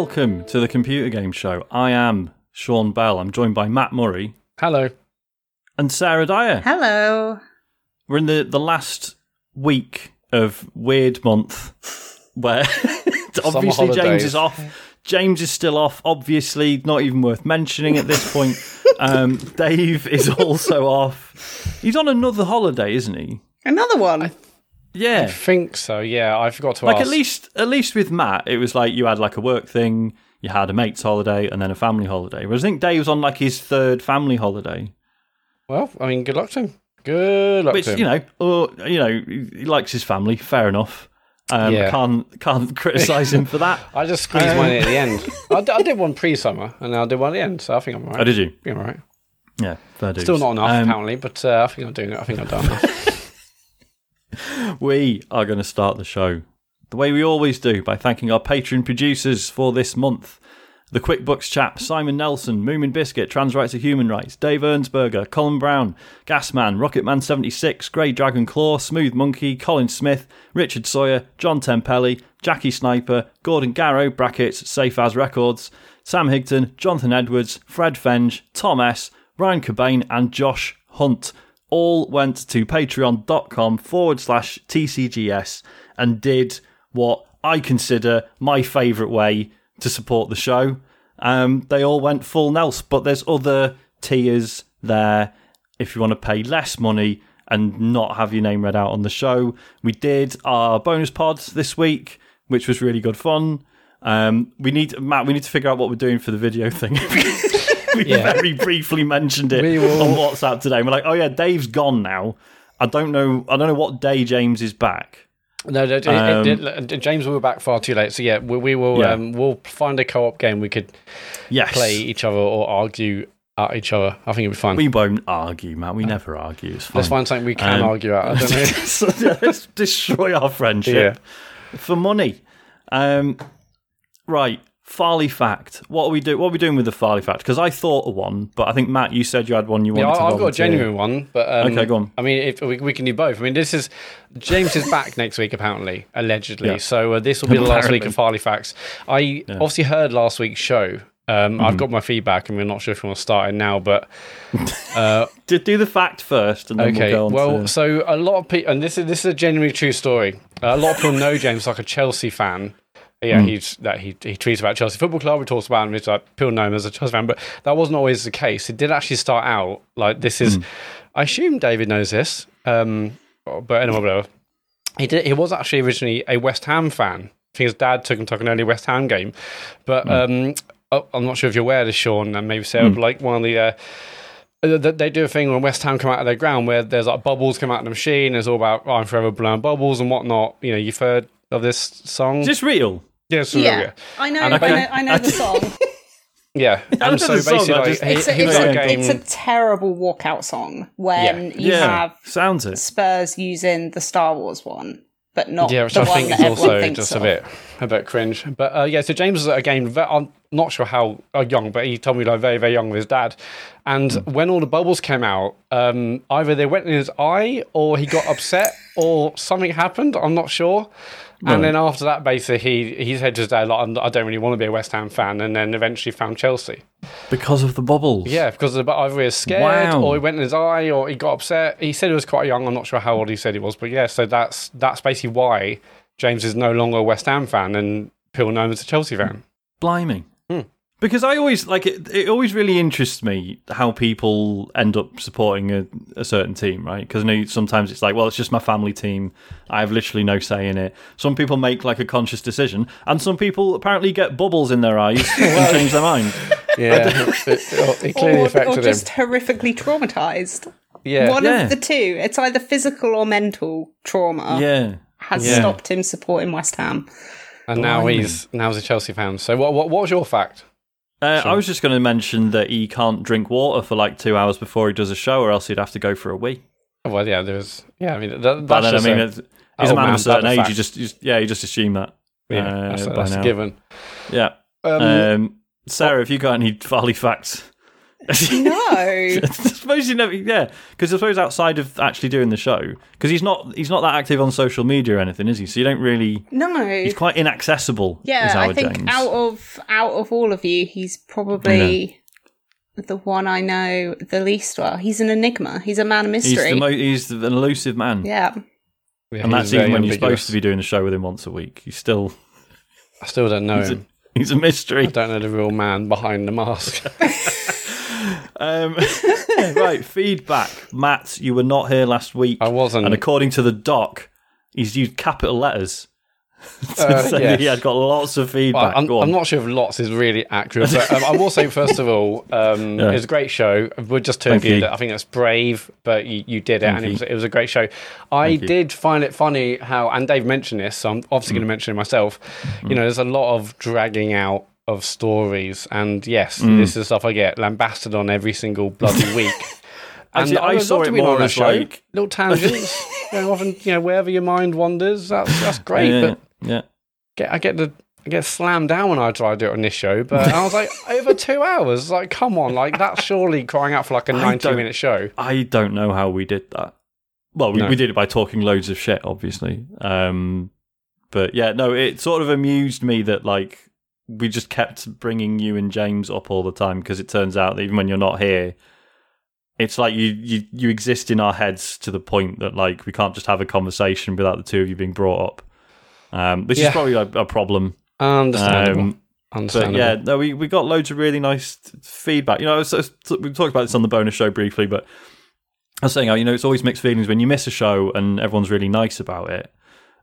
Hello and welcome to the Computer Game Show. I am Sean Bell. I'm joined by Matt Murray Hello. and Sarah Dyer. Hello. We're in the, the last week of Weird Month where obviously James is off. James is still off. Obviously, not even worth mentioning at this point. um, Dave is also off. He's on another holiday, isn't he? Another one. I Yeah. I think so. Yeah, I forgot to like ask. at least at least with Matt, it was like you had like a work thing, you had a mate's holiday, and then a family holiday. Whereas I think Dave was on like his third family holiday, Well, I mean, good luck to him. Good luck which to him. you know, or you know, he likes his family. Fair enough. Um, Yeah. Can't can't criticize him for that. I just squeezed Um, mine at the end. I, d- I did one pre-summer, and I did one at the end, so I think I'm alright. Oh, did you? I'm alright. Yeah, fair dues. Still not enough, Um, apparently, but uh, I think I'm doing it. I think I've done enough. We are going to start the show the way we always do by thanking our Patreon producers for this month. The QuickBooks chap, Simon Nelson, Moomin Biscuit, Trans Rights of Human Rights, Dave Ernsberger, Colin Brown, Gasman, Rocketman76, Grey Dragon Claw, Smooth Monkey, Colin Smith, Richard Sawyer, John Tempelli, Jackie Sniper, Gordon Garrow, brackets, Safe As Records, Sam Higton, Jonathan Edwards, Fred Fenge, Tom S., Ryan Cobain, and Josh Hunt all went to patreon.com forward slash TCGS and did what I consider my favourite way to support the show. Um, they all went full Nels, but there's other tiers there if you want to pay less money and not have your name read out on the show. We did our bonus pods this week, which was really good fun. Um, we need Matt. We need to figure out what we're doing for the video thing. we Yeah. very briefly mentioned it will- on WhatsApp today. We're like, oh yeah, Dave's gone now. I don't know. I don't know what day James is back. no, no, it- it- Um, it- it- James will be back far too late. So yeah, we, we will. Yeah. Um, we'll find a co-op game we could Yes, play each other or argue at each other. I think it'd be fun. We won't argue, Matt. We never argue. It's fine. Let's find something we can Um, argue at. I don't know. So, yeah, let's destroy our friendship for money. Um, right, Farley fact. What are we do? What are we doing with the Farley fact? Because I thought of one, but I think Matt, you said you had one you wanted Yeah, I've got a genuine one, but um, Okay, go on. I mean, if we, we can do both. I mean, this is James is back next week, apparently, allegedly. Yeah. So uh, this will be the last week of Farley Facts. I obviously heard last week's show. Um, Mm-hmm. I've got my feedback, and we're not sure if we want to start it now, but uh, Do, do the fact first, and then okay. we'll go on Well, so a lot of people, and this is this is a genuinely true story. Uh, a lot of people know James like a Chelsea fan. Hmm. Yeah, he's that he he tweets about Chelsea Football Club. We talks about him. He's like people know him as a Chelsea fan, but that wasn't always the case. It did actually start out like this Hmm. is. I assume David knows this, um, but anyway, whatever. He did. He was actually originally a West Ham fan. I think his dad took him to an early West Ham game, but Hmm. um, oh, I'm not sure if you're aware of this, Sean, and maybe Sarah. But like one of the. Uh, they do a thing when West Ham come out of their ground where there's like bubbles come out of the machine. It's all about I'm forever blowing bubbles and whatnot. You know, you've heard of this song? Is this real? Yeah, so, yeah. yeah, I know. And I know, I know the song. yeah. know And so the song, basically, like, just- It's a, it's, a a, it's a terrible walkout song when Yeah. you yeah, have sounds it. Spurs using the Star Wars one, but not yeah, which the I one think that is everyone also just of. a bit a bit cringe. But uh, yeah, so James was at a game. I'm not sure how uh, young, but he told me like very very young with his dad. And Hmm. when all the bubbles came out, um, either they went in his eye, or he got upset, or something happened. I'm not sure. And then after that, basically, he he said to his dad, like, I'm- "I don't really want to be a West Ham fan," and then eventually found Chelsea. Because of the bubbles. Yeah, because of the, either he was scared, Wow. or he went in his eye, or he got upset. He said he was quite young. I'm not sure how old he said he was, but yeah. So that's that's basically why James is no longer a West Ham fan, and people know him as a Chelsea fan. Blimey. Because I always like it. It always really interests me how people end up supporting a, a certain team, right? Because I know sometimes it's like, well, it's just my family team. I have literally no say in it. Some people make like a conscious decision, and some people apparently get bubbles in their eyes and change their mind. Yeah, it, it, it clearly Or, affected or just him. horrifically traumatized. Yeah, One Yeah. of the two. It's either physical or mental trauma Yeah. has Yeah. stopped him supporting West Ham. and now he's now he's a Chelsea fan. So what what, what was your fact? Uh, Sure. I was just going to mention that he can't drink water for like two hours before he does a show, or else he'd have to go for a wee. Well, yeah, there was. Yeah, I mean, that, But that's then, I mean, a- he's a man of a certain age. You just, you just, yeah, you just assume that. yeah, uh, that's, that's a given. Yeah. Um, Um, Sarah, have you got any Farley facts No. I suppose you never, yeah, because I suppose outside of actually doing the show, because he's not he's not that active on social media or anything, is he? So you don't really. No. He's quite inaccessible. is Yeah, I think James. out of out of all of you, he's probably the one I know the least well. He's an enigma. He's a man of he's mystery. the mo- he's an elusive man, yeah. Yeah, and that's even when you're supposed to be doing the show with him once a week. He's still I still don't know he's a, him. he's a mystery. I don't know the real man behind the mask. Um, right, feedback. Matt, you were not here last week. I wasn't. And according to the doc, he's used capital letters to Uh, say yes. he had got lots of feedback. Well, I'm, I'm not sure if lots is really accurate, but um, I will say first of all, um, Yeah. it was a great show. We're just two of you. you. That I think that's brave, but you, you did it, Thank and it was, it was a great show. I Thank you. did find it funny how, and Dave mentioned this, so I'm obviously Mm. going to mention it myself. You know, there's a lot of dragging out of stories, and yes, Mm. this is stuff I get lambasted on every single bloody week. Actually, I would saw it more on a as show. like- little tangents, going off and you know wherever your mind wanders. That's that's great, yeah, but yeah. get I get the I get slammed down when I try to do it on this show, but I was like over two hours. Like, come on, like that's surely crying out for like a 90 minute show. I don't know how we did that. Well, we, No. we did it by talking loads of shit, obviously. Um, but yeah, no, it sort of amused me that like we just kept bringing you and James up all the time because it turns out that even when you're not here, it's like you, you you exist in our heads to the point that like we can't just have a conversation without the two of you being brought up. Um, which Yeah. is probably a, a problem. Understandable. Um, but yeah, no, we, we got loads of really nice feedback. You know, so, so we talked about this on the bonus show briefly, but I was saying, you know, it's always mixed feelings when you miss a show and everyone's really nice about it.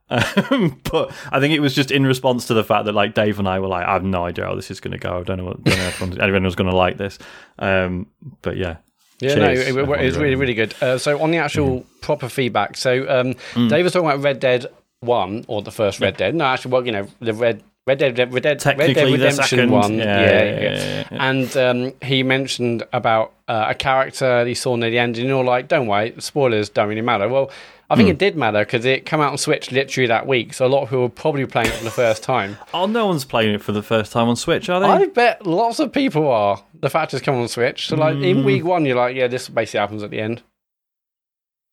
Um, but I think it was just in response to the fact that like Dave and I were like, I have no idea how this is going to go. I don't know, what, don't know anyone was going to like this. Um, but yeah, Yeah, no, Cheers, it, it, everyone, it's really, really. good. Uh, so on the actual proper feedback, so um, Dave was talking about Red Dead One or the first Red Dead. No, actually, well, you know, the Red Red Dead Red Dead, Red Dead Redemption One. Yeah, yeah, yeah, yeah. And um, he mentioned about uh, a character he saw near the end, and you're like, "Don't worry, spoilers don't really matter." Well, I Hmm. think it did matter because it came out on Switch literally that week, so a lot of people were probably playing it for the first time. Oh, no one's playing it for the first time on Switch, are they? I bet lots of people are. The fact it's come on Switch, so like Hmm. in week one, you're like, "Yeah, this basically happens at the end."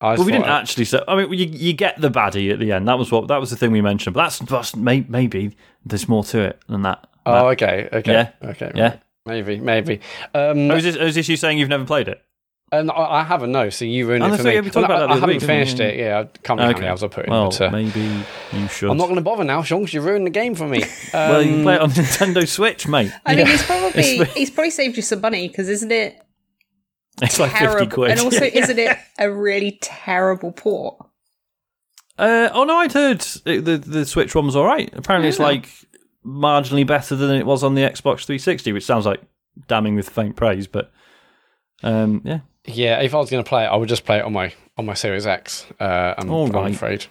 I Well, we didn't actually say. I mean, you, you get the baddie at the end. That was what that was the thing we mentioned. But that's, that's may, maybe there's more to it than that. Oh, okay, okay, Yeah. okay, Yeah. right. maybe, maybe. Um, Oh, is this, is this you saying you've never played it? and I, I haven't no, so you ruined Oh, it for me. we talked Well, about I, the I haven't week, finished it. Yeah, I can't remember how many hours I put in. Well, but, uh, maybe you should. I'm not going to bother now, Sean, because you ruined the game for me. Um, well, you can play it on Nintendo Switch, mate. I mean, Yeah. he's probably he's probably saved you some money because isn't it It's like terrible? fifty quid. And also, isn't it a really terrible port? Uh, oh no, I'd heard it, the the Switch one was all right. Apparently, it's like marginally better than it was on the Xbox 360, which sounds like damning with faint praise. But um, yeah, yeah, if I was going to play it, I would just play it on my on my Series X. Uh, I'm, All I'm right. afraid.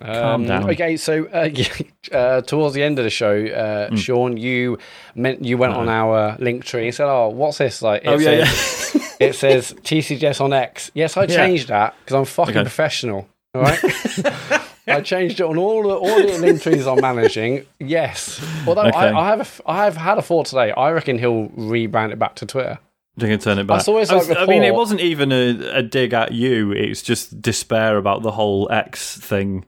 Calm Um, down. Okay, so uh, uh, towards the end of the show, uh, Hmm. Sean, you meant you went on our link tree and said, "Oh, what's this?" Like, it Uh-huh. oh yeah, says, yeah. it says TCGS on X. Yes, I Yeah. changed that because I'm fucking Okay. professional. All right. I changed it on all the all the link trees I'm managing. Yes, although Okay. I, I have a I have had a thought today. I reckon he'll rebrand it back to Twitter. You can turn it back. saw his, I, was- like, I mean, it wasn't even a, a dig at you. It's just despair about the whole X thing.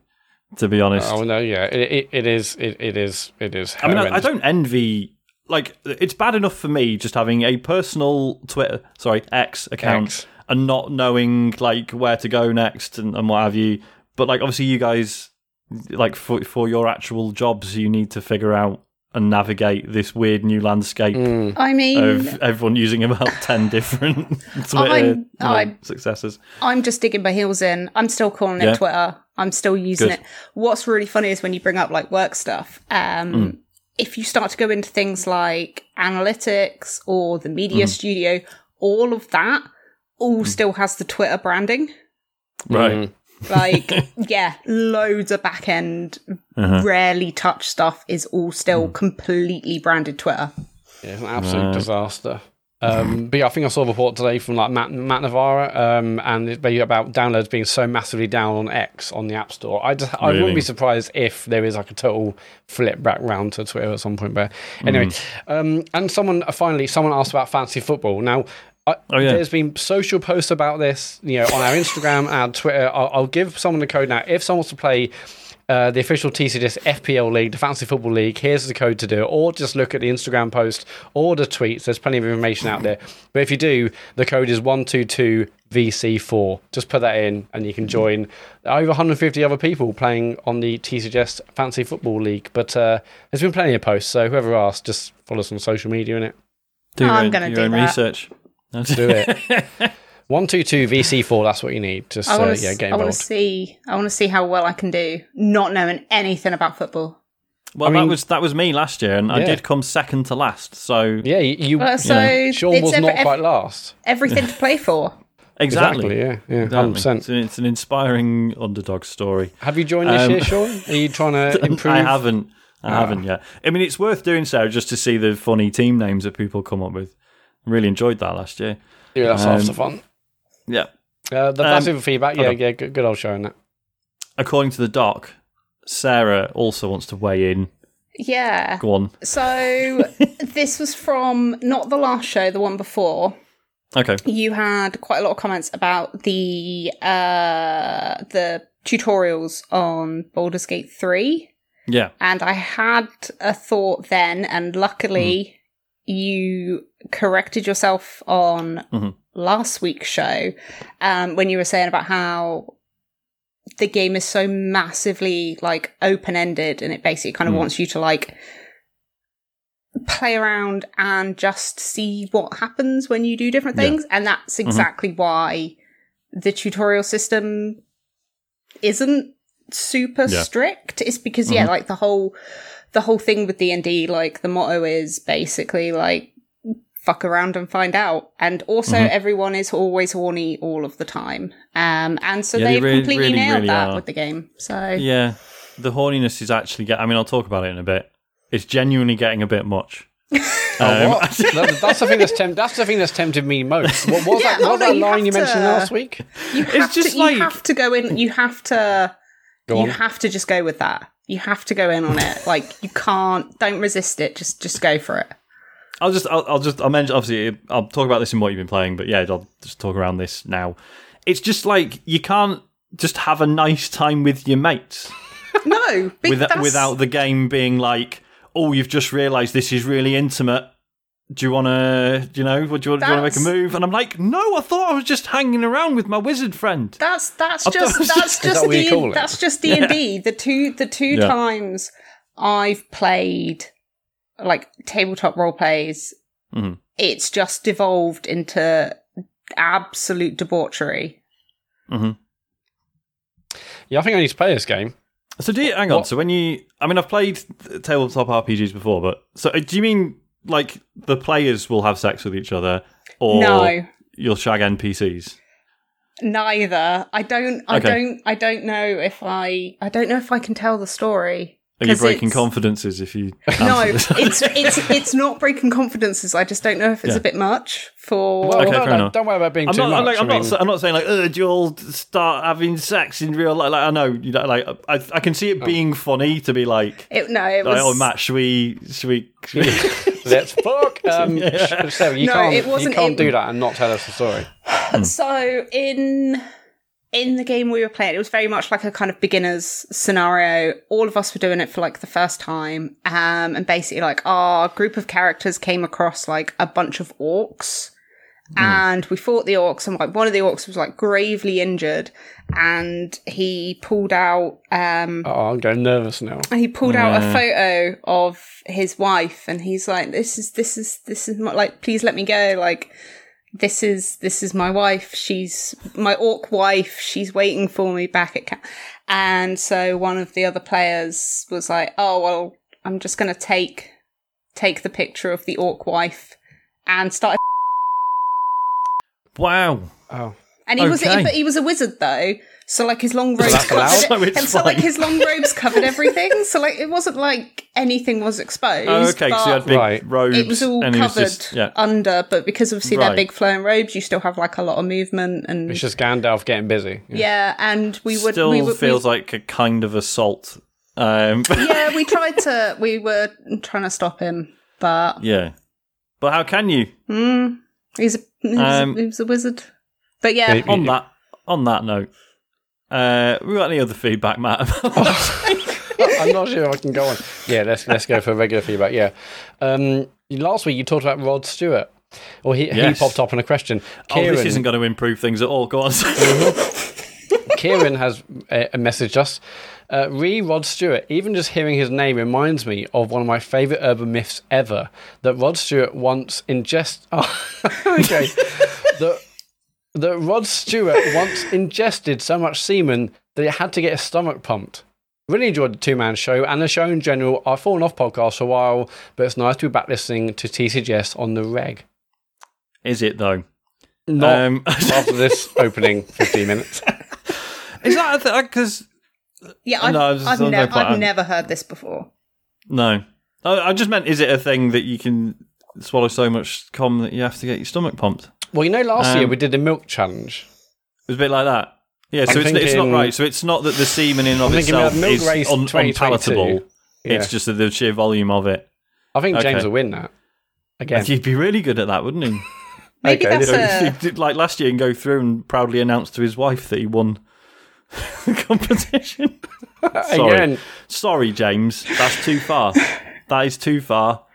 To be honest, Oh no, yeah, it, it, it is it, it is it is. I mean, I, I don't envy. Like, it's bad enough for me just having a personal Twitter, sorry, X account, X. and not knowing like where to go next and, and what have you. But like, obviously, you guys, like for for your actual jobs, you need to figure out and navigate this weird new landscape Mm. I mean, of everyone using about ten different Twitter I'm- you know, I'm- successors. I'm just digging my heels in. I'm still calling it Yeah. Twitter. I'm still using Good. it. What's really funny is when you bring up like work stuff. Um, Mm. If you start to go into things like analytics or the media Mm. studio, all of that all still has the Twitter branding. Right. Mm. Like, yeah, loads of back end, Uh-huh. rarely touched stuff is all still Mm. completely branded Twitter. Yeah, it's an absolute disaster. Um, but yeah, I think I saw a report today from like Matt, Matt Navarra, um, and it's about downloads being so massively down on X on the App Store. I just I Really? wouldn't be surprised if there is like a total flip back round to Twitter at some point. But anyway, um, and someone uh, finally someone asked about fantasy football. Now I, Oh, yeah. There's been social posts about this, you know, on our Instagram and Twitter. I'll, I'll give someone the code now. If someone wants to play uh, the official TCGS FPL League, the Fantasy Football League, here's the code to do it. Or just look at the Instagram post or the tweets. There's plenty of information out there. But if you do, the code is 122VC4. Just put that in and you can join over 150 other people playing on the TCGS Fantasy Football League. But uh, there's been plenty of posts, so whoever asked, just follow us on social media in it. Do your I'm own, gonna your do own that. research. Let's do it. One two two VC four. That's what you need. Just I uh, want to. yeah, get I want to see. I want to see how well I can do, not knowing anything about football. Well, I mean- that was that was me last year, and I did come second to last. So Yeah, you. you Uh, so Sean it's was every- not ev- quite last. everything to play for. exactly, Yeah, yeah, Exactly. hundred percent. It's, an, it's an inspiring underdog story. Have you joined this Um, year, Sean? Are you trying to improve? I haven't. I Ah. haven't yet. I mean, it's worth doing so just to see the funny team names that people come up with. Really enjoyed that last year. Yeah, that's half Um, the fun. Yeah. Uh, the um, passive feedback. Yeah, hold yeah, good, good old showing that. According to the doc, Sarah also wants to weigh in. Yeah. Go on. So this was from not the last show, the one before. Okay. You had quite a lot of comments about the uh the tutorials on Baldur's Gate 3 Yeah. and I had a thought then and luckily you corrected yourself on Mhm. last week's show um when you were saying about how the game is so massively like open ended and it basically kind of Mm. wants you to like play around and just see what happens when you do different Yeah. things and that's exactly why the tutorial system isn't super Yeah. strict it's because yeah Mhm. like the whole the whole thing with D&D like the motto is basically like fuck around and find out and also Mhm. everyone is always horny all of the time um and so Yeah, they they've really- completely really, nailed really that are. with the game so Yeah. The horniness is actually get. I mean, I'll talk about it in a bit. It's genuinely getting a bit much. Oh, Um, what? That- that's the thing that's temp- That's the thing that's tempted me most. What was Yeah, that? What oh, no, that you line have you mentioned to- last week? you have just to like- you have to go in you have to Go you on. have to just go with that you have to go in on it like you can't don't resist it just just go for it I'll just, I'll, I'll just, I'll mention. Obviously, I'll talk about this in what you've been playing, but yeah, I'll just talk around this now. It's just like you can't just have a nice time with your mates no without, without the game being like, oh, you've just realised this is really intimate. Do you want to, you know, what do you, want- do you want to make a move? And I'm like, no, I thought I was just hanging around with my wizard friend. That's that's I just that's just- Is that just what you D that's just D and D. The two the two Yeah. times I've played like tabletop role plays, Mhm. it's just devolved into absolute debauchery. hmm Yeah, I think I need to play this game. So do you, hang on. What? So when you, I mean, I've played tabletop RPGs before, but so uh, do you mean like the players will have sex with each other, or No. you'll shag NPCs? Neither. I don't I Okay. don't I don't know if I I don't know if I can tell the story. Are you breaking it's- confidences if you? No, this? it's it's it's not breaking confidences. I just don't know if it's Yeah. a bit much for Well, Okay, no, fair no, don't worry about being I'm too not. much. I'm, like, I'm I not. I'm not saying like, uh, do you all start having sex in real life? Like, I know, you know, like I, I can see Oh. it being funny to be like, it. No, it like, was oh, Matt, should we, should we? Should we? let's fuck. Um, Sarah, you No, can't. it wasn't- you can't it- do that and not tell us the story. So in in the game we were playing, it was very much like a kind of beginners scenario. All of us were doing it for like the first time, um, and basically like our group of characters came across like a bunch of orcs. And we fought the orcs, and like one of the orcs was like gravely injured, and he pulled out um, Oh, I'm getting nervous now. he pulled out a photo of his wife and he's like this is this is this is my, like please let me go like this is this is my wife. She's my orc wife. She's waiting for me back at camp. And so one of the other players was like oh well i'm just going to take take the picture of the orc wife and start wow. Oh, and he was Okay. but he was a wizard though so like his long robes covered So it, and so like his long robes covered everything so like it wasn't like anything was exposed Oh, okay, so you had big Right. robes. it was all and it was covered just, yeah. under but because obviously Right. they're big flowing robes you still have like a lot of movement and it's just Gandalf getting busy. yeah and we would Still we would feels like a kind of assault. Um, yeah we tried to we were trying to stop him but yeah, but how can you? mm, he's a He was, Um, he was a wizard. But yeah, On that on that note, uh, we got any other feedback, Matt? I'm not sure if I can go on. Yeah, let's let's go for regular feedback. Yeah, um, last week you talked about Rod Stewart, or he, Yes. he popped up in a question. oh, Kieran, this isn't going to improve things at all. Go on. Kieran has uh, messaged us. Uh, re Rod Stewart, even just hearing his name reminds me of one of my favourite urban myths ever that Rod Stewart once ingest. Oh, okay. that, that Rod Stewart once ingested so much semen that it had to get his stomach pumped. Really enjoyed the two man show and the show in general. I've fallen off podcasts for a while, but it's nice to be back listening to TCGS on the reg. Is it though? Not Um, after this opening 15 minutes. Is that because yeah, I've, No, just- I've, no nev- point. I've never heard this before. no? I, I just meant, is it a thing that you can swallow so much cum that you have to get your stomach pumped? Well, you know, last year Um, we did a milk challenge. It was a bit like that. Yeah, so I'm it's, it's not right. So it's not that the semen in and of I'm itself Milk is un- unpalatable. Yeah. It's just that the sheer volume of it. I think James okay. will win that again. He'd be really good at that, wouldn't he? Maybe Okay, that's You know, a. did like last year and go through and proudly announce to his wife that he won the competition. Sorry. Again, Sorry, James. That's too far. That is too far.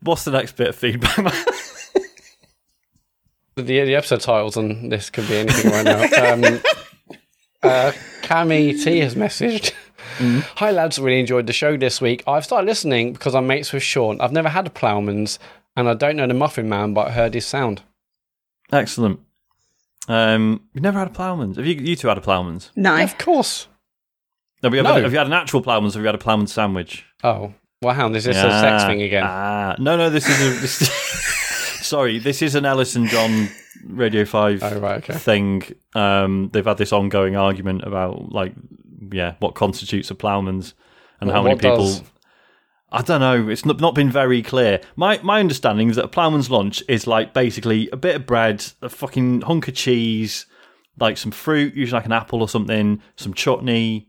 What's the next bit of feedback? The, the episode titles on this could be anything right now. Um, uh, Cami T has messaged. Hi lads, really enjoyed the show this week. I've started listening because I'm mates with Sean. I've never had a Plowman's and I don't know the Muffin Man, but I heard his sound. Excellent. Um, you've never had a ploughman's. Have you? You two had a ploughman's? no. Of course. Have you, No. have you had an actual ploughman's? Or have you had a ploughman's sandwich? Oh, well, hang is this a sex thing again? Ah, no, no. This is a. This, sorry, this is an Elis and John Radio Five Oh, right, okay. thing. Um, they've had this ongoing argument about like, yeah, what constitutes a ploughman's and Well, how many people. does? I don't know. It's not, not been very clear. My my understanding is that a ploughman's lunch is like basically a bit of bread, a fucking hunk of cheese, like some fruit, usually like an apple or something, some chutney,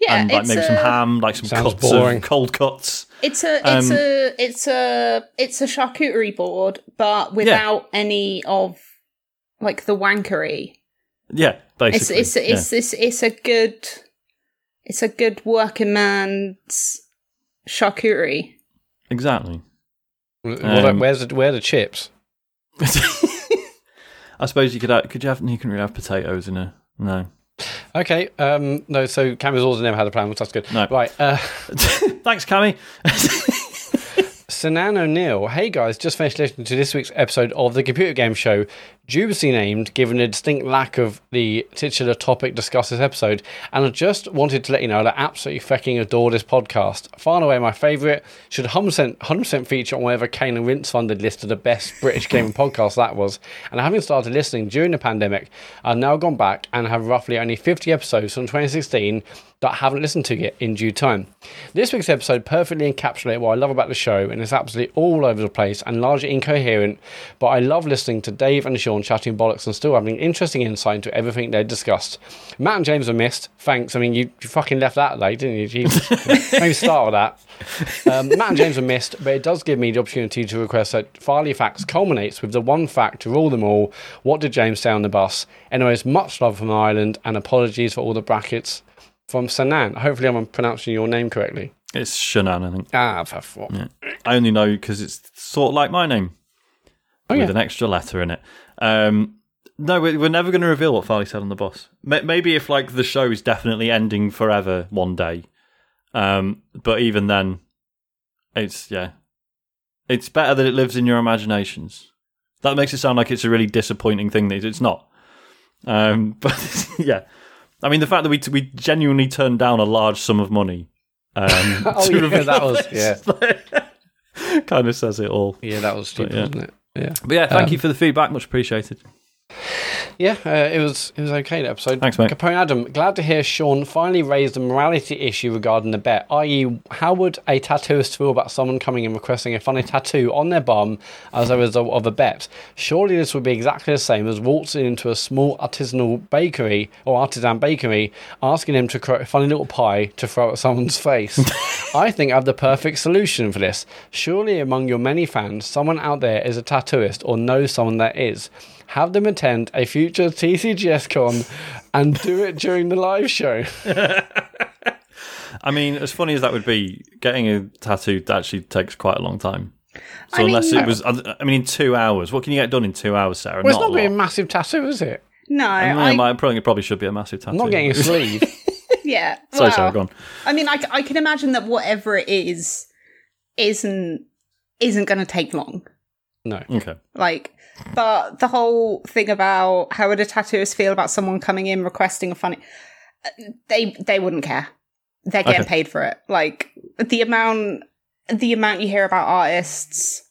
Yeah, and like maybe a, some ham, like some cuts boring. of cold cuts. It's a it's Um, a it's a it's a charcuterie board, but without any of like the wankery. Yeah, It's basically. it's it's it's it's a good it's a good working man's charcuterie. yeah, exactly. Well, Um, where's the, where are the chips? I suppose you could have, could you have you can really have potatoes in a no. Okay, um, no, so also never had a plan, which that's good. No. Right, uh, Thanks, Cammy. Sanan O'Neill. Hey guys, just finished listening to this week's episode of the computer game show, dubiously named, given the distinct lack of the titular topic discussed this episode, and I just wanted to let you know that I absolutely fucking adore this podcast. Far and away my favourite, should 100%, 100% feature on whatever Kane and Rince funded list of the best British gaming podcasts that was. And having started listening during the pandemic, I've now gone back and have roughly only 50 episodes from 2016 that I haven't listened to yet in due time. This week's episode perfectly encapsulates what I love about the show, and it's absolutely all over the place and largely incoherent. But I love listening to Dave and Sean chatting bollocks and still having interesting insight into everything they discussed. Matt and James are missed. Thanks. I mean, you, you fucking left that late, didn't you? Jesus. Maybe start with that. Um, Matt and James are missed, but it does give me the opportunity to request that Farley Facts culminates with the one fact to rule them all. What did James say on the bus? Anyways, much love from Ireland and apologies for all the brackets from Sanan. Hopefully, I'm pronouncing your name correctly. it's Shannon, I think. Ah, for fuck. I only know because it's sort of like my name Oh, with yeah. an extra letter in it. Um, no, we- we're never going to reveal what Farley said on the bus. Maybe if like the show is definitely ending forever one day, um, but even then, it's yeah, it's better that it lives in your imaginations. That makes it sound like it's a really disappointing thing. That it's not. Um, but yeah, I mean the fact that we we genuinely turned down a large sum of money. Um, Oh, to yeah, reveal that was- this, kind of says it all. Yeah, that was stupid, yeah. wasn't it? Yeah. But yeah, thank Um, you for the feedback. Much appreciated. Yeah, uh, it was it was okay that episode. Thanks, mate. Capone Adam, glad to hear Sean finally raised the morality issue regarding the bet. I.e., how would a tattooist feel about someone coming and requesting a funny tattoo on their bum as a result of a bet? Surely this would be exactly the same as waltzing into a small artisanal bakery or artisan bakery, asking him to create a funny little pie to throw at someone's face. I think I have the perfect solution for this. Surely among your many fans, someone out there is a tattooist or knows someone that is have them attend a future TCGS con and do it during the live show. I mean, as funny as that would be, getting a tattoo actually takes quite a long time. So I mean- unless it was, I mean, in two hours, what can you get done in two hours, Sarah? Well, it's not not a going to be a massive tattoo, is it? No, I, I, might- probably, probably should be a massive tattoo. I'm not getting a sleeve. yeah. Sorry, well, Sarah, go on. I mean, I can imagine that whatever it is isn't isn't going to take long. No. Okay. Like, but the whole thing about how would a tattooist feel about someone coming in requesting a funny, they they wouldn't care. They're getting Okay. paid for it. Like the amount the amount you hear about artists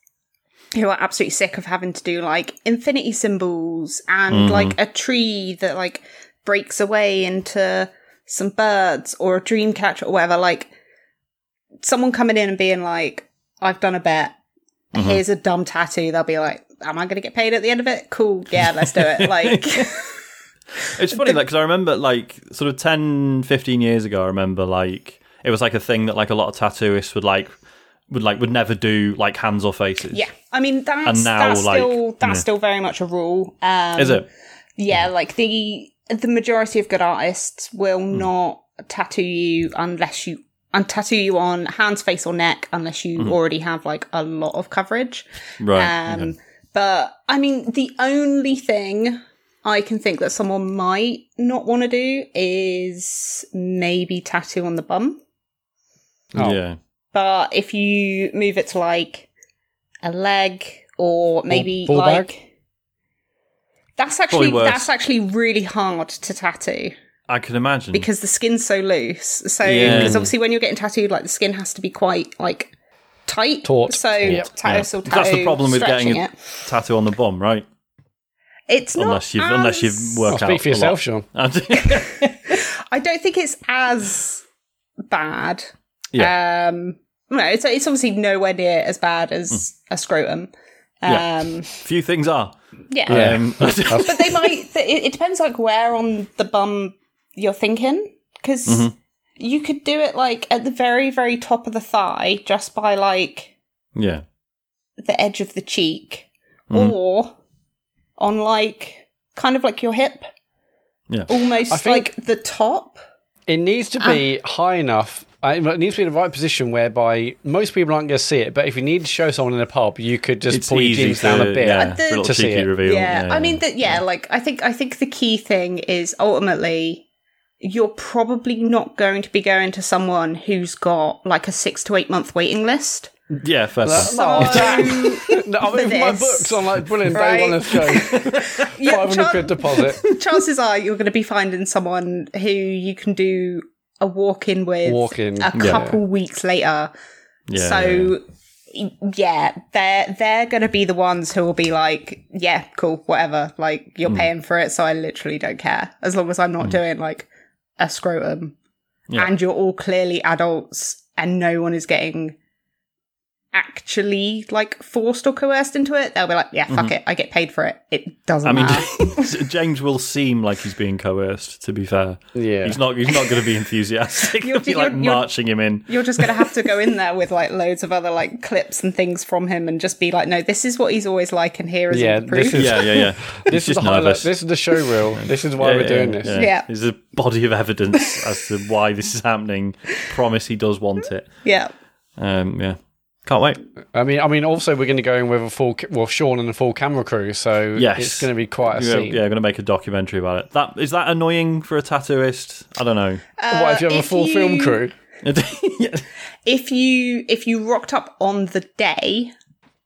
who are absolutely sick of having to do like infinity symbols and Mhm. like a tree that like breaks away into some birds or a dream catcher or whatever. Like someone coming in and being like, "I've done a bet. Mhm. Here's a dumb tattoo." They'll be like, "Am I going to get paid at the end of it? Cool, yeah, let's do it." Like, It's funny like, because I remember like sort of 10, 15 years ago. I remember like it was like a thing that like a lot of tattooists would like would like would never do like hands or faces. yeah, I mean that's And now, that's like, still that's yeah. still very much a rule. Um, Is it? Yeah, like the the majority of good artists will Hmm. not tattoo you unless you and tattoo you on hands, face, or neck unless you Mm-hmm. already have like a lot of coverage. Right. Um, okay. But I mean, the only thing I can think that someone might not want to do is maybe tattoo on the bum. Oh. Yeah. But if you move it to like a leg or maybe ball like bag? that's actually that's actually really hard to tattoo I can imagine. because the skin's so loose. So Yeah. because obviously when you're getting tattooed, like the skin has to be quite like tight. Taut. So Yep. tattoo Yeah. or tattoo. That's the problem with getting a it. tattoo on the bum, right? It's not Unless you've unless you've worked I'll out speak for a yourself, lot. Sean. I don't think it's as bad. Yeah. Um, no, it's it's obviously nowhere near as bad as a scrotum. Hmm. Yeah. Um, Few things are. yeah. Yeah. Um, but they might. It, it depends like where on the bum you're thinking, because Mhm. you could do it like at the very very top of the thigh, just by like yeah. the edge of the cheek, Mhm. or on like kind of like your hip, Yeah. almost like the top. It needs to Ah. be high enough. It needs to be in the right position whereby most people aren't going to see it. But if you need to show someone in a pub, you could just It's pull your jeans down a bit. yeah, the- a little to see cheeky it. reveal. Yeah, I mean that. Yeah, like I think I think the key thing is ultimately you're probably not going to be going to someone who's got like a six to eight month waiting list. yeah, fair That- play. no, no, I mean, For my books. I'm like, brilliant, Right. Dave, let's go. Yeah, 500 chan- quid deposit. chances are you're going to be finding someone who you can do a walk in with Walk-in, a yeah. couple weeks later. Yeah, so y- yeah, they're they're going to be the ones who will be like, yeah, cool, whatever. Like you're Hmm. paying for it, so I literally don't care as long as I'm not doing like a scrotum, Yeah. and you're all clearly adults, and no one is getting actually like forced or coerced into it. They'll be like, yeah, fuck it, I get paid for it. It doesn't Mm-hmm. I mean, matter. James will seem like he's being coerced. To be fair, Yeah. he's not. He's not going to be enthusiastic. You're- He'll be like you're- you're- marching him in. You're just going to have to go in there with like loads of other like clips and things from him and just be like, no, this is what he's always like, and here is Yeah, the proof. this is- Yeah, yeah, yeah. This he's is just the highlight. This is the show reel. This is why Yeah, we're yeah, doing yeah, this. Yeah. Yeah. There's a body of evidence as to why this is happening. Promise he does want it. yeah. Um, yeah. Can't wait. I mean, I mean, also we're going to go in with a full, well, Sean and a full camera crew, so Yes. it's going to be quite a Yeah, scene. yeah, going to make a documentary about it. That is that annoying for a tattooist? I don't know. what if you have a uh, if full film crew? Yeah. If you if you rocked up on the day,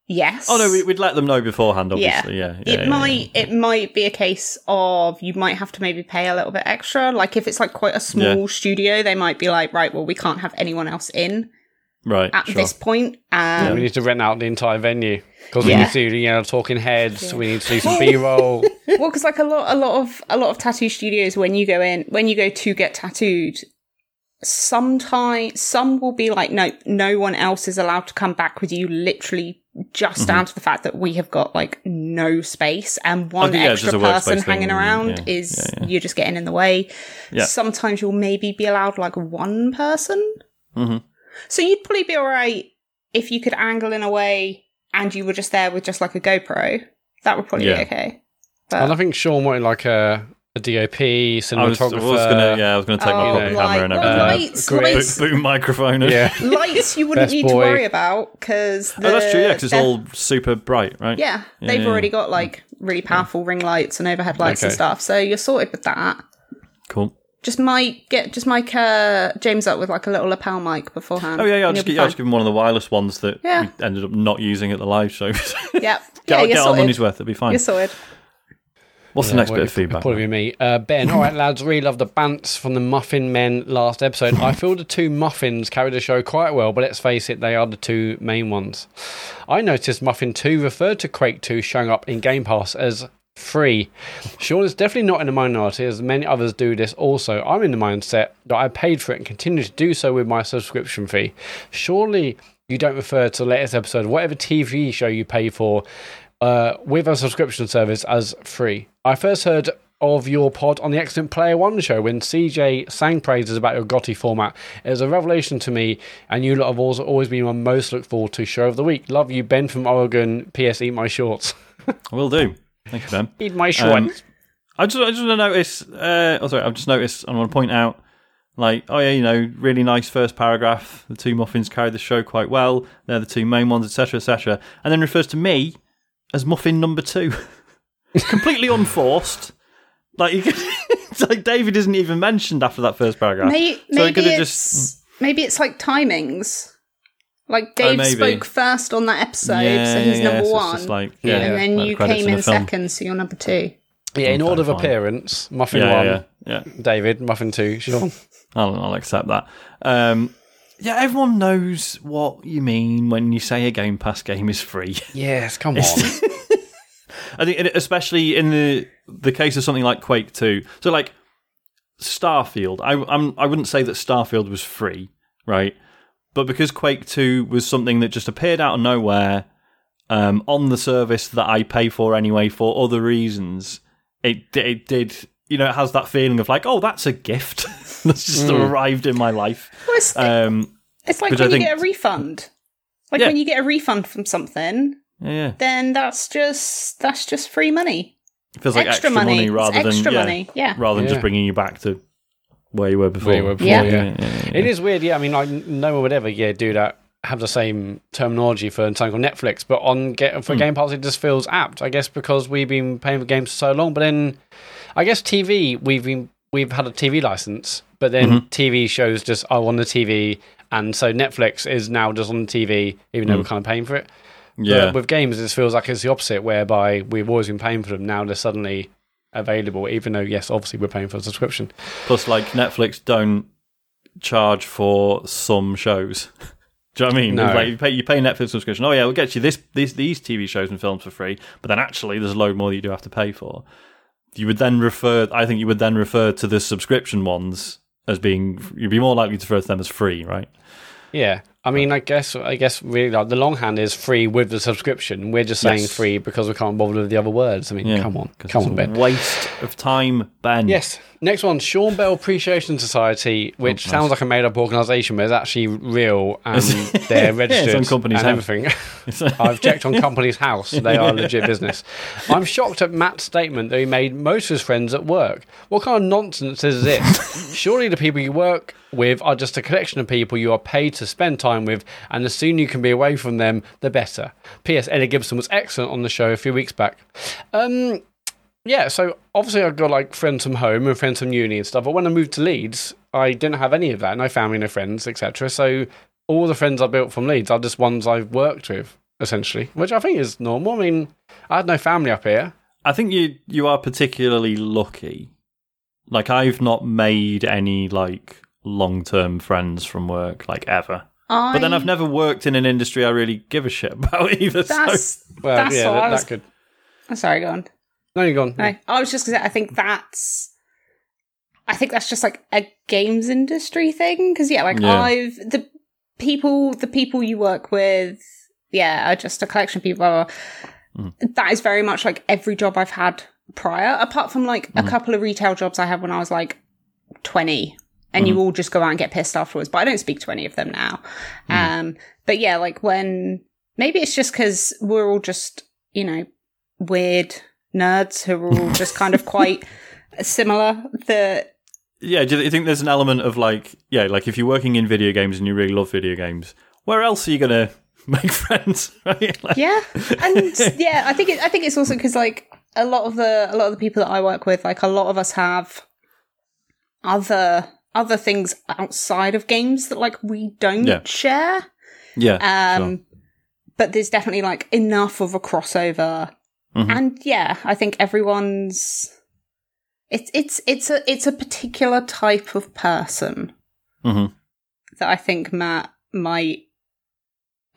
yes. Oh no, we, we'd let them know beforehand. Obviously, yeah. yeah, it yeah, might it might be a case of you might have to maybe pay a little bit extra. Like if it's like quite a small Yeah. studio, they might be like, right, well, we can't have anyone else in Right. at sure. this point. Um, we need to rent out the entire venue because we Yeah. need to do you know talking heads. We need to do some B roll. well, because like a lot, a lot of a lot of tattoo studios, when you go in, when you go to get tattooed, sometimes some will be like, no, no one else is allowed to come back with you. Literally, just down to the fact that we have got like no space, and one Okay, extra just person hanging thing, around yeah, is yeah, yeah. you're just getting in the way. Yeah. Sometimes you'll maybe be allowed like one person. Mhm. So you'd probably be all right if you could angle in a way and you were just there with just like a GoPro. That would probably Yeah. be okay. But And I think Sean wanted like a, a DOP I was, I cinematographer. was gonna, yeah, I was gonna take my Oh, pocket like- camera and well, everything. lights, great. lights, Boom, boom microphone. and- Yeah. lights you wouldn't Best need to worry about because Oh, that's true. Yeah, because it's all super bright, right? yeah Yeah, they've yeah, already yeah. got like really powerful ring lights and overhead lights and stuff, so you're sorted with that. Cool. Just mic get just mic uh, James up with like a little lapel mic beforehand. Oh yeah, yeah. I'll just, you'll get, I'll just give him one of the wireless ones that Yeah. we ended up not using at the live show. Yep. get yeah, you're our money's worth. It'll be fine. You're sorted. What's the next well, bit of feedback? Probably me. Uh, ben, all right, lads, really love the bants from the Muffin Men last episode. I feel the two muffins carried the show quite well, but let's face it, they are the two main ones. I noticed Muffin 2 referred to Quake 2 showing up in Game Pass as free. Sean is definitely not in the minority, as many others do this also. I'm in the mindset that I paid for it and continue to do so with my subscription fee. Surely you don't refer to the latest episode, whatever TV show you pay for, uh, with a subscription service as free. I first heard of your pod on the Excellent Player One show when CJ sang praises about your Gotti format. It was a revelation to me, and you lot have also always been my most looked forward to show of the week. Love you, Ben from Oregon. P.S. Eat my shorts. Will do. Thank you, Ben. Eat my Um. I just, I just want to notice. Uh, oh, sorry, I've just noticed. I want to point out, like, oh yeah, you know, really nice first paragraph. The two muffins carry the show quite well. They're the two main ones, etc., etc. And then refers to me as muffin number two, It's completely unforced. Like, you could, it's like David isn't even mentioned after that first paragraph. Maybe, so it maybe could have it's just. maybe it's like timings. Like Dave maybe. spoke first on that episode, yeah, so he's yeah, number so one. like, Yeah, yeah, and then like you credits came in in second, so you're number two. yeah, in okay, order of fine. appearance, Muffin Yeah, 1, yeah, yeah. David, Muffin 2, Sean. I'll, I'll accept that. Um, yeah, everyone knows what you mean when you say a Game Pass game is free. Yes, come on. I think, especially in the the case of something like Quake Two. So, like Starfield, I I'm, I wouldn't say that Starfield was free, right? But because Quake Two was something that just appeared out of nowhere um, on the service that I pay for anyway for other reasons, it it did. You know, it has that feeling of like, oh, that's a gift that's just arrived in my life. Well, it's, Um, it's like when I you think- get a refund. Like Yeah. when you get a refund from something, yeah, then that's just that's just free money. it feels like extra, extra, money. It's rather than extra yeah, money. Yeah. rather than Yeah. just bringing you back to where you were before. Where you were before, Yeah. yeah. yeah, It is weird, yeah. I mean, like, no one would ever, yeah, do that. Have the same terminology for something called Netflix, but on get for hmm. Game Pass, it just feels apt. I guess because we've been paying for games for so long. But then, I guess TV, we've been we've had a TV license, but then mm-hmm. TV shows just are on the TV, and so Netflix is now just on the TV, even though we're mm. kind of paying for it. yeah. But with games, it feels like it's the opposite, whereby we've always been paying for them. Now they're suddenly available, even though yes, obviously we're paying for a subscription. Plus, like Netflix don't charge for some shows. Do you know what I mean? No. Like you pay, you pay Netflix subscription. Oh yeah, we'll get you this, these these TV shows and films for free. But then actually, there's a load more that you do have to pay for. You would then refer. I think you would then refer to the subscription ones as being. You'd be more likely to refer to them as free, right? Yeah, I mean, I guess, I guess, really, like, the longhand is free with the subscription. We're just saying Yes. free because we can't bother with the other words. I mean, Yeah. come on, 'Cause come it's on, a Ben. Waste of time, Ben. Yes. Next one, Sean Bell Appreciation Society, which oh, nice. sounds like a made-up organisation, but it's actually real, and they're registered on Companies and House. everything. I've checked on Companies House; they are a legit business. I'm shocked at Matt's statement that he made most of his friends at work. What kind of nonsense is this? Surely the people you work with are just a collection of people you are paid to spend time with, and the sooner you can be away from them, the better. P.S. Eddie Gibson was excellent on the show a few weeks back. Um, yeah, so obviously I've got like friends from home and friends from uni and stuff, but when I moved to Leeds, I didn't have any of that. No family, no friends, etc. So all the friends I built from Leeds are just ones I've worked with, essentially, which I think is normal. I mean, I had no family up here. I think you you are particularly lucky. Like I've not made any like long term friends from work like ever. I, But then I've never worked in an industry I really give a shit about either. So That's Well, that's yeah, what that, I was. that could. I'm sorry, go on. No, you're gone. No, I was just gonna say. I think that's. I think that's just like a games industry thing because yeah, like Yeah. I've the people the people you work with, yeah, are just a collection of people. Blah, blah, blah. That is very much like every job I've had prior, apart from like a hmm. couple of retail jobs I had when I was like twenty, and you all just go out and get pissed afterwards. But I don't speak to any of them now. Um, but yeah, like when maybe it's just because we're all just you know weird nerds who are all just kind of quite similar. That yeah, do you think there's an element of like, yeah, like if you're working in video games and you really love video games, where else are you gonna make friends? Right? Like, yeah, and yeah, I think it, I think it's also because like a lot of the a lot of the people that I work with, like a lot of us have other other things outside of games that like we don't Yeah. share. yeah, Um, sure. but there's definitely like enough of a crossover, Mhm. and yeah, I think everyone's. It's it's it's a it's a particular type of person Mhm. that I think Matt might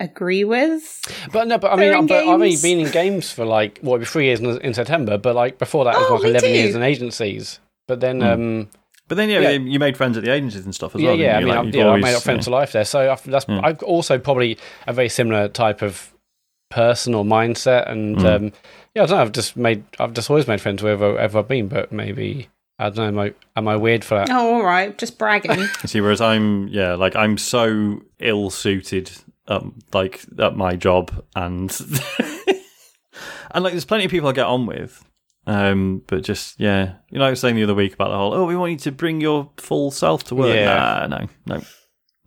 agree with. But no, but I mean, but I've only been in games for like what, it'll three years in, in September. But like before that, it was Oh, like eleven too. years in agencies. But then, um, But then, yeah, Yeah. you made friends at the agencies and stuff as yeah, well. yeah. I mean, Like, I've, you've yeah, I've made up friends for life there. So I've, that's Yeah. I've also probably a very similar type of person or mindset. And Mm. um, yeah, I don't know. I've just made, I've just always made friends wherever, wherever I've been. But maybe I don't know. Am I, am I weird for that? Oh, all right, just bragging. See, whereas I'm, yeah, like I'm so ill suited, um, like at my job, and and like there's plenty of people I get on with, um, but just yeah, you know, I was saying the other week about the whole, oh, we want you to bring your full self to work. Yeah. Nah, no,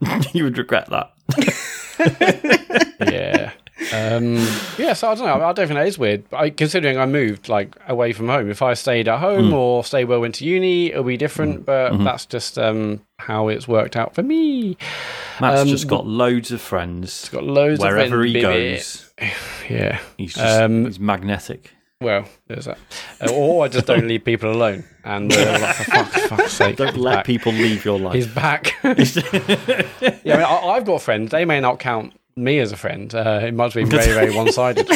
no, you would regret that. yeah. Um, yeah, so I don't know. I don't think that is weird. I, considering I moved like away from home, if I stayed at home or stayed where I went to uni, it'll be different. But Mm-hmm. that's just um, how it's worked out for me. Matt's Um, just got loads of friends. He's got loads Wherever of he friends, baby. goes, Yeah. he's just Um, he's magnetic. Well, there's that. Uh, or I just don't leave people alone. And uh, like, for fuck, fuck's sake, Don't let back. people leave your life. He's back. yeah, I mean, I, I've got friends. They may not count me as a friend. Uh, it must be very, very one-sided.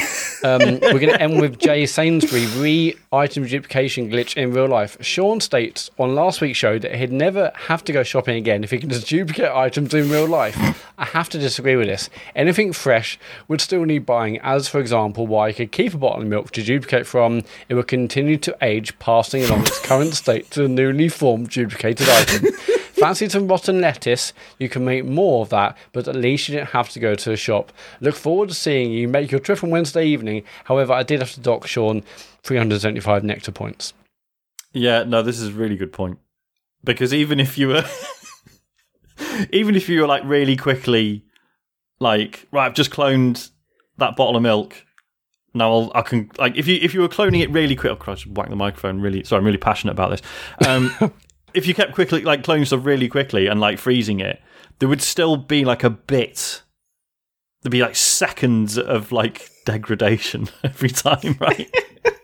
Um, we're going to end with Jay Sainsbury re-item duplication glitch in real life. Sean states on last week's show that he'd never have to go shopping again if he can just duplicate items in real life. I have to disagree with this. Anything fresh would still need buying, as for example, why I could keep a bottle of milk to duplicate from. It would continue to age, passing along its current state to the newly formed duplicated item. Fancy some rotten lettuce? You can make more of that, but at least you didn't have to go to a shop. Look forward to seeing you make your trip on Wednesday evening. However, I did have to dock Sean 375 nectar points. Yeah, no, this is a really good point. Because even if you were even if you were like really quickly like, right, I've just cloned that bottle of milk. Now I'll, I can like if you if you were cloning it really quick. Oh, Christ, whack the microphone. Really, sorry, I'm really passionate about this. Um, if you kept quickly like cloning stuff really quickly and like freezing it, there would still be like a bit. There'd be like seconds of like degradation every time, right?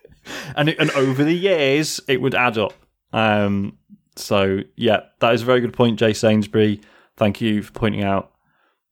and it, and over the years it would add up. Um, so yeah, that is a very good point, Jay Sainsbury. Thank you for pointing out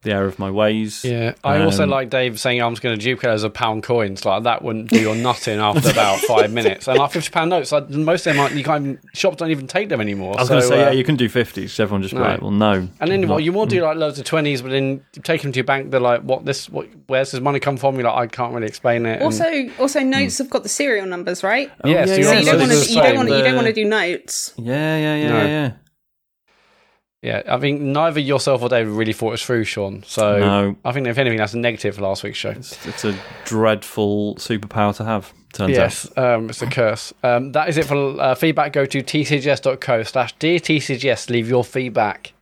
the error of my ways. Yeah, I also Um, like Dave saying I'm just going to duplicate as a pound coins. Like that wouldn't do your nothing after about five minutes. And like fifty pound notes, like most of them, aren't, you can't even, shops don't even take them anymore. I was so, going to say, uh, yeah, you can do 50s. Everyone just be no. like, well, no. And then, well, you want to do like loads of twenties, but then you take them to your bank. They're like, "What this? What? Where's this money come from?" You're like, "I can't really explain it." and- also, also notes have got the serial numbers, right? Oh, Yeah, so So you're you don't wanna, you don't want to you don't want to do notes. Yeah, yeah, yeah, No. yeah, yeah. I think neither yourself or David really thought it through, Sean. So No. I think if anything, that's a negative for last week's show. It's, it's a dreadful superpower to have, turns out. Yes, um, it's a curse. Um, that is it for uh, feedback. Go to tcgs.co slash dear tcgs. Leave your feedback.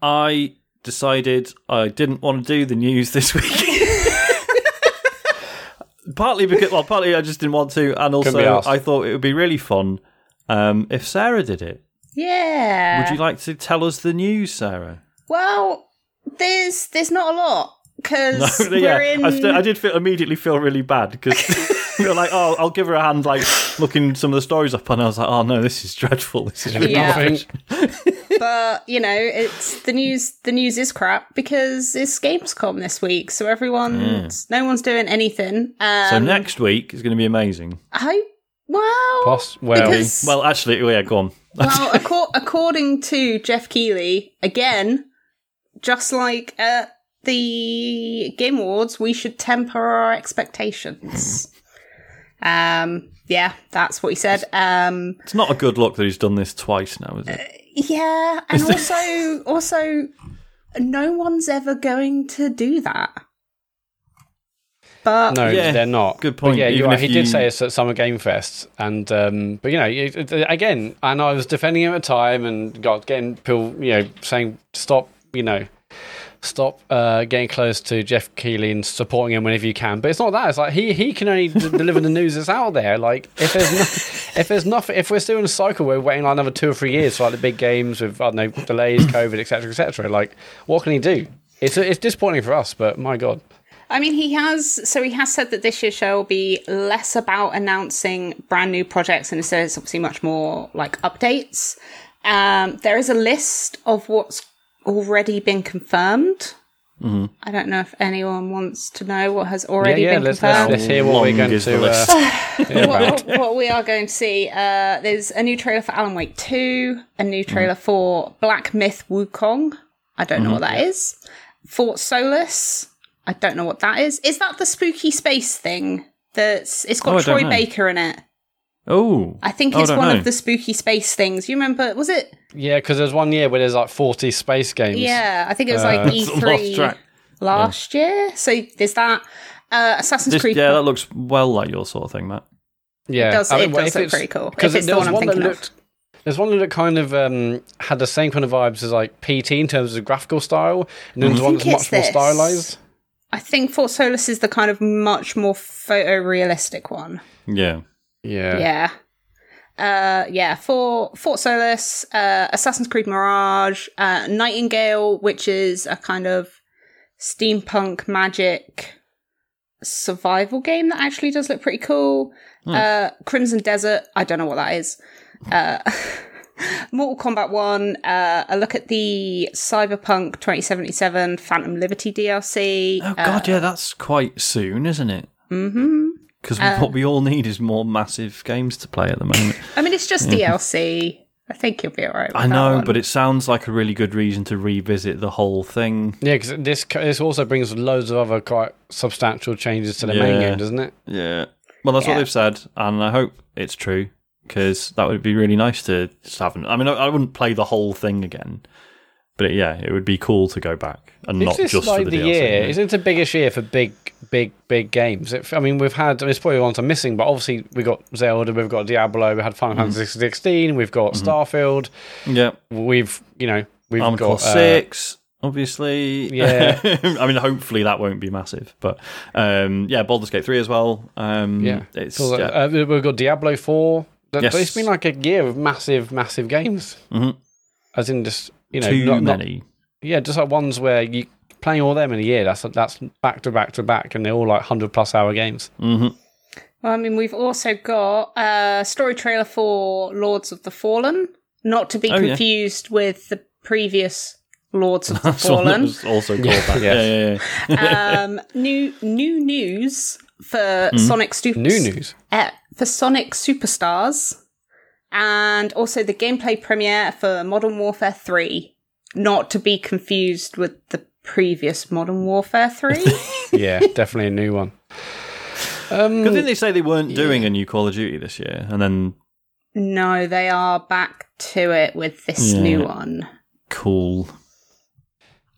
I decided I didn't want to do the news this week. partly because, well, partly I just didn't want to, and also. I thought it would be really fun um, if Sarah did it. Yeah. Would you like to tell us the news, Sarah? Well, there's there's not a lot because No, we're yeah, in. I, st- I did feel immediately feel really bad because we were like, oh, I'll give her a hand, like looking some of the stories up, and I was like, oh no, this is dreadful. This is really Yeah. Nothing. but you know, it's the news. The news is crap because it's Gamescom this week, so everyone's no one's doing anything. Um, so next week is going to be amazing. I well, Poss- well, because, Well, actually, oh, yeah, go on. Well, acco- according to Geoff Keighley, again, just like at the Game Awards, we should temper our expectations. um, yeah, that's what he said. Um, It's not a good look that he's done this twice now, is it? yeah, and also, also, no one's ever going to do that. But No, Yeah, they're not. good But point. yeah, you're Even right. He you- did say it's at Summer Game Fest, and um, but you know, it, it- again, and I was defending him at the time, and got getting people, you know, saying stop, you know, stop uh, getting close to Geoff Keighley and supporting him whenever you can. But it's not that. It's like he he can only d- deliver the news that's out there. Like if there's no, if there's nothing, if we're still in a cycle, we're waiting like another two or three years for like the big games with I don't know delays, COVID, etc., etc. Like what can he do? It's it's disappointing for us, but my god. I mean, he has. So he has said that this year's show will be less about announcing brand new projects, and instead it's obviously much more like updates. Um, there is a list of what's already been confirmed. I don't know if anyone wants to know what has already yeah, yeah. been Let's, let's, confirmed. let's hear what we're going to. list. Uh, hear what, what we are going to see. Uh, there's a new trailer for Alan Wake 2, a new trailer for Black Myth Wukong. I don't know what that is. Fort Solis. I don't know what that is. Is that the spooky space thing? That's it's got Oh, Troy. Baker in it. Oh. I think Oh, I it's one know. of the spooky space things. You remember? Was it? Yeah, because there's one year where there's like 40 space games. Yeah, I think it was Uh, like Lost E3 track. last year. So there's that. Uh, Assassin's This, Creed. yeah, that looks well like your sort of thing, Matt. yeah. It does- I mean, well, does look pretty cool. Because If it's the there one I'm one that thinking of. looked. There's one that kind of um, had the same kind of vibes as like PT in terms of graphical style, and then there's one that's it's much more stylized. I think Fort Solis is the kind of much more photorealistic one. Yeah. Yeah. Yeah. Uh, yeah, for Fort Solis, uh, Assassin's Creed Mirage, uh, Nightingale, which is a kind of steampunk magic survival game that actually does look pretty cool. Uh, Crimson Desert, I don't know what that is. Uh, Mortal Kombat 1, uh, a look at the Cyberpunk 2077 Phantom Liberty DLC. Oh, God, yeah, that's quite soon, isn't it? hmm Because Uh, what we all need is more massive games to play at the moment. I mean, it's just DLC. I think you'll be alright. I know, but it sounds like a really good reason to revisit the whole thing. Yeah, because this this also brings loads of other quite substantial changes to the main game, doesn't it? Yeah. Well, that's what they've said, and I hope it's true because that would be really nice to just have. I mean, I, I wouldn't play the whole thing again, but yeah, it would be cool to go back and not just like for the, the, DLC. year? yeah. Is it the biggest year for big, big, big games? It, I mean, we've had. It's probably ones I'm missing, but obviously we got Zelda, we've got Diablo, we had Final Mm-hmm. Fantasy 16, we've got Starfield, Yeah, we've you know we've Armored got uh, Six, obviously. Yeah. I mean, hopefully that won't be massive, but um, yeah, Baldur's Gate Three as well. Um, Yeah, it's yeah. uh, we've got Diablo 4. Th- Yes. It's been like a year of massive, massive games. Mhm. As in just you know too not, not- many. yeah, just like ones where you playing all them in a year. That's that's back to back to back, and they're all like hundred plus hour games. hmm Well, I mean, we've also got a story trailer for Lords of the Fallen, not to be Oh, yeah. confused with the previous Lords of the That's one that Fallen. was also called that. Yes. Yeah, yeah, yeah. um, new new news for Sonic Super New news. uh, for Sonic Superstars, and also the gameplay premiere for Modern Warfare Three, not to be confused with the previous Modern Warfare Three. Yeah, definitely a new one. Um, didn't they say they weren't doing a new Call of Duty this year, and then no, they are back to it with this Yeah. new one. cool.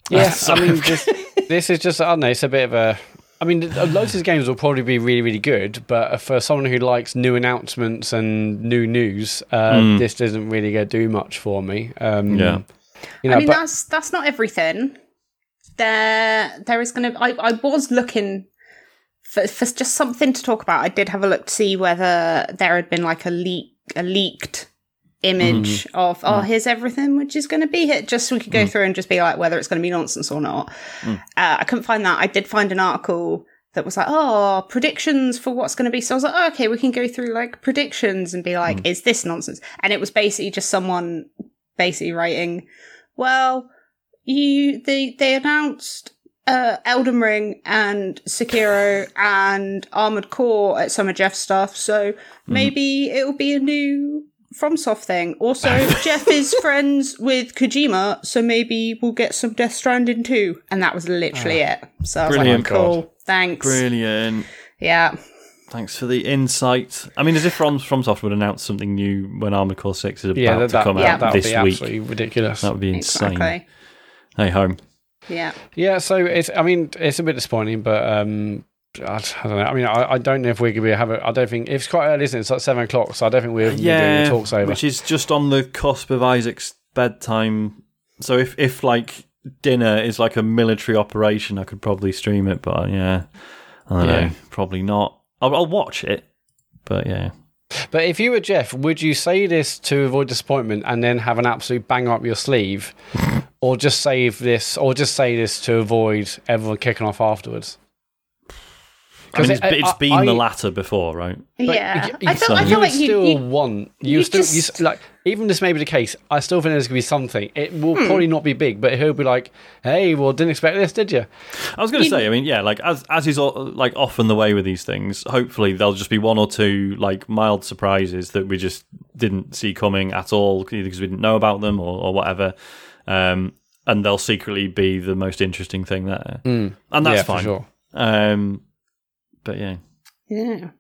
Yeah, I mean, this, this is just, I don't know, it's a bit of a. I mean, th- loads of games will probably be really, really good, but for someone who likes new announcements and new news, uh, Mm. this doesn't really go do much for me. Um, Yeah. You know, I mean, but that's that's not everything. There, there is going to. I, I was looking for for just something to talk about. I did have a look to see whether there had been like a leak, a leaked image mm-hmm. of oh, mm. here's everything which is going to be hit, just so we could go mm. through and just be like whether it's going to be nonsense or not. Mm. Uh, I couldn't find that. I did find an article that was like, oh, predictions for what's going to be. So I was like, oh, okay, we can go through like predictions and be like, is this nonsense? And it was basically just someone basically writing, "Well, you they they announced uh, Elden Ring and Sekiro and Armored Core at some of Geoff's stuff, so mm-hmm. maybe it'll be a new FromSoft thing. Also, Geoff is friends with Kojima, so maybe we'll get some Death Stranding too. And that was literally it. So I was Brilliant. like, cool, thanks. Brilliant. Yeah. Thanks for the insight. I mean, as if From FromSoft would announce something new when Armored Core Six is about Yeah, that, to come yeah. out that this be week. absolutely ridiculous. That would be insane. Exactly. Hey, home. Yeah. Yeah, so it's. I mean, it's a bit disappointing, but um, I, I don't know. I mean, I, I don't know if we're could be have. I don't think it's quite early, isn't it? It's like seven o'clock, so I don't think we're doing Yeah, the talks over. which is just on the cusp of Isaac's bedtime. So if if like dinner is like a military operation, I could probably stream it. But uh, yeah, I don't Yeah. know, probably not. I'll, I'll watch it, but yeah. But if you were Geoff, would you say this to avoid disappointment and then have an absolute bang up your sleeve, or just save this, or just say this to avoid everyone kicking off afterwards? I mean, it's, it's been I- the latter before, right? But yeah. you- I feel, I you feel like you, still you, want you, you still you, just- s- like even this may be the case. I still think there's gonna be something. It will Hmm. probably not be big, but he'll be like, "Hey, well, didn't expect this, did you?" I was going to say, I mean, yeah, like as as is like often the way with these things. Hopefully, there'll just be one or two like mild surprises that we just didn't see coming at all, either because we didn't know about them or, or whatever. Um, and they'll secretly be the most interesting thing there, and that's Mm. yeah, fine. for sure. Um, but yeah, yeah.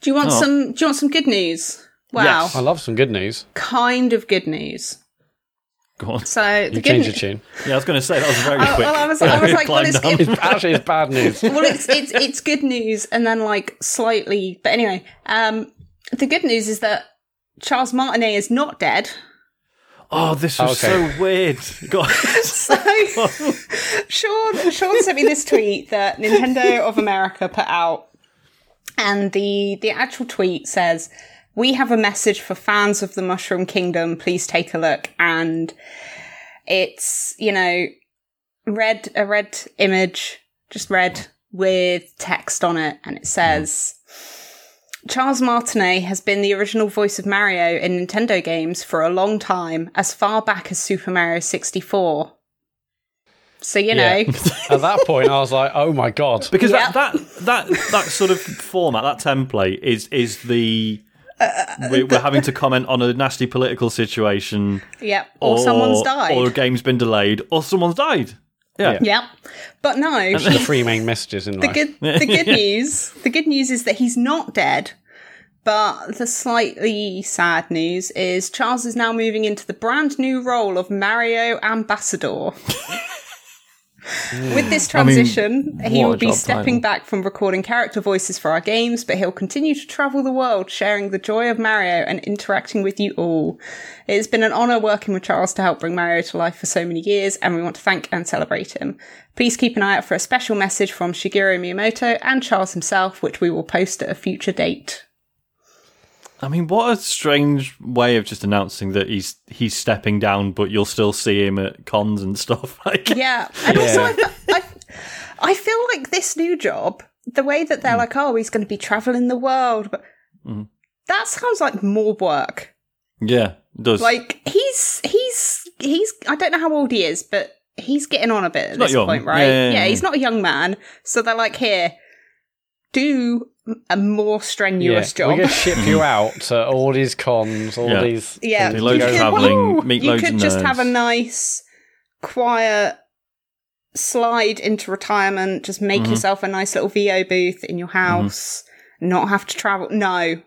Do you want Oh. some? Do you want some good news? Wow. Yes. I love some good news. Kind of good news. go on. So the You good changed n- the tune. Yeah, I was going to say that was very Oh, quick. well, I was- I was like, well, it's- down. it- It's, actually, it's bad news. well, it's it's it's good news, and then like slightly. But anyway, um, the good news is that Charles Martinet is not dead. Oh, this was Okay. so weird. Go. So Sean Sean sent me this tweet that Nintendo of America put out, and the the actual tweet says, "We have a message for fans of the Mushroom Kingdom. Please take a look." And it's you know red a red image, just red with text on it, and it says. Charles Martinet has been the original voice of Mario in Nintendo games for a long time, as far back as Super Mario 64. So, you know, Yeah. At that point, I was like, "Oh my god!" because Yeah. that, that that that sort of format, that template is is the we're, we're having to comment on a nasty political situation, yep, or, someone's died. or a game's been delayed, or someone's died. Yeah, Yep. But no, the three main messages in the life. good the good news the good news is that he's not dead. But the slightly sad news is Charles is now moving into the brand new role of Mario Ambassador. With this transition, he will be stepping title. back from recording character voices for our games, but he'll continue to travel the world, sharing the joy of Mario and interacting with you all. It's been an honour working with Charles to help bring Mario to life for so many years, and we want to thank and celebrate him. Please keep an eye out for a special message from Shigeru Miyamoto and Charles himself, which we will post at a future date. I mean, what a strange way of just announcing that he's he's stepping down, but you'll still see him at cons and stuff. Like, Yeah, and also I, I, I feel like this new job, the way that they're hmm. like, oh, he's going to be traveling the world, but hmm. that sounds like more work. yeah, it does. Like he's he's he's I don't know how old he is, but he's getting on a bit at not this young. point, right? Yeah, yeah, yeah. he's not a young man, so they're like, here, do a more strenuous We're job. going to ship you out to all these cons, all Yeah. these. Yeah, Do things loads you of travelling, Woo! meet you loads could of just nerds. have a nice, quiet slide into retirement. Just make Mm-hmm. yourself a nice little VO booth in your house. Not have to travel. No,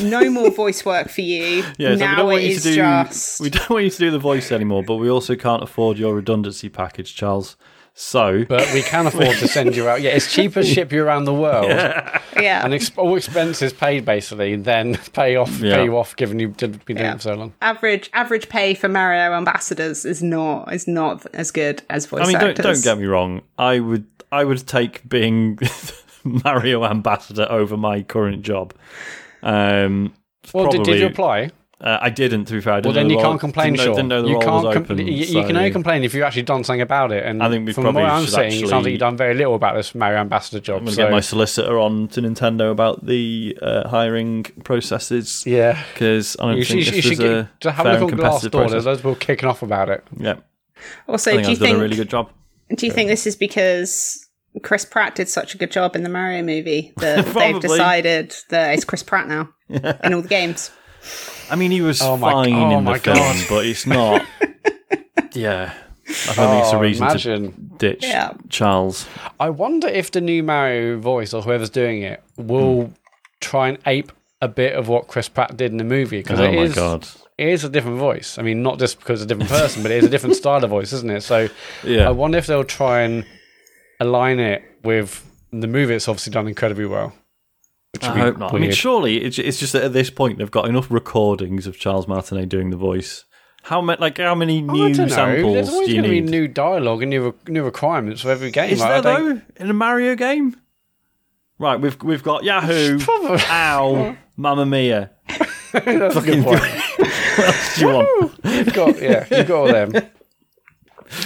no more voice work for you. Yeah, so we don't want it you to do just. we don't want you to do the voice anymore, but we also can't afford your redundancy package, Charles. So But we can afford to send you out. Yeah, it's cheaper to ship you around the world, yeah, yeah. and ex- all expenses paid basically, then pay off, Yeah. pay you off, given you've been doing Yeah. it for so long. average average pay for Mario ambassadors is not is not as good as voice I mean, don't don't get me wrong. I would I would take being Mario ambassador over my current job. Um, Well, did, did you apply? Uh, I didn't, to be fair. I Well, didn't then know you the can't role- complain, didn't know, Sean. Didn't know the you role can't. was com- open. you, you can only complain if you've actually done something about it. And I think we from probably what I'm saying, seeing, it sounds like you've done very little about this Mario Ambassador job. I'm going to so- get my solicitor on to Nintendo about the uh, hiring processes. yeah. Because I don't You think should, you this should was get, a to have fair a and look on Glass competitive Door. There's process. loads of people kicking off about it. Yeah, Also, I think do you I've done think a really good job. do you think this is because Chris Pratt did such a good job in the Mario movie that they've decided that it's Chris Pratt now in all the games? I mean, he was Oh my- fine oh in the my film, God. but it's not. yeah, I don't think it's a Oh, reason imagine. to ditch Yeah. Charles. I wonder if the new Mario voice or whoever's doing it will Hmm. try and ape a bit of what Chris Pratt did in the movie because Oh it my is god! it is a different voice. I mean, not just because it's a different person, but it is a different style of voice, isn't it? So Yeah, I wonder if they'll try and align it with the movie. It's obviously done incredibly well. Which I hope not. I mean, surely it's, it's just that at this point they've got enough recordings of Charles Martinet doing the voice. How many? Like how many I new don't know. samples There's always do you going to be need? new dialogue and new new requirements for every game. Is Like, there though in a Mario game? Right, we've we've got Yahoo, Probably. Ow, Mamma Mia. That's a good point. what else do you want? You've got yeah, you've got all them.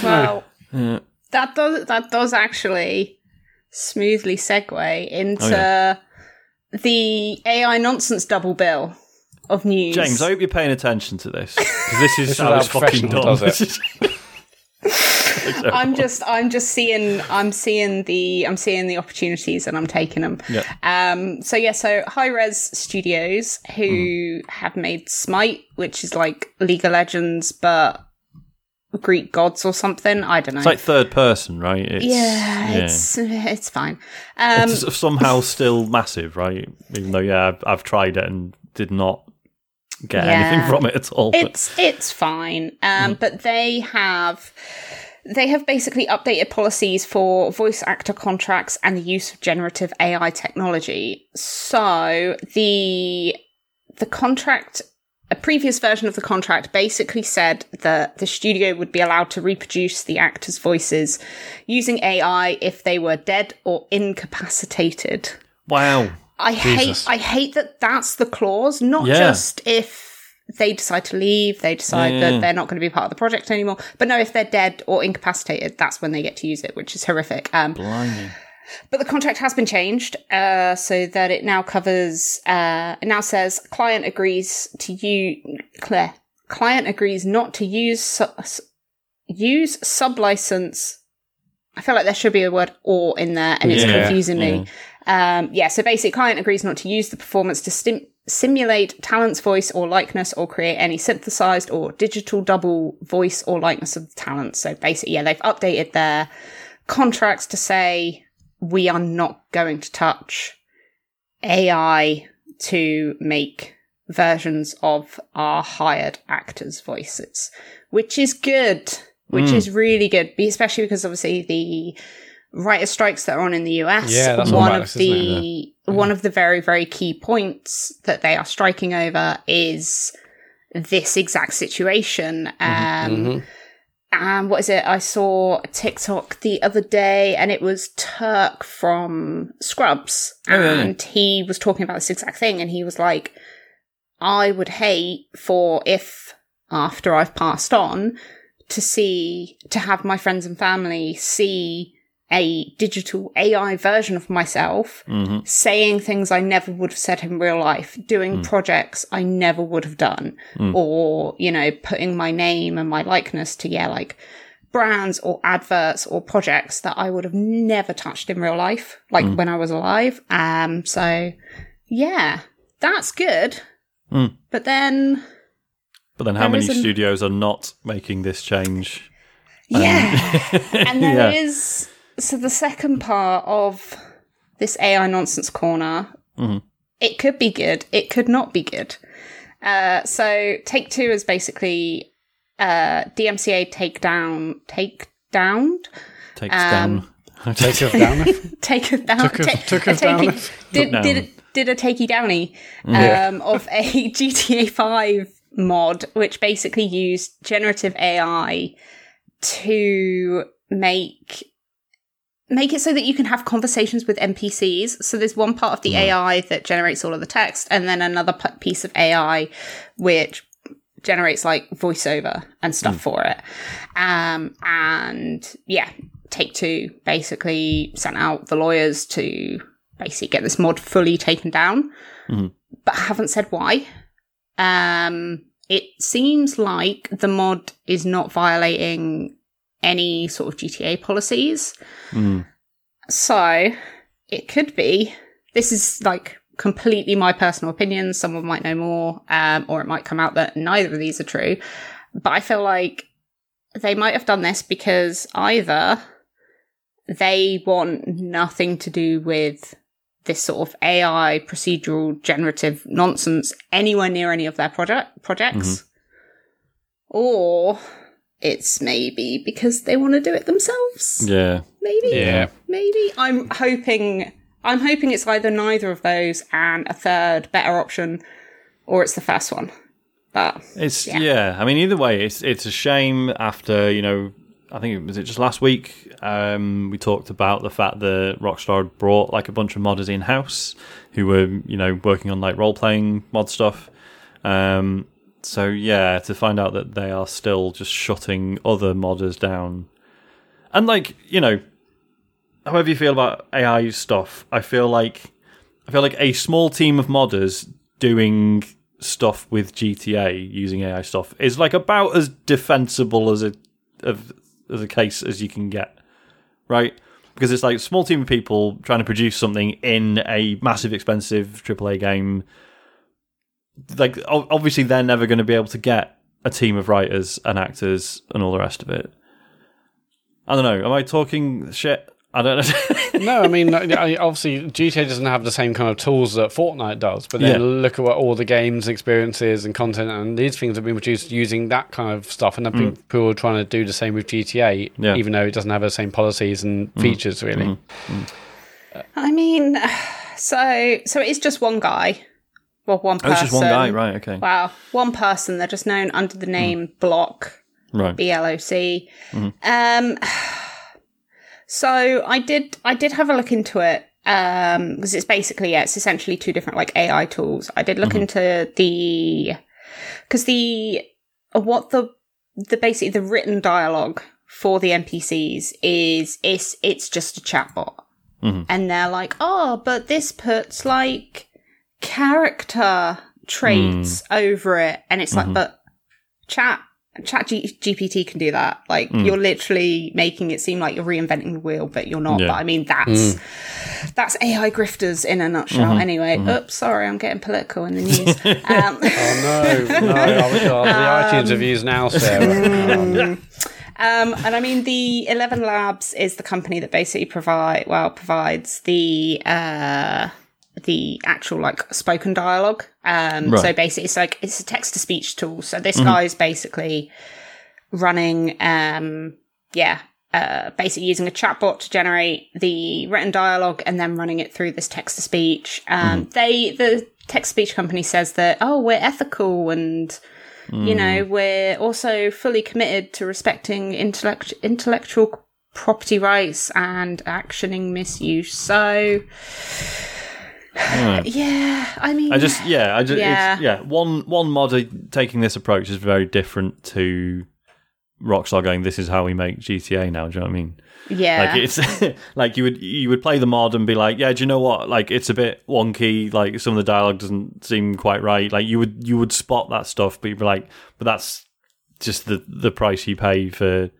Well, Yeah. that does that does actually smoothly segue into Oh, yeah. The AI nonsense double bill of news. James, I hope you're paying attention to this because this is This how how it's fucking done. does it. I'm just I'm just seeing I'm seeing the I'm seeing the opportunities and I'm taking them. Yeah. Um so yeah, so Hi-Rez Studios who Mm-hmm. have made Smite, which is like League of Legends but Greek gods or something. I don't know. It's like third person, right? It's, yeah, it's it's fine. Um it's somehow still massive, right? Even though, yeah, I've, I've tried it and did not get Yeah. anything from it at all. but- it's it's fine um Mm-hmm. but they have they have basically updated policies for voice actor contracts and the use of generative ai technology so the the contract a previous version of the contract basically said that the studio would be allowed to reproduce the actors' voices using AI if they were dead or incapacitated. wow. I Jesus. hate I hate that that's the clause, not Yeah. just if they decide to leave, they decide Yeah. that they're not going to be part of the project anymore. But no, if they're dead or incapacitated, that's when they get to use it, which is horrific. Um, Blimey. But the contract has been changed uh, so that it now covers. Uh, it now says client agrees to you. Claire, client agrees not to use su- use sublicense. I feel like there should be a word "or" in there, and it's Yeah, confusing me. Um, yeah, so basically, client agrees not to use the performance to stim- simulate talent's voice or likeness, or create any synthesized or digital double voice or likeness of the talent. So basically, yeah, they've updated their contracts to say we are not going to touch AI to make versions of our hired actors' voices, which is good, which is really good, especially because obviously the writer strikes that are on in the US. Yeah, that's one of this, isn't it? the one of the very very key points that they are striking over is this exact situation. Um, Mhm. And what is it? I saw TikTok the other day, and it was Turk from Scrubs, Oh, yeah, and he was talking about this exact thing, and he was like, "I would hate for if after I've passed on to see to have my friends and family see." A digital AI version of myself hmm saying things I never would have said in real life, doing projects I never would have done, or, you know, putting my name and my likeness to, yeah, like brands or adverts or projects that I would have never touched in real life, like when I was alive. Um, so yeah, that's good. Mm. But then, But then, how many studios are not making this change? yeah. and there Yeah. is so the second part of this AI nonsense corner. Mhm. It could be good. It could not be good. Uh, so Take Two is basically uh, DMCA take down, take down, Takes Um, down. Take us down. take a down, Took a- ta- took a us down. did down. did did a takey downy Yeah. um, of a GTA Five mod, which basically used generative AI to make make it so that you can have conversations with NPCs. So there's one part of the AI that generates all of the text, and then another p- piece of AI which generates like voiceover and stuff for it. Um, and yeah, Take Two basically sent out the lawyers to basically get this mod fully taken down, but haven't said why. Um, it seems like the mod is not violating any sort of GTA policies. So it could be. This is like completely my personal opinion. Someone might know more, um, or it might come out that neither of these are true. But I feel like they might have done this because either they want nothing to do with this sort of AI procedural generative nonsense anywhere near any of their project projects, or it's maybe because they want to do it themselves. Yeah. Maybe, Yeah. maybe. I'm hoping. I'm hoping it's either neither of those and a third better option, or it's the first one. But It's Yeah. yeah. I mean, either way, it's it's a shame. After you know, I think it was it just last week. Um, we talked about the fact that Rockstar had brought like a bunch of modders in house who were you know working on like role playing mod stuff. Um, so yeah, to find out that they are still just shutting other modders down, and like you know, however you feel about AI stuff, I feel like I feel like a small team of modders doing stuff with GTA using AI stuff is like about as defensible as a of, as a case as you can get, right? Because it's like small team of people trying to produce something in a massive, expensive AAA game. Like, obviously, they're never going to be able to get a team of writers and actors and all the rest of it. I don't know. Am I talking shit? I don't know. no, I mean, I- obviously, GTA doesn't have the same kind of tools that Fortnite does. But then Yeah. look at what all the games, experiences, and content, and these things have been produced using that kind of stuff. And I think mm. people are trying to do the same with GTA, Mm. Yeah. Even though it doesn't have the same policies and mm. features, really. Mm. I mean, so so it is just one guy. Well, one Oh, person. it's just one guy, right? Okay, Wow, one person. They're just known under the name Block. right. B L O C. Um, so I did I did have a look into it um because it's basically yeah it's essentially two different like AI tools. I did look into the because the uh, what the the basically the written dialogue for the NPCs is it's it's just a chatbot. And they're like, oh, but this puts like character traits hmm. over it. And it's like, mm-hmm. but chat chat G- gpt can do that like mm. you're literally making it seem like you're reinventing the wheel but you're not Yeah. but i mean that's mm. that's ai grifters in a nutshell mm-hmm. anyway mm-hmm. oops sorry i'm getting political in the news um, Oh, no, no. Oh, God. The iTunes um, reviews now, Sarah. Um, and I mean, the ElevenLabs is the company that basically provide well provides the uh, the actual like spoken dialogue. Um, So basically, it's like it's a text to speech tool. So this guy's basically running, um, yeah, uh, basically using a chatbot to generate the written dialogue and then running it through this text to speech. Um, They the text speech company says that oh we're ethical and you know we're also fully committed to respecting intellect- intellectual property rights and actioning misuse. So yeah, I mean, I just yeah, I just Yeah. Yeah. One one modder uh, taking this approach is very different to Rockstar going. This is how we make GTA now. Do you know what I mean? yeah, Like it's like you would you would play the mod and be like, yeah, do you know what? Like it's a bit wonky. Like some of the dialogue doesn't seem quite right. Like you would you would spot that stuff, but you'd be like, but that's just the the price you pay for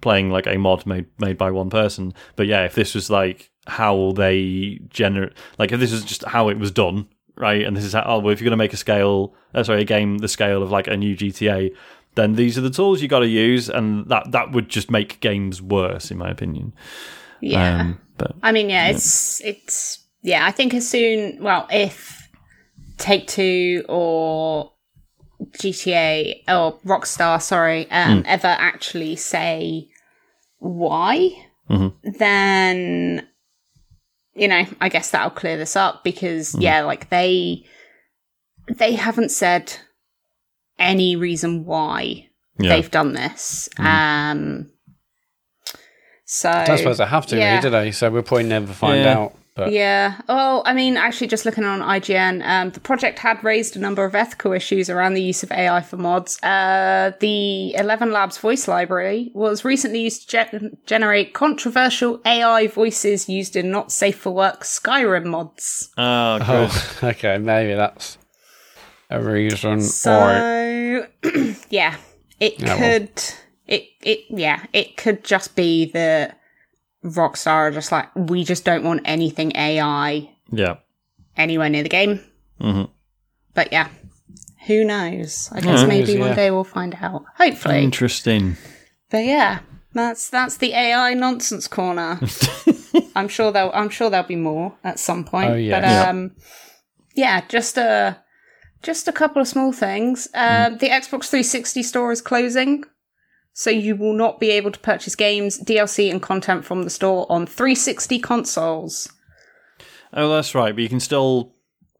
playing like a mod made made by one person. But yeah, if this was like how they generate, like if this is just how it was done, right? And this is how oh, well, if you're gonna make a scale, uh, sorry, a game the scale of like a new GTA, then these are the tools you got to use, and that that would just make games worse, in my opinion. yeah. Um, but I mean, yeah, it's it's yeah. I think as soon, well, if Take Two or GTA or Rockstar, sorry, um, ever actually say why, then you know, I guess that'll clear this up because yeah, like they they haven't said any reason why yeah, they've done this. Um, So I don't suppose I have to, yeah. really, do they? So we'll probably never find Yeah. out. But Yeah. Well, I mean, actually, just looking on IGN, um, the project had raised a number of ethical issues around the use of AI for mods. Uh, the ElevenLabs voice library was recently used to gen- generate controversial AI voices used in not safe for work Skyrim mods. Oh, oh, okay, maybe that's a reason. So, Alright. yeah, it Yeah, well. could. It it yeah, it could just be that Rockstar are just like we just don't want anything AI Yeah. anywhere near the game. Mhm. But yeah, who knows? I guess Yeah. maybe Yeah. one day we'll find out. Hopefully. Interesting. but yeah, that's that's the AI nonsense corner. I'm sure there'll I'm sure there'll be more at some point. Oh, yeah. But Yeah. um, yeah, just a just a couple of small things. Um, The Xbox 360 store is closing. So you will not be able to purchase games, DLC, and content from the store on 360 consoles. Oh, that's right. But you can still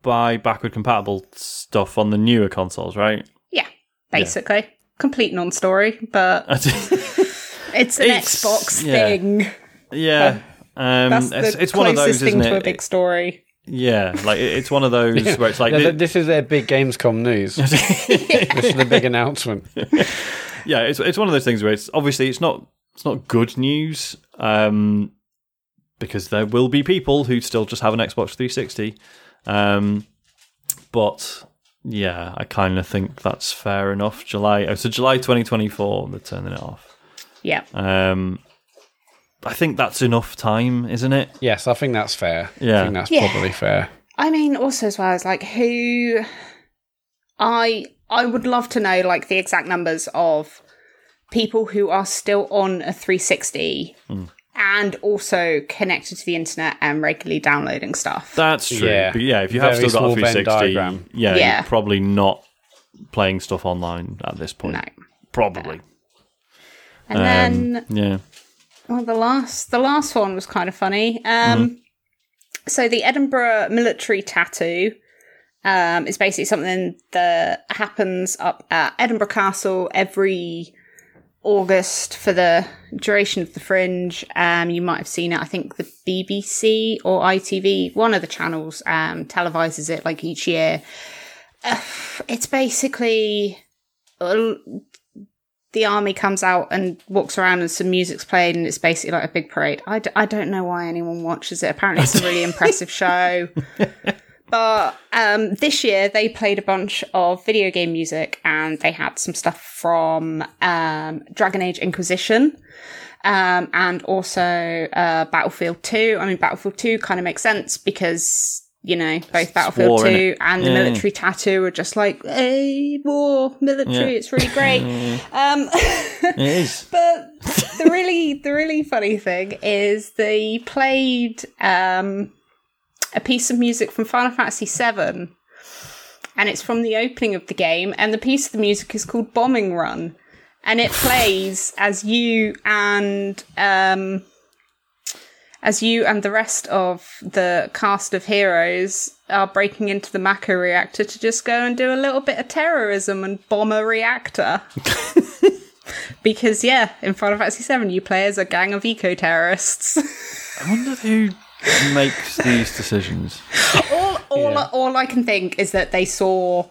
buy backward compatible stuff on the newer consoles, right? Yeah, basically. Complete non story, but it's an It's- Xbox yeah. thing. yeah. Um, That's it's, the it's one of closest those, thing isn't to a big story. Yeah, like it's one of those where it's like, Yeah, this is their big Gamescom news. this is the big announcement. Yeah, it's it's one of those things where it's obviously it's not it's not good news, um, because there will be people who still just have an Xbox 360, um, but yeah, I kind of think that's fair enough. July, oh, so July 2024, they're turning it off. Yeah. Um, I think that's enough time, isn't it? Yes, I think that's fair. Yeah. I think that's Yeah. probably fair. I mean, also as well as like who I I would love to know like the exact numbers of people who are still on a 360 Hmm. and also connected to the internet and regularly downloading stuff. That's true. Yeah. But yeah, if you have Very still got a 360, diagram. yeah, Yeah. you're probably not playing stuff online at this point. no. Probably. And Um, then yeah. Well, the last the last one was kind of funny. Um, So the Edinburgh military tattoo um, is basically something that happens up at Edinburgh Castle every August for the duration of the Fringe. Um, you might have seen it. I think the BBC or ITV, one of the channels, um, televises it like each year. Uh, it's basically uh, the army comes out and walks around and some music's played and it's basically like a big parade. I, d- I don't know why anyone watches it. Apparently it's a really impressive show. But um, this year they played a bunch of video game music and they had some stuff from um, Dragon Age Inquisition. Um, and also uh, Battlefield 2. I mean, Battlefield 2 kind of makes sense because, you know, both Battlefield war, 2 innit? and the military tattoo are just like, hey, war, military, Yeah. it's really great. um, It is. but the really the really funny thing is they played um, a piece of music from Final Fantasy VII, and it's from the opening of the game. And the piece of the music is called "Bombing Run," and it plays as you and um, as you and the rest of the cast of heroes are breaking into the Mako reactor to just go and do a little bit of terrorism and bomb a reactor. Because yeah, in Final Fantasy VII, you play as a gang of eco terrorists. I wonder who makes these decisions. all, all, Yeah. all I can think is that they saw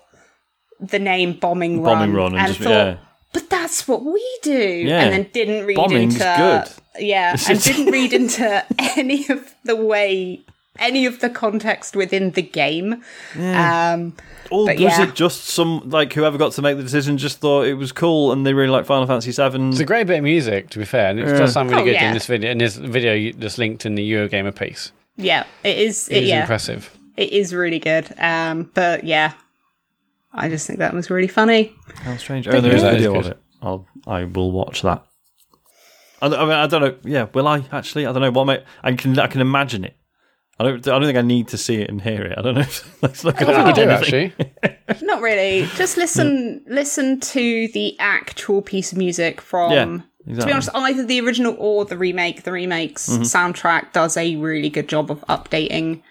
the name Bombing Run, Bombing Run and just- thought, yeah. but that's what we do, Yeah. and then didn't read Bombing's into good. yeah, and didn't read into any of the way, any of the context within the game. Um, Or But was yeah. it just some like whoever got to make the decision just thought it was cool and they really like Final Fantasy Seven? It's a great bit of music, to be fair, and it does sound really Oh, good yeah. in this video. In this video, you just linked in the Eurogamer piece. yeah, it is. It is yeah, impressive. it is really good. Um, but yeah, I just think that was really funny. How strange. Oh, there is a video of it. I'll, I will watch that. I, I mean, I don't know. Yeah, will I actually? I don't know. What may, I can I can imagine it. I don't. I don't think I need to see it and hear it. I don't know. If, it's not gonna I think add you do anything. actually. Not really. Just listen listen to the actual piece of music from Yeah, to be honest, either the original or the remake. The remake's Mm-hmm. soundtrack does a really good job of updating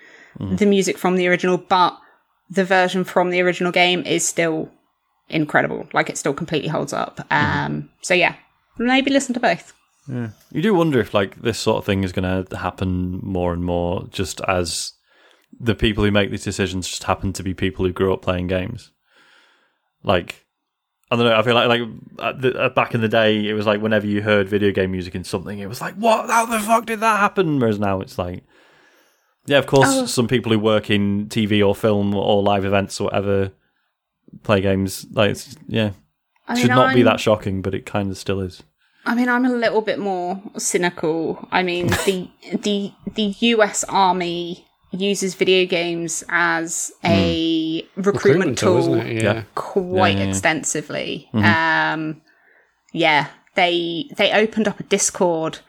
the music from the original, but the version from the original game is still incredible. Like it still completely holds up. Mm-hmm. Um so yeah. Maybe listen to both. You do wonder if like this sort of thing is going to happen more and more, just as the people who make these decisions just happen to be people who grew up playing games. Like, I don't know. I feel like like the, uh, back in the day, it was like whenever you heard video game music in something, it was like, what? How the fuck did that happen? Whereas now it's like, yeah, of course, Oh. some people who work in TV or film or live events or whatever play games. Like, it's, yeah, I should not be I'm- that shocking, but it kind of still is. I mean, I'm a little bit more cynical. I mean, the the the U.S. Army uses video games as a recruitment, tool, isn't it? Yeah. Yeah. quite Yeah, yeah, yeah. extensively. Um, yeah, they they opened up a Discord,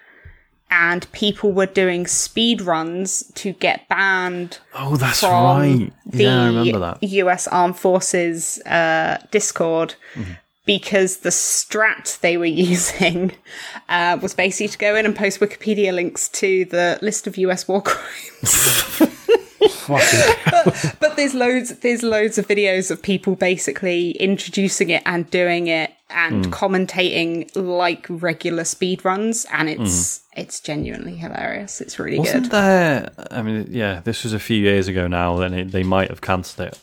and people were doing speed runs to get banned Oh, that's from right. the yeah, I remember that. US Armed Forces uh, Discord Mm-hmm. Because the strat they were using uh, was basically to go in and post Wikipedia links to the list of US war crimes. Fucking- but there's loads there's loads of videos of people basically introducing it and doing it and Hmm. commentating like regular speed runs and it's it's genuinely hilarious. It's really Hmm. Wasn't good. there? I mean, yeah, this was a few years ago now. Then it, they might have cancelled it.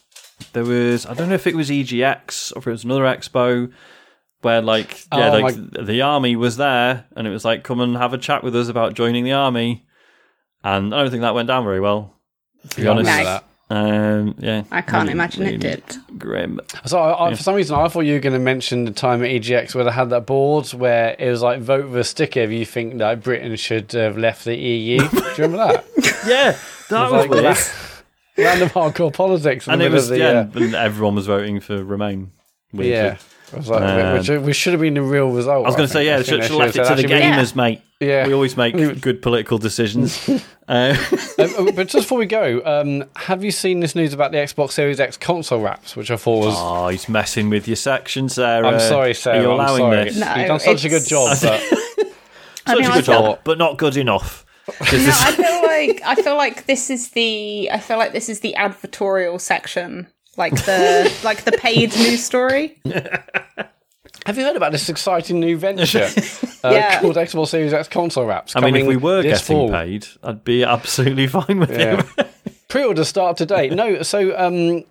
There was, I don't know if it was EGX or if it was another expo where, like, yeah, Oh, like the army was there, and it was like, come and have a chat with us about joining the army. And I don't think that went down very well. To be Yeah, honest, remember No. that. um, yeah, I can't really, imagine it did. Grim. So I, I, for some reason, I thought you were going to mention the time at EGX where they had that board where it was like vote with a sticker if you think that Britain should have left the EU. Do you remember that? Yeah, that was like weird. ra- random hardcore politics in And the it was of the yeah, uh, and everyone was voting for Remain. weirdly. yeah. It was like, Um, which, which should have been the real result. I was going to say, yeah, should, should have left it to the gamers, mate. Yeah. We always make good political decisions. uh, Um, but just before we go, um, have you seen this news about the Xbox Series X console wraps, which I thought was. oh, he's messing with your section, Sarah. I'm sorry, Sarah. Are you I'm allowing sorry. this? No, You've done such a good job, but I Such mean, a I good job, but not good enough. This No, I feel like I feel like this is the I feel like this is the advertorial section, like the like the paid news story. have you heard about this exciting new venture uh, Yeah. called Xbox Series X console wraps? I mean, if we were this getting fall? paid, I'd be absolutely fine with Yeah. it. Pre-order start today. No, so um,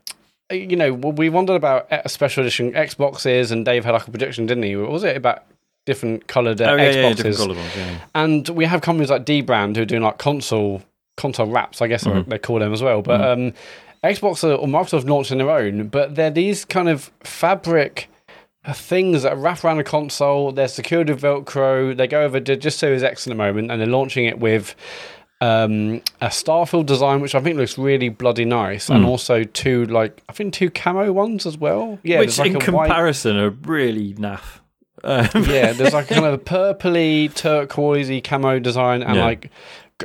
you know, we wondered about a special edition Xboxes, and Dave had like a prediction, didn't he? What was it about different coloured uh, Oh, yeah, yeah, yeah, Xboxes? coloured ones, yeah. and we have companies like dbrand who are doing like console console wraps, I guess Mm-hmm. they call them as well. But um, Xbox are- or Microsoft have launched on their own, but they're these kind of fabric things that wrap around a console. They're secured with Velcro. They go over to just Series X in the moment, and they're launching it with um, a Starfield design, which I think looks really bloody nice, and also two like I think two camo ones as well. Yeah. Which, like in a white- comparison, are really naff. Um, yeah, there's like kind of a purpley, turquoisey camo design and Yeah. like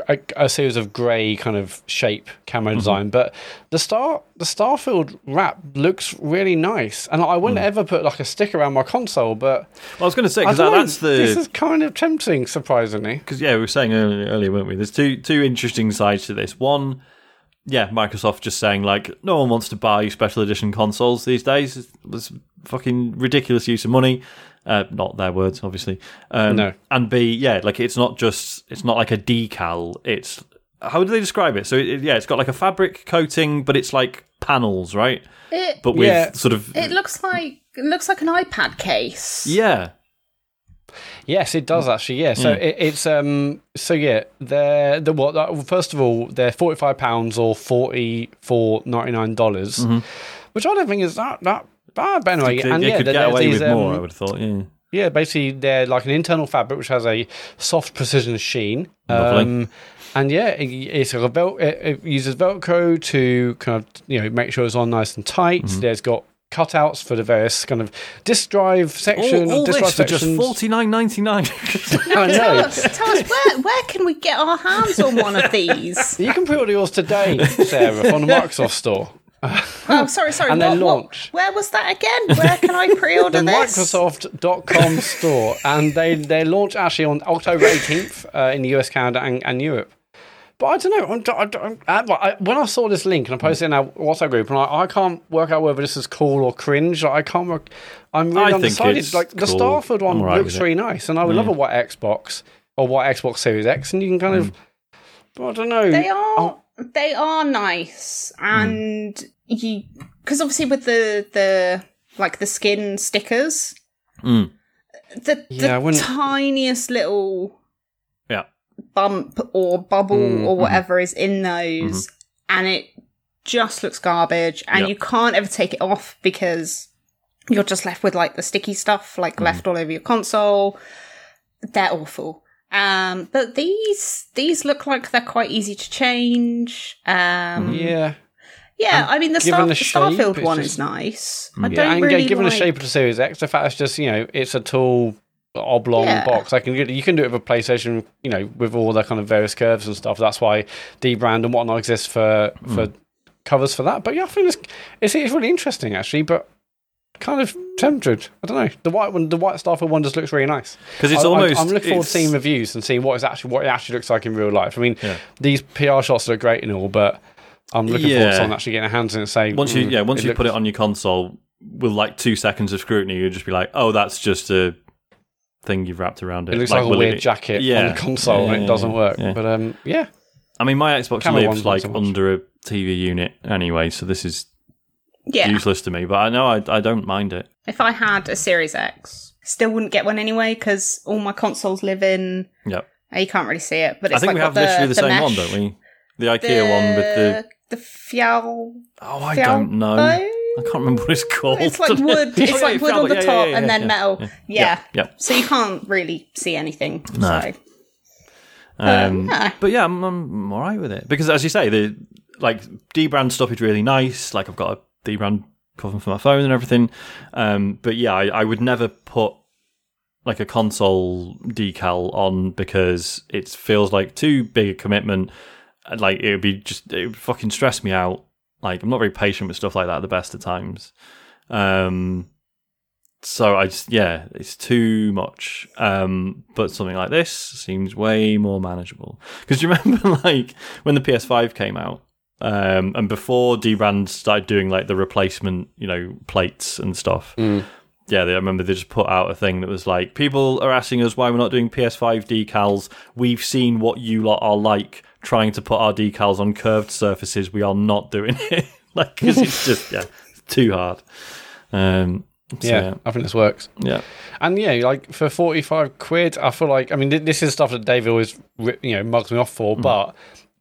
a, a series of grey kind of shape camo design. But the star, the Starfield wrap looks really nice, and I wouldn't ever put like a stick around my console. But I was going to say because don't that's the this is kind of tempting, surprisingly. because yeah, we were saying earlier, earlier, weren't we? There's two two interesting sides to this. One, yeah, Microsoft just saying like no one wants to buy special edition consoles these days. It was fucking ridiculous use of money. Uh, not their words, obviously. Um, No. And B, yeah, like it's not just it's not like a decal. It's how do they describe it? So it, yeah, it's got like a fabric coating, but it's like panels, right? It But with Yeah. sort of it looks like it looks like an iPad case. yeah, Yes, it does actually. Yeah, so it, it's um. So yeah, they're the what? uh, First of all, they're forty five pounds or forty four ninety nine dollars, Mm-hmm. which I don't think is that that bad. But anyway, They- and they yeah, could get away these, with more. um, I would have thought. Yeah. Yeah, basically they're like an internal fabric which has a soft precision sheen. Lovely. Um, and yeah, it, it's a vel- it, it uses Velcro to kind of you know make sure it's on nice and tight. Mm-hmm. There's got cutouts for the various kind of disk drive section. All, all disk this drive for just forty nine ninety nine. I Tell us, tell us where where can we get our hands on one of these? You can pre-order yours today, Sarah, from the Microsoft store. Oh, sorry, sorry. And they what- what- launch. where was that again? Where can I pre-order The this? Microsoft.com store, and they they launch actually on October 18th uh, in the US, Canada, and, and Europe. But I don't know. I'm, I, don't- I, I, when I saw this link and I posted it in our WhatsApp group, and I, I can't work out whether this is cool or cringe. Like, I can't work. I'm really I think undecided. it's Like the cool. Starfield one I'm looks with really nice, and I would love a white Xbox or white Xbox Series X, and you can kind of. I don't know. They are Oh. They are nice, and you because obviously with the the like the skin stickers, Mm. the Yeah, the wouldn't- tiniest little Yeah. bump or bubble Mm, or whatever is in those, and it just looks garbage, and Yep. you can't ever take it off because you're just left with like the sticky stuff like left all over your console. They're awful. Um, but these these look like they're quite easy to change. Um, yeah. yeah, I mean the, Star- the the shape, Starfield it's one just- is nice. I Yeah, don't and really given like... the shape of the Series X, the fact it's just you know it's a tall oblong Yeah. box. I can you can do it with a PlayStation, you know, with all the kind of various curves and stuff. That's why dbrand and whatnot exists for for covers for that. But yeah, I think it's, it's it's really interesting actually. But kind of tempted. I don't know. The white one, the white Starfield one, just looks really nice. because it's I- I- almost. I'm looking forward to seeing reviews and seeing what is actually what it actually looks like in real life. I mean, Yeah. these PR shots look great and all, but I'm looking forward to someone actually getting their hands in and saying once you "Mm, yeah once you looks- put it on your console with like two seconds of scrutiny, you'll just be like, oh, that's just a thing you've wrapped around it. It looks like, a will weird it- jacket Yeah. on the console Yeah, and it doesn't work. yeah. But um, yeah, I mean, my Xbox Camera lives like under a TV unit anyway, so this is Yeah, useless to me. But I know I, I don't mind it. if I had a Series X, still wouldn't get one anyway because all my consoles live in. Yep. You can't really see it, but I think like we have literally the, same one, don't we? The IKEA one with the the Fial. oh, I don't know. I can't remember what it's called. It's like wood. It's like wood on the Yeah, yeah, top yeah, and then yeah, metal. yeah. Yeah. yeah. So you can't really see anything. No. So. Um, yeah. But yeah, I'm, I'm all right with it because, as you say, the like dbrand stuff is really nice. Like I've got a dbrand cover for my phone and everything. Um, but yeah, I, I would never put like a console decal on because it feels like too big a commitment. Like it would be just it would fucking stress me out. Like I'm not very patient with stuff like that at the best of times. Um, so I just yeah, it's too much. Um, but something like this seems way more manageable. Because you remember like when the PS5 came out, um, and before dbrand started doing like the replacement, you know, plates and stuff. Yeah, they, I remember they just put out a thing that was like, people are asking us why we're not doing PS5 decals. We've seen what you lot are like trying to put our decals on curved surfaces. We are not doing it. like, because it's just, yeah, it's too hard. Um, so, yeah, I think this works. yeah. And yeah, like for forty five quid, I feel like I mean this is stuff that Dave always you know mugs me off for, Mm. but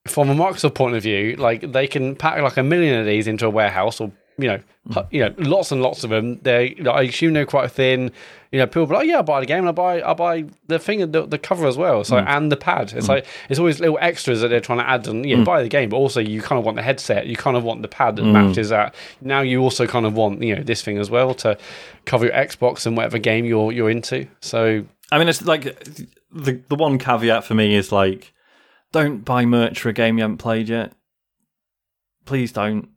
from a Microsoft point of view, like they can pack like a million of these into a warehouse or you know Mm. you know lots and lots of them. They know, I assume they're quite thin. You know, people be like, oh, yeah, I buy the game and I buy I buy the thing the, the cover as well. So Mm. and the pad. It's like it's always little extras that they're trying to add and Mm. you know, buy the game, but also you kind of want the headset. You kind of want the pad that matches that. Now you also kind of want you know this thing as well to cover your Xbox and whatever game you're you're into. So I mean, it's like the the one caveat for me is like, don't buy merch for a game you haven't played yet. Please don't.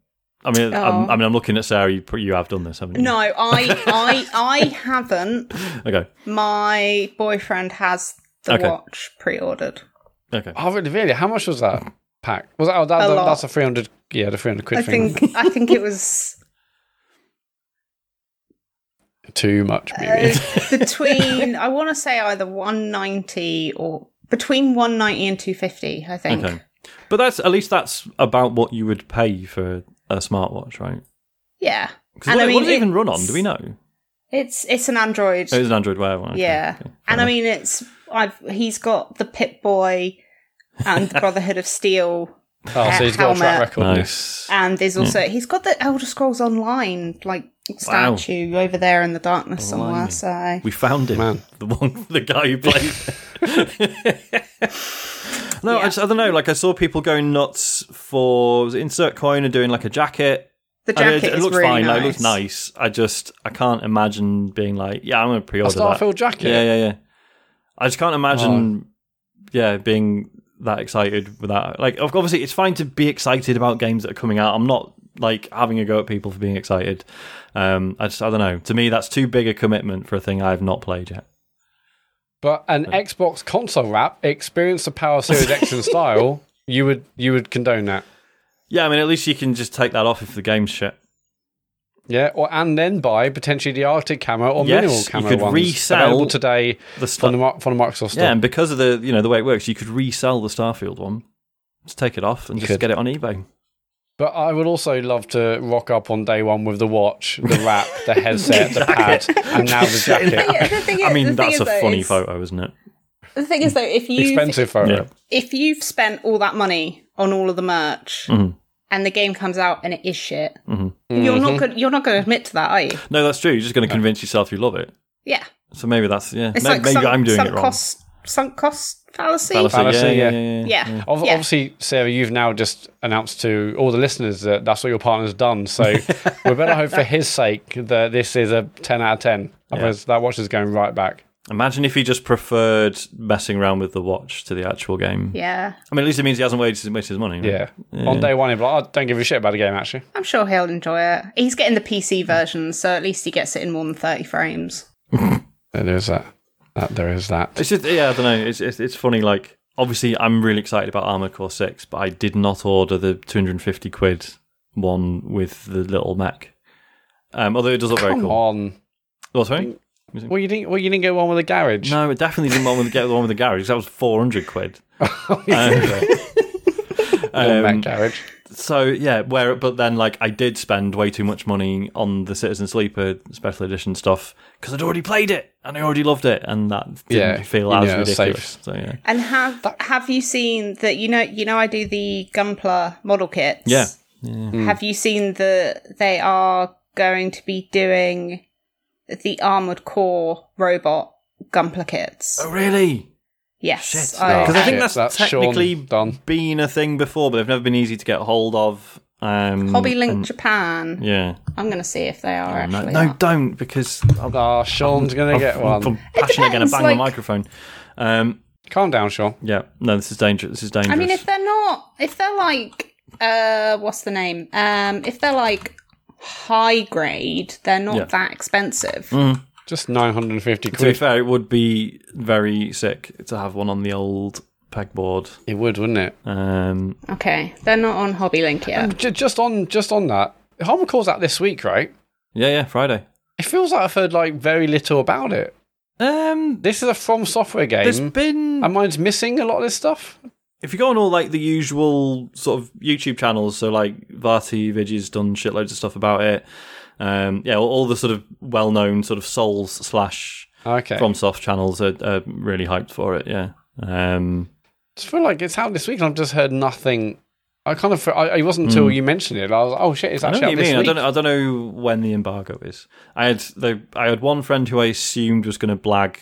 I mean, I'm, Oh. I mean, I'm looking at Sarah. You, you have done this, haven't you? No, I, I, I haven't. Okay. My boyfriend has the Okay. watch pre-ordered. Okay. Oh, really? really? How much was that pack? Was that? Oh, that, A that- lot. that's a three hundred. Yeah, the three hundred quid I thing. think, I think it was Too much, maybe. uh, between. I want to say either one ninety or between one ninety and two fifty. I think. Okay. But that's at least that's about what you would pay for a smartwatch, right? yeah And what, I what does it even run on? Do we know? it's it's an Android. Oh, it's an Android Wear one. okay, yeah, okay, and I mean it's. I've he's got the Pip-Boy and the Brotherhood of Steel. Oh, so he's got a track record. nice. And there's also he's got the Elder Scrolls Online like Wow. statue over there in the darkness somewhere. So We found him, Man. the one, the guy who played. no, I, just, I don't know. Like I saw people going nuts for was it insert coin and doing like a jacket. the I mean, jacket it, it is looks really fine. nice. Like, it looks nice. I just I can't imagine being like, yeah, I'm going to A pre-order that. Starfield jacket. Yeah, yeah, yeah. I just can't imagine, Oh. yeah, being that excited with that. Like, obviously, it's fine to be excited about games that are coming out. I'm not like having a go at people for being excited. Um, I just, I don't know. To me, that's too big a commitment for a thing I have not played yet. But an Xbox console wrap, experience the power Series X in style. You would you would condone that? Yeah, I mean, at least you can just take that off if the game's shit. Yeah, or and then buy potentially the Arctic camo or Yes, minimal you could ones resell available today The from stuff. the from the Microsoft store. Yeah, and because of the you know the way it works, you could resell the Starfield one. Just take it off and just could. get it on eBay. But I would also love to rock up on day one with the watch, the wrap, the headset, the pad, and now the jacket. The thing is- I mean, that's a though, funny is- photo, isn't it? The thing is, though, if you Expensive photo. Yeah. if you've spent all that money on all of the merch Mhm. And the game comes out and it is shit, Mhm. you're Mm-hmm. not. You're not going to admit to that, are you? No, that's true. You're just going to convince yourself you love it. Yeah, So maybe that's yeah. it's May- like maybe sunk, I'm doing sunk it wrong. cost sunk cost fallacy. Fallacy, Fallacy, yeah, yeah. yeah, yeah, Yeah, Ob- yeah. Obviously, Sarah, you've now just announced to all the listeners that that's what your partner's done. So we better hope for his sake that this is a 10 out of 10. Otherwise, that watch is going right back. Imagine if he just preferred messing around with the watch to the actual game. Yeah, I mean, at least it means he hasn't wasted, wasted his money. right? Yeah. On day one, he'd be like, I don't give a shit about the game, actually. I'm sure he'll enjoy it. He's getting the PC version, so at least he gets it in more than thirty frames. There is that. that there is that. It's just yeah, I don't know. It's, it's it's funny. Like obviously, I'm really excited about Armored Core Six, but I did not order the 250 quid one with the little mech. Um, although it does look very Come cool. on. Oh, sorry. Well, you didn't. Well, you didn't get one with a garage. No, it definitely didn't want to get the one with the garage. That was 400 quid. Little Um, Mac garage. so yeah, where but then like I did spend way too much money on the Citizen Sleeper special edition stuff because I'd already played it and I already loved it, and that didn't Yeah, feel as know, ridiculous. So yeah, And have have you seen that? You know, you know, I do the Gunpla model kits. Yeah. Have you seen that they are going to be doing the armored core robot Gunpla kits? oh really? yes, Shit. I- Because I Oh, think that's, that's technically done. been a thing before, but they've never been easy to get hold of. Um, Hobby Link and- Japan. yeah. I'm going to see if they are Oh, no, actually. no, are. don't because I'm, Oh, Sean's going to get I'm, one. I'm passionate again. I depends, bang my like- microphone. Um, Calm down, Sean. yeah, no, this is dangerous. This is dangerous. I mean, if they're not, if they're like, uh, what's the name? Um, if they're like high grade, they're not Yeah. that expensive. Mm. Just 950 to be fair, it would be very sick to have one on the old pegboard. It would, wouldn't it? Um, Okay, they're not on Hobby Link yet. J- just on just on that, Armored Core's out this week, right? yeah, yeah, Friday. It feels like I've heard like very little about it. Um, This is a From Software there's game, been and mine's missing a lot of this stuff. If you go on all like the usual sort of YouTube channels, so like VaatiVidya's done shitloads of stuff about it. Um, yeah, all, all the sort of well-known sort of Souls slash Okay, FromSoft channels are, are really hyped for it. Yeah. Um, just feel like it's out this week, and I've just heard nothing. I kind of, I, it wasn't until you mentioned it. I was like, oh shit, it's. I know actually what out you this mean. I week. don't. know- I don't know when the embargo is. I had the. I had one friend who I assumed was going to blag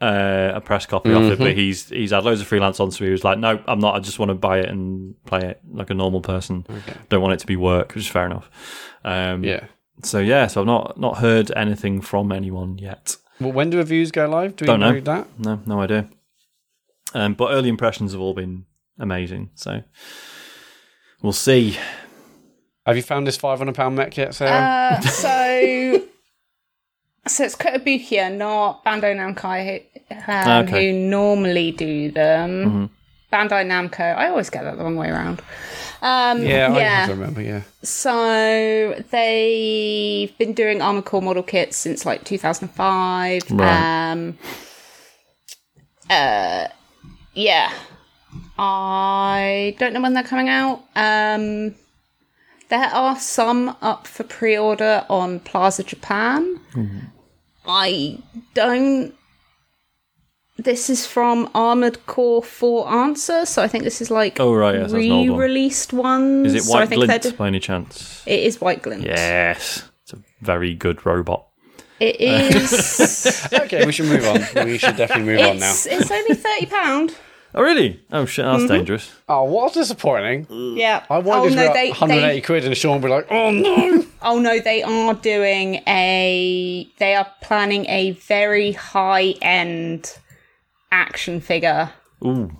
uh, a press copy of it, Mm-hmm. but he's he's had loads of freelance on, so he was like, "No, I'm not. I just want to buy it and play it like a normal person. Don't want it to be work." Which is fair enough. Um, Yeah. So yeah, so I've not not heard anything from anyone yet. Well, when do reviews go live? Do we Don't know. that? No, no idea. Um, but early impressions have all been amazing. So we'll see. Have you found this five hundred pound mech yet, Sarah? Uh, so, so it's Kotobukiya, not Bandai Namco, who, um, Okay. who normally do them. Mm-hmm. Bandai Namco. I always get that the wrong way around. Um, yeah, I yeah. have to remember. Yeah, So they've been doing Armored Core model kits since like 2005. Right. Um, uh, yeah. I don't know when they're coming out. Um, there are some up for pre-order on Plaza Japan. Mm-hmm. I don't. This is from Armored Core For Answer, so I think this is like Oh, right, yes, that's an one. re-released ones. Is it White think they're Glint d- by any chance? it is White Glint. Yes, it's a very good robot. It is. okay, we should move on. We should definitely move on now. it's, it's only thirty pound. Oh, really? Oh, shit, that's Mm-hmm. dangerous. Oh, what disappointing! Yeah. I wanted oh no, they, 180 they. quid, and Sean would be like, "Oh no!" Oh no, they are doing a. They are planning a very high end action figure. Ooh.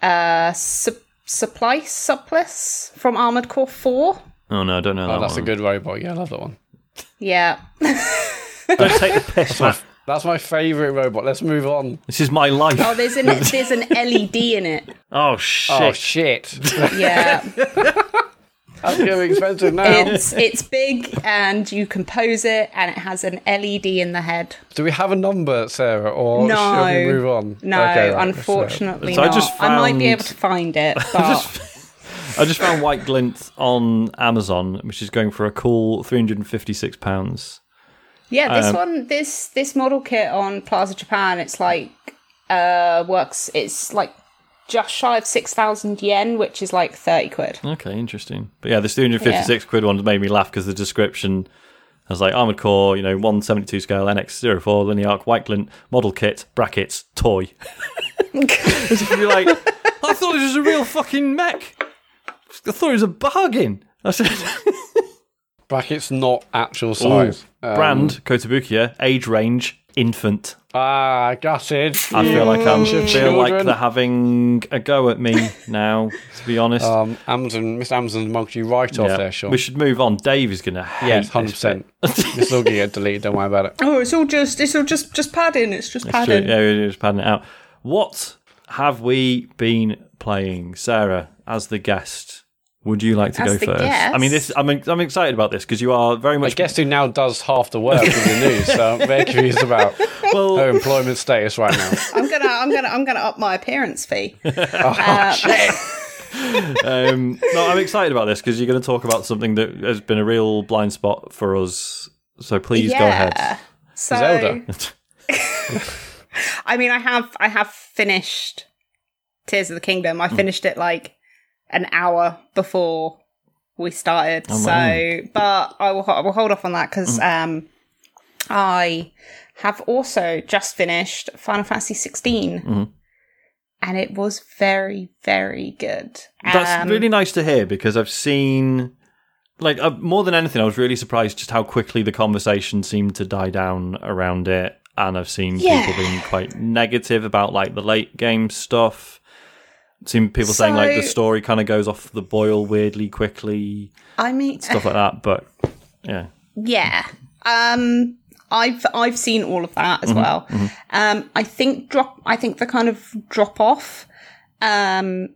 Uh, su- supply supplice from Armored Core Four. Oh, no, I don't know Oh, that that's a good robot. Yeah, I love that one. Yeah. Don't take the piss, Matt. That's my favourite robot. Let's move on. This is my life. Oh, there's an there's an LED in it. Oh shit! Oh shit! Yeah, That's gonna expensive now. it's it's big and you compose it, and it has an LED in the head. Do we have a number, Sarah, or No. shall we move on? No, Okay, right, unfortunately So I not. just I might be able to find it, but I just found White Glint on Amazon, which is going for a cool three hundred and fifty-six pounds. Yeah, this Um, one, this this model kit on Plaza Japan, it's like uh works. It's like just shy of six thousand yen, which is like thirty quid. Okay, interesting. But yeah, this 356 quid one made me laugh because the description I was like Armored Core, you know, 172 scale NX04 Line Ark white glint model kit brackets toy. You're like, I thought it was a real fucking mech. I thought it was a bargain. I said, Brackets not actual size. Um, brand Kotobukiya, age range infant. Ah, gutted. I feel like I'm Bunch of feel like they're having a go at me now. To be honest, Um, Amazon, Miss Amazon's mugged you right off there, Sean. we should move on. Dave is going to hate yes, this hundred bit. percent. This will get deleted. Don't worry about it. Oh, it's all just it's all just just padding. It's just True. padding. Yeah, we're just padding it out. What have we been playing, Sarah? As the guest, would you like to As go the first? guest? I mean, this. I'm I'm excited about this because you are very I much. guess who now does half the work of the news, so I'm very curious about her employment status right now. I'm gonna I'm gonna I'm gonna up my appearance fee. Oh, shit. um, no, I'm excited about this because you're going to talk about something that has been a real blind spot for us. So please go ahead. So Zelda. I mean, I have I have finished Tears of the Kingdom. I finished it like an hour before we started. Oh, so, wow. but I will I will hold off on that because Hmm. um, I have also just finished Final Fantasy 16. Mm-hmm. And it was very, very good. That's Um, really nice to hear because I've seen, like, uh, more than anything, I was really surprised just how quickly the conversation seemed to die down around it. And I've seen Yeah. people being quite negative about, like, the late game stuff. Seen people saying, like, the story kind of goes off the boil weirdly quickly, I mean, stuff like that. But, yeah. Yeah. Um I've I've seen all of that as Mm-hmm, well. Um I think drop I think the kind of drop off um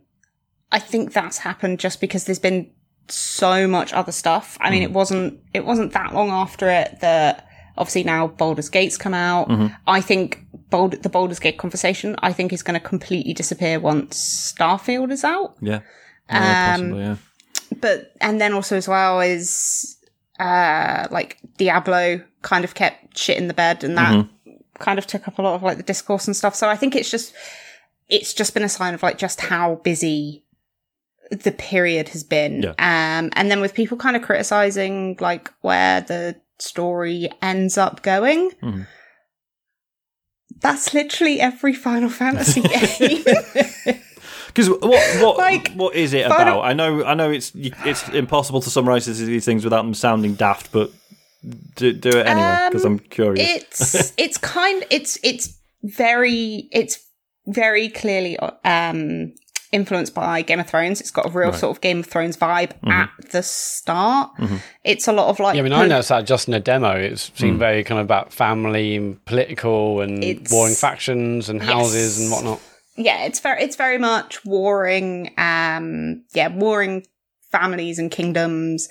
I think that's happened just because there's been so much other stuff. I mean it wasn't it wasn't that long after it that obviously now Baldur's Gate's come out. Mm-hmm. I think Bold, the Baldur's Gate conversation I think is going to completely disappear once Starfield is out Yeah. Yeah, Um, possibly, yeah. but and then also as well is uh like Diablo kind of kept shit in the bed and that Mm-hmm. kind of took up a lot of like the discourse and stuff. So I think it's just it's just been a sign of like just how busy the period has been. Yeah. Um and then with people kind of criticizing like where the story ends up going. Mhm. That's literally every Final Fantasy game. Because what what Like, what is it Final- about? I know I know it's it's impossible to summarize these things without them sounding daft, but do, do it anyway because I'm curious. it's it's kind it's it's very it's very clearly um influenced by Game of Thrones. It's got a real sort of Game of Thrones vibe Mm-hmm. at the start. It's a lot of like Yeah, I mean, I noticed that just in a demo. It seemed Hmm. very kind of about family and political and It's- warring factions and houses Yes. and whatnot. yeah, it's very it's very much warring um yeah, warring families and kingdoms.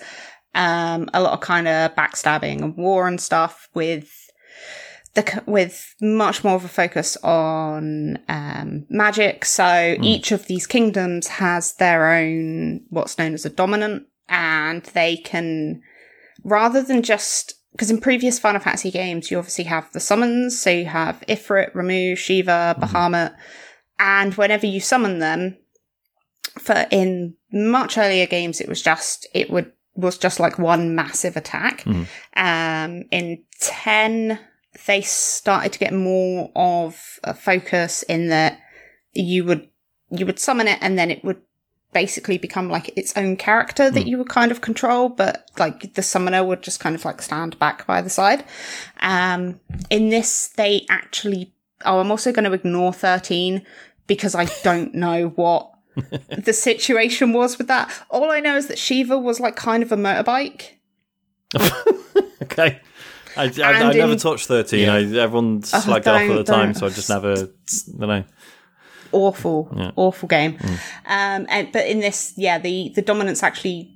Um a lot of kind of backstabbing and war and stuff with the with much more of a focus on um magic. So each of these kingdoms has their own what's known as a dominant and they can rather than just because in previous Final Fantasy games, you obviously have the summons. So you have Ifrit, Ramuh, Shiva, Bahamut. And whenever you summon them, for in much earlier games, it was just, it would, was just like one massive attack. Um, in 10, they started to get more of a focus in that you would, you would summon it and then it would basically become like its own character that you would kind of control, but like the summoner would just kind of like stand back by the side. Um, in this, they actually, oh, I'm also going to ignore 13 because I don't know what the situation was with that. All I know is that Shiva was like kind of a motorbike. okay. I, I, And I never in- touched 13. I, everyone slagged it off all the time, so I just never, I don't know. awful, awful game. Um, and but in this, yeah, the the dominants actually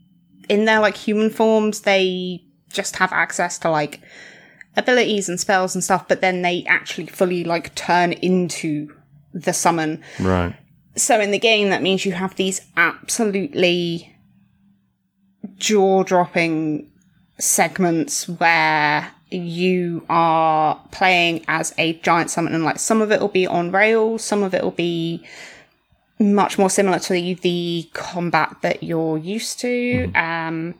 in their like human forms, they just have access to like abilities and spells and stuff, but then they actually fully like turn into the summon. Right. So in the game, that means you have these absolutely jaw dropping segments where you are playing as a giant summon and like some of it will be on rails, some of it will be much more similar to the, the combat that you're used to. Um,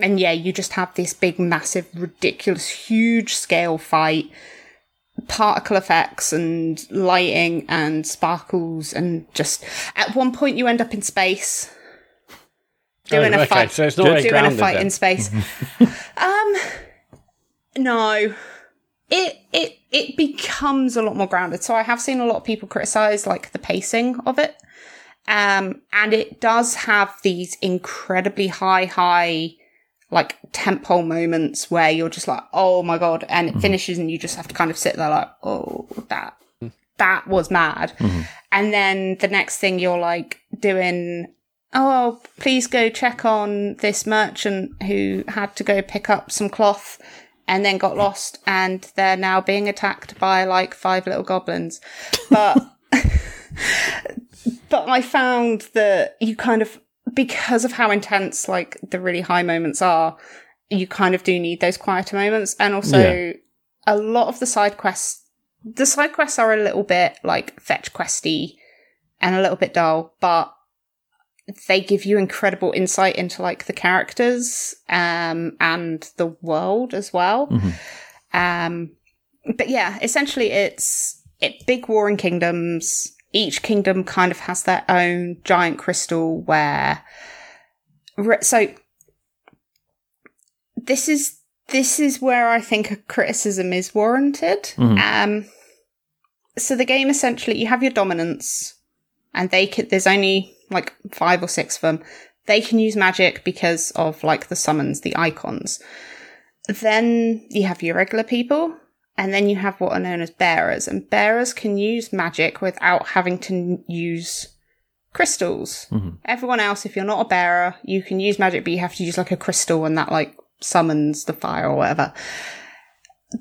and yeah, you just have this big, massive, ridiculous, huge scale fight. Particle effects and lighting and sparkles and just at one point you end up in space. Doing Oh, a okay, fight. so it's not doing a fight then. in space. Um no. It it it becomes a lot more grounded. So i have seen a lot of people criticize like the pacing of it. Um and it does have these incredibly high high like tempo moments where you're just like, oh my god, and it finishes and you just have to kind of sit there like, oh, that that was mad. And then the next thing you're like doing, oh, please go check on this merchant who had to go pick up some cloth and then got lost and they're now being attacked by like five little goblins. But but I found that you kind of because of how intense like the really high moments are, you kind of do need those quieter moments. And also Yeah. a lot of the side quests the side quests are a little bit like fetch questy and a little bit dull, but they give you incredible insight into like the characters um and the world as well. Um but yeah, essentially it's it big warring kingdoms. Each kingdom kind of has their own giant crystal where re- so this is this is where I think a criticism is warranted. Um so the game essentially you have your dominance and they could there's only like five or six of them. They can use magic because of like the summons, the icons. Then you have your regular people, and then you have what are known as bearers. And bearers can use magic without having to use crystals. Mm-hmm. Everyone else, if you're not a bearer, you can use magic, but you have to use like a crystal, and that like summons the fire or whatever.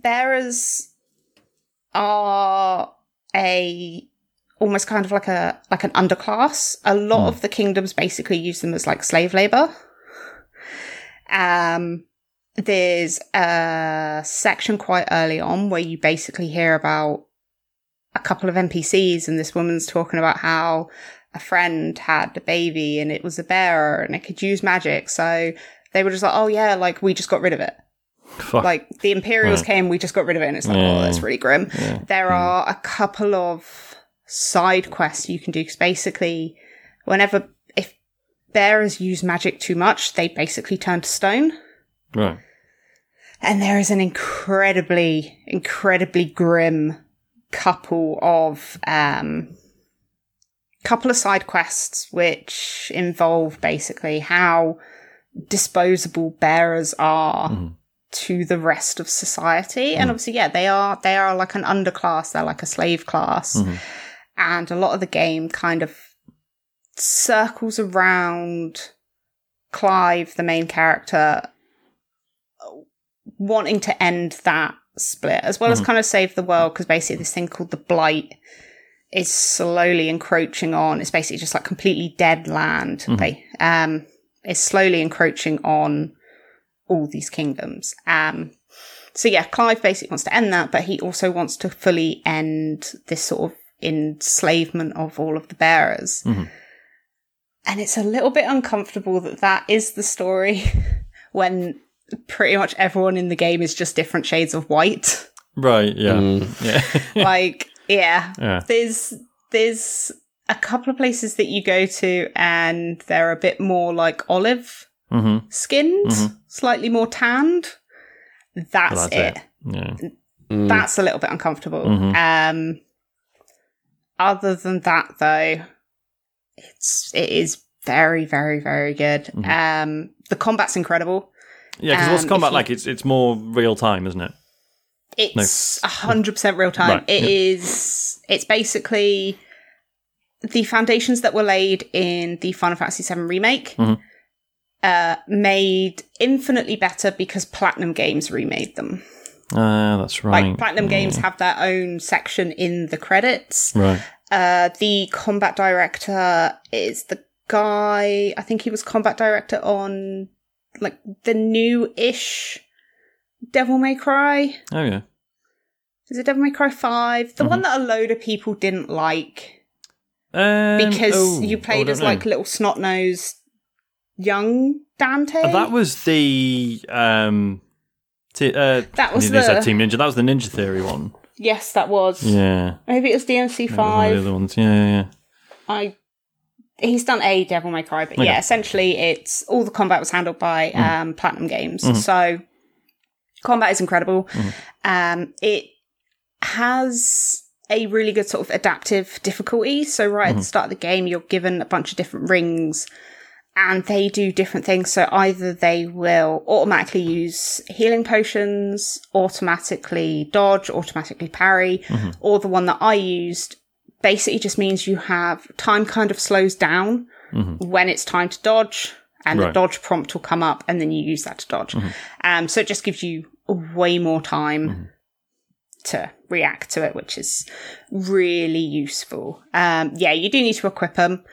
Bearers are a almost kind of like a like an underclass. A lot of the kingdoms basically use them as like slave labor. Um, there's a section quite early on where you basically hear about a couple of NPCs, and this woman's talking about how a friend had a baby and it was a bearer and it could use magic. So they were just like, oh yeah, like we just got rid of it. Fuck. Like the Imperials came, we just got rid of it, and it's like, oh, that's really grim. There are a couple of side quests you can do because basically, whenever if bearers use magic too much, they basically turn to stone. right. And there is an incredibly, incredibly grim couple of um couple of side quests which involve basically how disposable bearers are mm-hmm. to the rest of society. And mm-hmm. obviously, yeah, they are they are like an underclass, they're like a slave class. Mm-hmm. And a lot of the game kind of circles around Clive, the main character, wanting to end that split, as well as kind of save the world, because basically this thing called the Blight is slowly encroaching on. It's basically just like completely dead land. They um is slowly encroaching on all these kingdoms. Um so yeah, Clive basically wants to end that, but he also wants to fully end this sort of enslavement of all of the bearers. And it's a little bit uncomfortable that that is the story when pretty much everyone in the game is just different shades of white. Right. Yeah. Yeah. like, yeah, Yeah. there's there's a couple of places that you go to and they're a bit more like olive mm-hmm. skinned, slightly more tanned. That's, That's it. it. Yeah. That's a little bit uncomfortable. Mm-hmm. Um other than that though, it's it is very, very, very good. Mm-hmm. Um the combat's incredible. Yeah. Because what's Um, combat you- like? It's it's more real time, isn't it? It's a hundred percent real time. Right, It yeah. is. It's basically the foundations that were laid in the Final Fantasy VII remake, Mhm. uh, made infinitely better because Platinum Games remade them. Ah, that's right. Like Platinum Games have their own section in the credits. Right. Uh, the combat director is the guy. I think he was combat director on like the new-ish Devil May Cry. Oh yeah. Is it Devil May Cry Five? The Mm-hmm. one that a load of people didn't like Um, because oh, you oh, played as know. like little snot nosed young Dante. Oh, that was the um. T- uh, That was nearly said the- Team Ninja. That was the Ninja Theory one. yes, that was. Yeah. Maybe it was DMC That was one of the Five. other ones. Yeah, yeah, yeah. I he's done a Devil May Cry, but Okay. yeah, essentially it's all the combat was handled by Mm-hmm. um, Platinum Games. So combat is incredible. Mm-hmm. Um, it has a really good sort of adaptive difficulty. So right Mm-hmm. at the start of the game, you're given a bunch of different rings. And they do different things. So either they will automatically use healing potions, automatically dodge, automatically parry, Mm-hmm. or the one that I used basically just means you have time kind of slows down when it's time to dodge and the dodge prompt will come up and then you use that to dodge. Um, so it just gives you way more time to react to it, which is really useful. Um, yeah, you do need to equip them.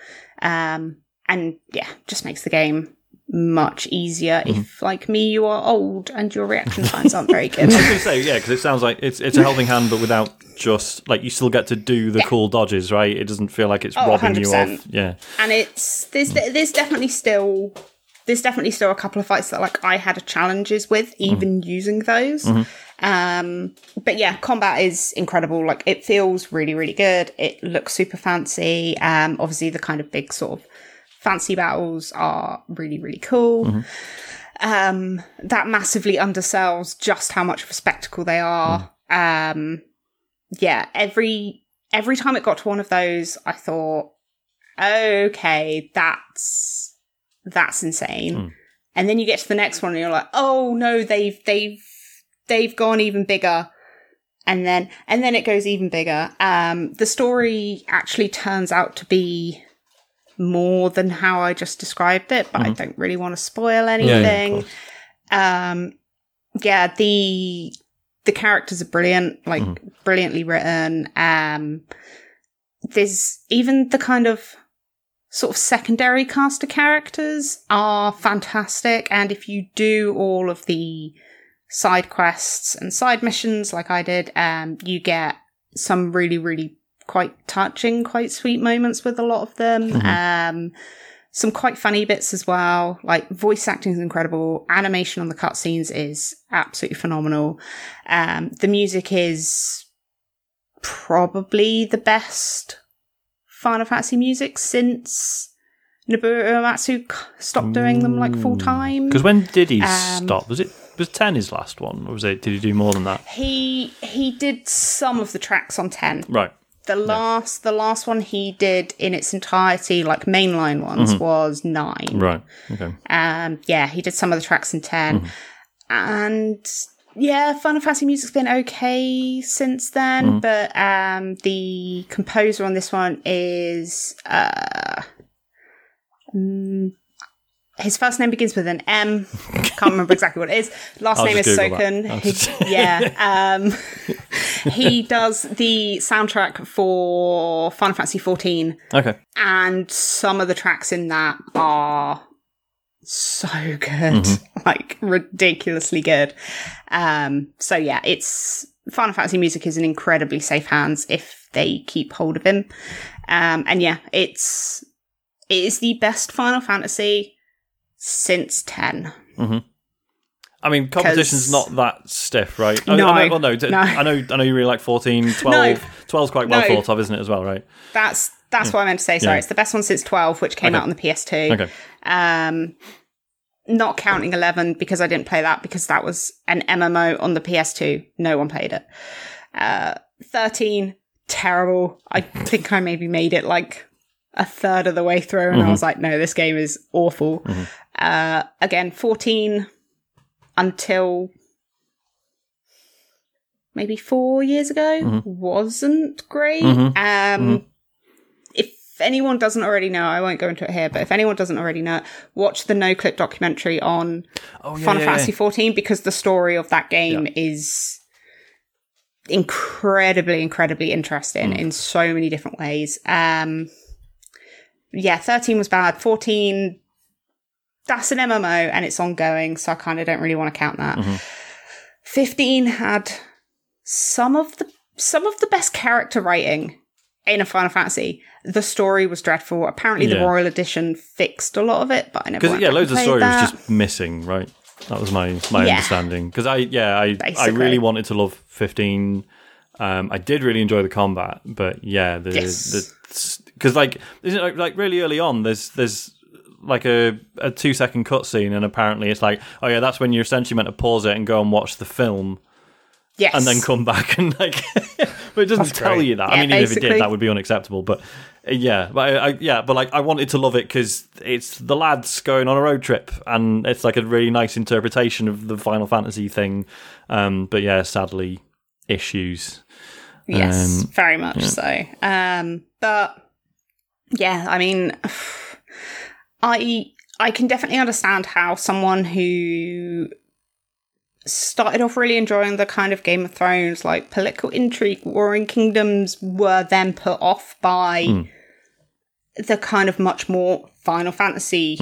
Um, and yeah, just makes the game much easier if, like me, you are old and your reaction times aren't very good. I was going to say yeah, because it sounds like it's it's a helping hand, but without just like you still get to do the cool dodges, right? It doesn't feel like it's Oh, robbing you 100%. of yeah. and it's there's there's definitely still there's definitely still a couple of fights that like I had challenges with even using those. Um, but yeah, combat is incredible. Like it feels really really good. It looks super fancy. Um, obviously the kind of big sort of fancy battles are really really cool. Um, that massively undersells just how much of a spectacle they are. Um, yeah, every every time it got to one of those, I thought, okay, that's that's insane. And then you get to the next one and you're like, oh no, they've they've they've gone even bigger. And then and then it goes even bigger. Um the story actually turns out to be more than how I just described it, but I don't really want to spoil Yeah, yeah, anything. um yeah, the the characters are brilliant, like Mm-hmm. brilliantly written. Um there's even the kind of sort of secondary cast of characters are fantastic. And if you do all of the side quests and side missions like I did, um, you get some really, really quite touching, quite sweet moments with a lot of them. Um, some quite funny bits as well. Like voice acting is incredible. Animation on the cutscenes is absolutely phenomenal. Um, the music is probably the best Final Fantasy music since Nobuo Uematsu stopped doing them like full time. Because when did he Um, stop? Was it was ten his last one, or was it? Did he do more than that? He he did some of the tracks on ten. Right. The last the last one he did in its entirety, like mainline ones, was nine. Right. Okay. Um, yeah, he did some of the tracks in 10. And yeah, Final Fantasy music's been okay since then, but um, the composer on this one is. Uh, mm, his first name begins with an M. Can't remember exactly what it is. Last I'll name is Google. Soken. He- yeah. Um, he does the soundtrack for Final Fantasy 14 Okay. and some of the tracks in that are so good like ridiculously good um so yeah it's final fantasy music is in incredibly safe hands if they keep hold of him um and yeah it's it is the best final fantasy since 10 I mean, competition's not that stiff, right? I- No, I know, well, no, no. I know. I know you really like 14, 12. 12's quite well No. thought of, isn't it, as well, right? that's that's what i meant to say sorry Yeah. it's the best one since 12 which came Okay. out on the ps2 Okay. Um, not counting 11 because I didn't play that because that was an MMO on the PS2. No one played it. Uh, 13, terrible. I think I maybe made it like a third of the way through and I was like, no, this game is awful. Uh, again, 14 until maybe four years ago Mm-hmm. wasn't great. Um, If anyone doesn't already know, I won't go into it here, but if anyone doesn't already know, watch the Noclip documentary on Oh yeah, Final yeah, Fantasy yeah. 14 because the story of that game is incredibly, incredibly interesting Hmm. in so many different ways. Um, yeah, 13 was bad. 14, that's an MMO and it's ongoing, so I kind of don't really want to count that. Mm-hmm. 15 had some of the some of the best character writing in a Final Fantasy. The story was dreadful. Apparently, the Royal Edition fixed a lot of it, but I never. Because yeah, loads of story that. was just missing, right? That was my my Yeah. understanding. Because I yeah I I really wanted to love fifteen. Um, I did really enjoy the combat, but yeah, the Yes. because like isn't it like, like really early on there's there's like a, a two second cutscene and apparently it's like oh yeah that's when you're essentially meant to pause it and go and watch the film. Yes, and then come back and like but it doesn't That's tell great. you that. Yeah, i mean even if it did that would be unacceptable but yeah but I, I, yeah but like i wanted to love it because it's the lads going on a road trip and it's like a really nice interpretation of the final fantasy thing. Um but yeah sadly issues. Yes, Um, very much so. Um, but yeah, I mean, I I can definitely understand how someone who started off really enjoying the kind of Game of Thrones, like political intrigue, warring kingdoms, were then put off by Hmm. the kind of much more Final Fantasy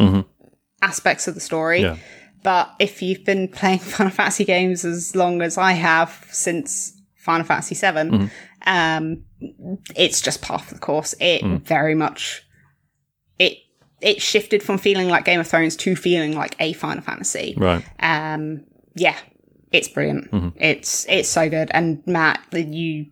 aspects of the story. Mm-hmm. yeah But if you've been playing Final Fantasy games as long as I have since Final Fantasy VII, Mm-hmm. um, it's just part of the course. It Mm. very much it it shifted from feeling like Game of Thrones to feeling like a Final Fantasy. right Um, yeah, it's brilliant. Mm-hmm. It's it's so good. And Matt, you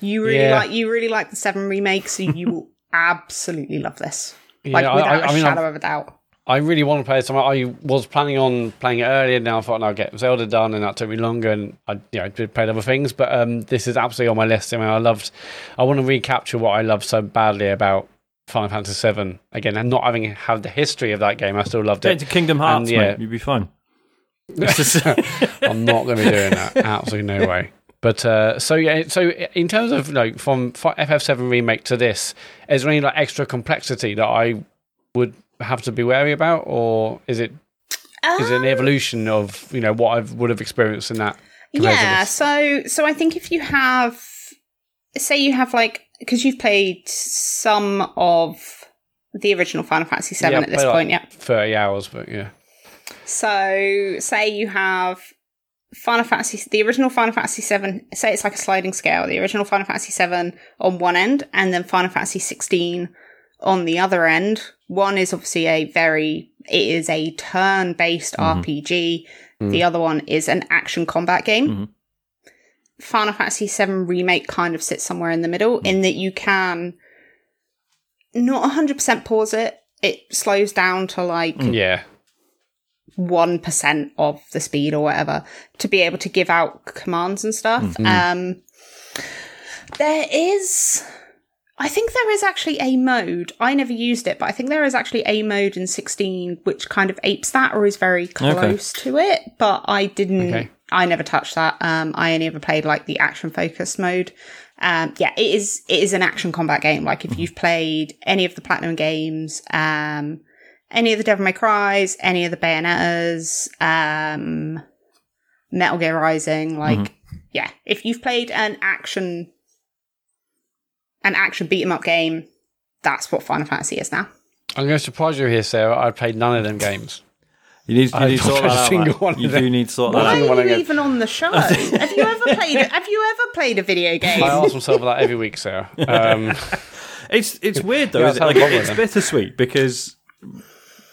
you really Yeah. like you really like the seven remake, so you will absolutely love this. Like Yeah, without I- a I mean, shadow I've- of a doubt. I really want to play this. I was planning on playing it earlier. Now I thought I'll get Zelda done, and that took me longer. And I, you know, did play other things. But um, this is absolutely on my list. I mean, I loved. I want to recapture what I loved so badly about Final Fantasy VII again, and not having had the history of that game. I still loved get it. into kingdom hearts And, yeah. mate you'd be fine I'm not going to be doing that. Absolutely no way. But uh, so yeah, so in terms of like from FF7 remake to this, is there any like extra complexity that I would have to be wary about, or is it is it an evolution of you know what I would have experienced in that? Yeah, so so I think if you have say you have like because you've played some of the original Final Fantasy VII Yeah, at this like, point, yeah. thirty hours, but yeah, So say you have Final Fantasy the original Final Fantasy VII, say it's like a sliding scale, the original Final Fantasy VII on one end and then Final Fantasy 16 on the other end. One is obviously a very it is a turn based mm-hmm. RPG. Mm. The other one is an action combat game. Mm-hmm. Final Fantasy VII Remake kind of sits somewhere in the middle hmm. in that you can not 100% pause it. It slows down to like mm, yeah, 1% of the speed or whatever to be able to give out commands and stuff. Mm-hmm. Um, there is, I think there is actually a mode. I never used it, but I think there is actually a mode in 16 which kind of apes that or is very close to it, but I didn't, Okay. I never touched that. Um, I only ever played like the action focused mode. Um, yeah, it is, it is an action combat game. Like if you've played any of the Platinum games, um, any of the Devil May Cries, any of the Bayonettas, um, Metal Gear Rising, like, yeah, if you've played an action, an action beat 'em up game, that's what Final Fantasy is now. I'm going to surprise you here, Sarah. I played none of them games. You need, you need to sort that a out single one you do need to sort that Why out think are you even on the show? have you ever played? Have you ever played a video game? I ask myself that every week, Sarah. Um, It's it's weird though. Yeah, it? Like, it's with them. bittersweet because,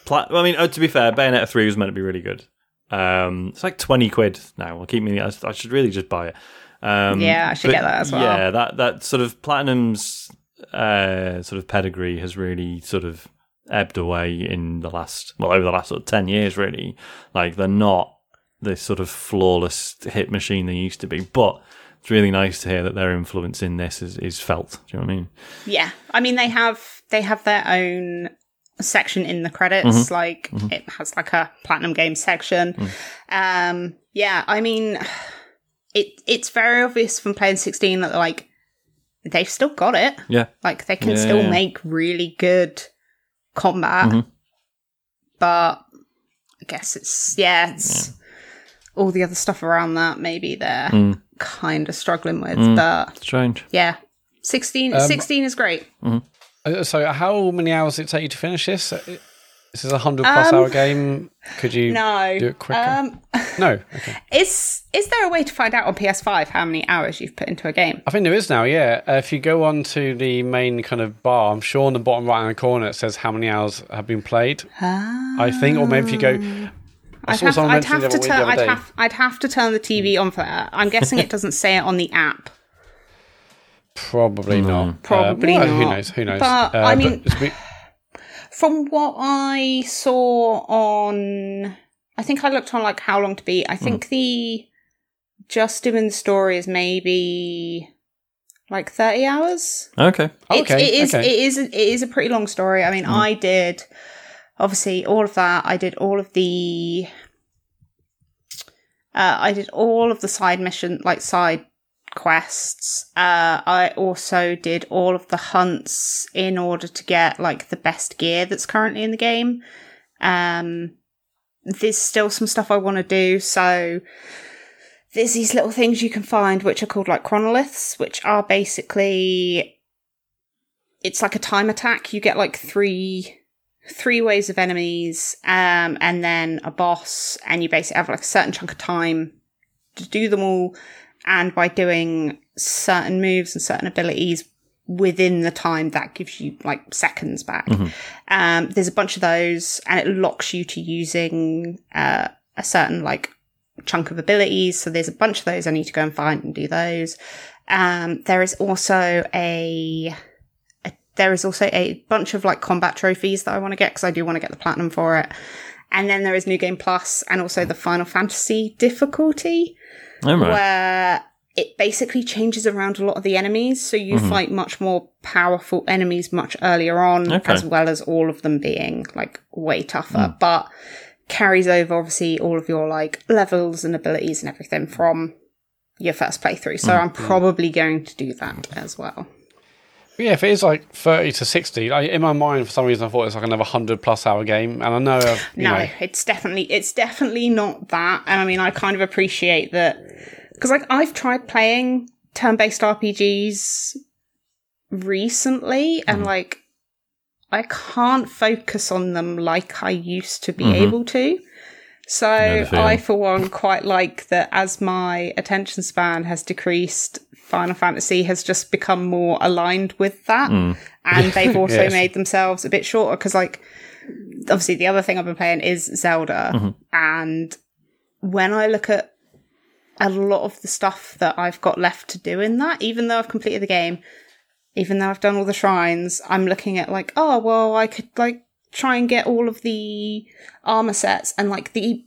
pla- I mean, uh, to be fair, Bayonetta three was meant to be really good. Um, it's like twenty quid now. I'll keep me. I, I should really just buy it. Um, Yeah, I should get that as well. Yeah, that that sort of platinum's uh, sort of pedigree has really sort of ebbed away in the last well over the last sort of ten years. Really, like they're not this sort of flawless hit machine they used to be, but. It's really nice to hear that their influence in this is, is felt. Do you know what I mean? Yeah, I mean they have they have their own section in the credits. Mm-hmm. Like mm-hmm. it has like a platinum game section. Mm. Um, yeah, I mean, it it's very obvious from playing 16 that like they've still got it. Yeah. Like they can Yeah, still make really good combat. Mhm. But I guess it's yeah, it's all the other stuff around that maybe they're Mm. kind of struggling with. Mm. But Strange. yeah. 16, Um, 16 is great. Uh, So, how many hours did it take you to finish this? This is a hundred plus Um, hour game. Could you No. do it quicker? Um, no. Okay. is is there a way to find out on PS5 how many hours you've put into a game? I think there is now. Yeah. Uh, if you go on to the main kind of bar, I'm sure on the bottom right hand corner it says how many hours have been played. I think, or maybe if you go. I I'd saw have, someone I'd mention have the to turn. the I'd have. I'd have to turn the TV on for that. I'm guessing it doesn't say it on the app. Probably not. Probably Uh, well, Who knows? Who knows? But, Uh, I mean- it's be- From what I saw on, I think I looked on like how long to beat. I think the just doing the story is maybe like thirty hours. Okay. It's, Okay, it is. okay. Hmm. It is. It is a pretty long story. I mean, I did obviously all of that. I did all of the. Uh, I did all of the side mission, like side quests. Uh, I also did all of the hunts in order to get like the best gear that's currently in the game. Um, there's still some stuff I want to do, so there's these little things you can find which are called like chronoliths, which are basically it's like a time attack. You get like three three waves of enemies, um, and then a boss, and you basically have like a certain chunk of time to do them all. And by doing certain moves and certain abilities within the time, that gives you like seconds back. Um, there's a bunch of those, and it locks you to using uh, a certain like chunk of abilities. So there's a bunch of those I need to go and find and do those. Um, there is also a, a there is also a bunch of like combat trophies that I want to get because I do want to get the platinum for it. And then there is New Game Plus and also the Final Fantasy difficulty right. where it basically changes around a lot of the enemies. So you mm-hmm. fight much more powerful enemies much earlier on, Okay. as well as all of them being like way tougher, mm. but carries over obviously all of your like levels and abilities and everything from your first playthrough. So mm. I'm mm. probably going to do that as well. Yeah, if it is like thirty to sixty, like, in my mind for some reason I thought it's like another hundred plus hour game, and I know, uh, you no, know, it's definitely it's definitely not that. And I mean, I kind of appreciate that because like I've tried playing turn-based RPGs recently, and Mm-hmm. like I can't focus on them like I used to be Mm-hmm. able to. So. I, for one, quite like that as my attention span has decreased. Final Fantasy has just become more aligned with that, and they've also Mm. Yes. made themselves a bit shorter because, like, obviously the other thing I've been playing is Zelda, Mm-hmm. and when I look at a lot of the stuff that I've got left to do in that, even though I've completed the game, even though I've done all the shrines, I'm looking at like, oh well, I could like try and get all of the armor sets and like the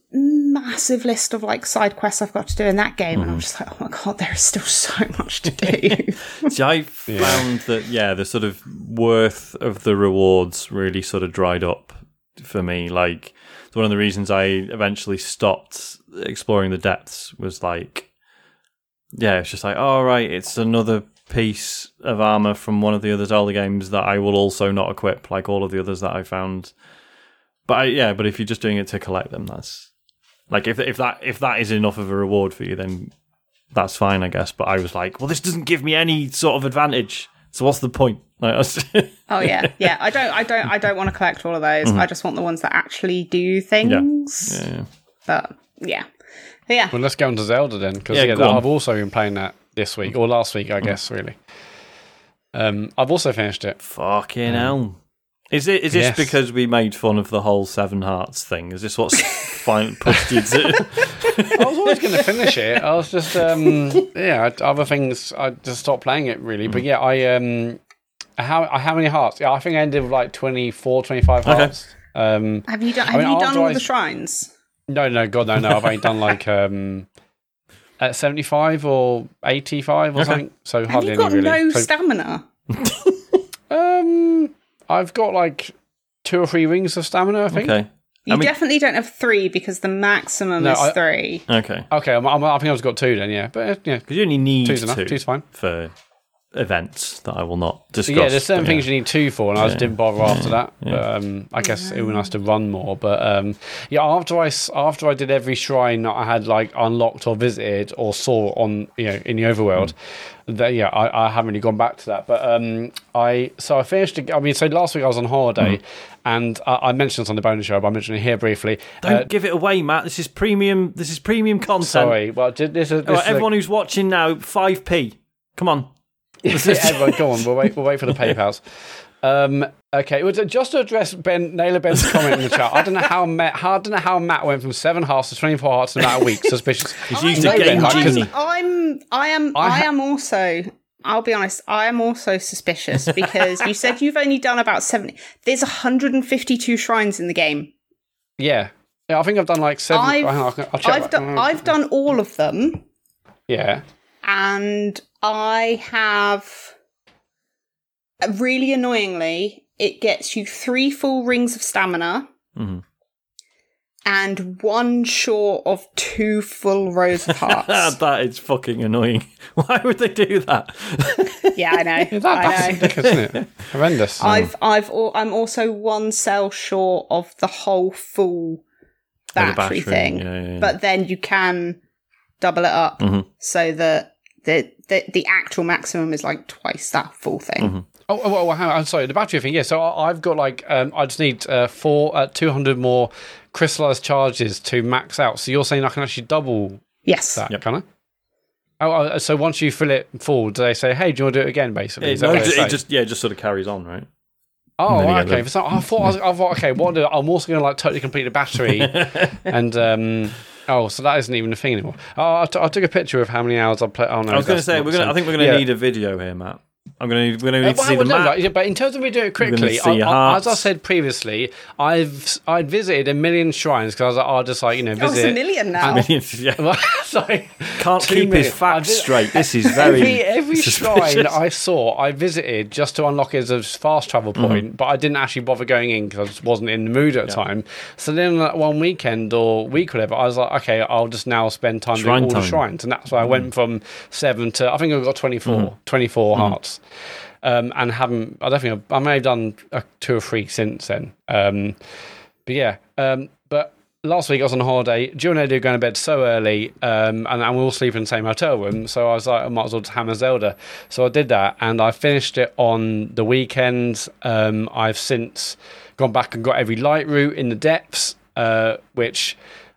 massive list of like side quests I've got to do in that game, and I'm mm-hmm. just like, oh my god, there is still so much to do. See, I found that yeah, the sort of worth of the rewards really sort of dried up for me. Like it's one of the reasons I eventually stopped exploring the depths was like, yeah, it's just like, all right, it's another piece of armor from one of the other Zelda games that I will also not equip, like all of the others that I found. But I, yeah, but if you're just doing it to collect them, that's like if if that if that is enough of a reward for you, then that's fine, I guess. But I was like, well, this doesn't give me any sort of advantage. So what's the point? Like, was- oh yeah, yeah. I don't, I don't, I don't want to collect all of those. I just want the ones that actually do things. Mm-hmm. yeah, yeah. But yeah, but yeah. well, let's go on to Zelda then, because Yeah, yeah. I've also been playing that this week or last week, I guess, really. Um, I've also finished it. Fucking hell. Is it? Is this Yes. because we made fun of the whole Seven Hearts thing? Is this what's fin- pushed you? I was always going to finish it. I was just, um, yeah, other things. I just stopped playing it really. But yeah, I um, how how many hearts? Yeah, I think I ended with like 24, 25 hearts. Um, Have you done? Have mean, you done all I- the shrines? no, no, God, no, no. I've only done like um, at seventy five or eighty five or Okay. something. So Have hardly you got any really. no So, stamina? um, I've got like two or three rings of stamina. I think. okay. You mean- definitely don't have three because the maximum No, is I- three. Okay. Okay, I'm, I'm, I think I've just got two then. Yeah, but uh, yeah, Because you only need two's enough. two Two's fine. for events that I will not discuss. yeah, there's certain but things yeah. you need two for, and I just didn't bother after that. But um, I guess it would be nice to run more. But um, yeah, after I s- after I did every shrine that I had like unlocked or visited or saw on you know in the overworld, that yeah, I, I haven't really gone back to that. But um, I so I finished. I mean, so last week I was on holiday, and I, I mentioned this on the bonus show, but I mentioned it here briefly. Don't Uh, give it away, Matt. This is premium. This is premium content. sorry, well, this is this All right, is a- everyone who's watching now, five p. Come on. This is- Everyone, go on. We'll wait. We'll wait for the PayPal's. Um, okay, well, just to address Ben Naylor Ben's comment in the chat, I don't know how Matt, how, I don't know how Matt went from seven hearts to twenty four hearts in about a week. Suspicious. He's used No, a game Ben, I genie. can- I'm, I am, I I, am also. I'll be honest. I am also suspicious because you said you've only done about seventy. There's 152 shrines in the game. Yeah, yeah. I think I've done like 7 I've, hang on, I'll check I've that. done, I've done all of them, Yeah. and I have. Really annoyingly, it gets you three full rings of stamina. Mhm. And one short of two full rows of hearts. that is fucking annoying. Why would they do that? yeah, I know. That, I that's know. ridiculous, isn't it? Horrendous. I've I've al- I'm also one cell short of the whole full Oh, the battery, battery, thing, yeah, yeah, yeah. but then you can double it up Mhm. so that the, the the actual maximum is like twice that full thing. Mm-hmm. Oh, oh, well. I'm sorry. The battery thing. Yeah. So I- I've got like um, I just need uh, four, uh, two hundred more crystallized charges to max out. So you're saying I can actually double Yes, that, Yep. can I? Oh, uh, so once you fill it full, do they say, "Hey, do you want to do it again?" Basically, It, Is no, what they it just yeah, it just sort of carries on, right? Oh, right, okay. the- So I thought, I, was, I thought, okay, what? Do, I'm also going to like totally complete the battery, and um, oh, so that isn't even a thing anymore. Oh, I, t- I took a picture of how many hours I played. Oh no, I was going to say we're going. to I think we're going to Yeah. need a video here, Matt. I'm going to. We're going to Uh, need to well, see the well, no, map. like, but in terms of me doing it quickly, I, I, as I said previously, I've I'd visited a million shrines because I was like, I'll just like you know oh, it's visit. a million now. yeah. Sorry, Can't keep his million. I facts did- straight. This is very every every suspicious. shrine I saw, I visited just to unlock it as a fast travel Mm-hmm. point, but I didn't actually bother going in because I just wasn't in the mood at the time. So then, like, one weekend or week, whatever, I was like, okay, I'll just now spend time Shrine doing all time. the shrines, and that's why I went from seven to I think I got 24, Mm-hmm. 24 hearts. Um, and haven't I don't think I've, I may have done uh, two or three since then. Um, but yeah, um, but last week I was on holiday. Jill and I do going to bed so early, um, and, and we all sleep in the same hotel room. So I was like, I might as well just hammer Zelda. So I did that, and I finished it on the weekend. Um, I've since gone back and got every Lightroot in the depths, uh, which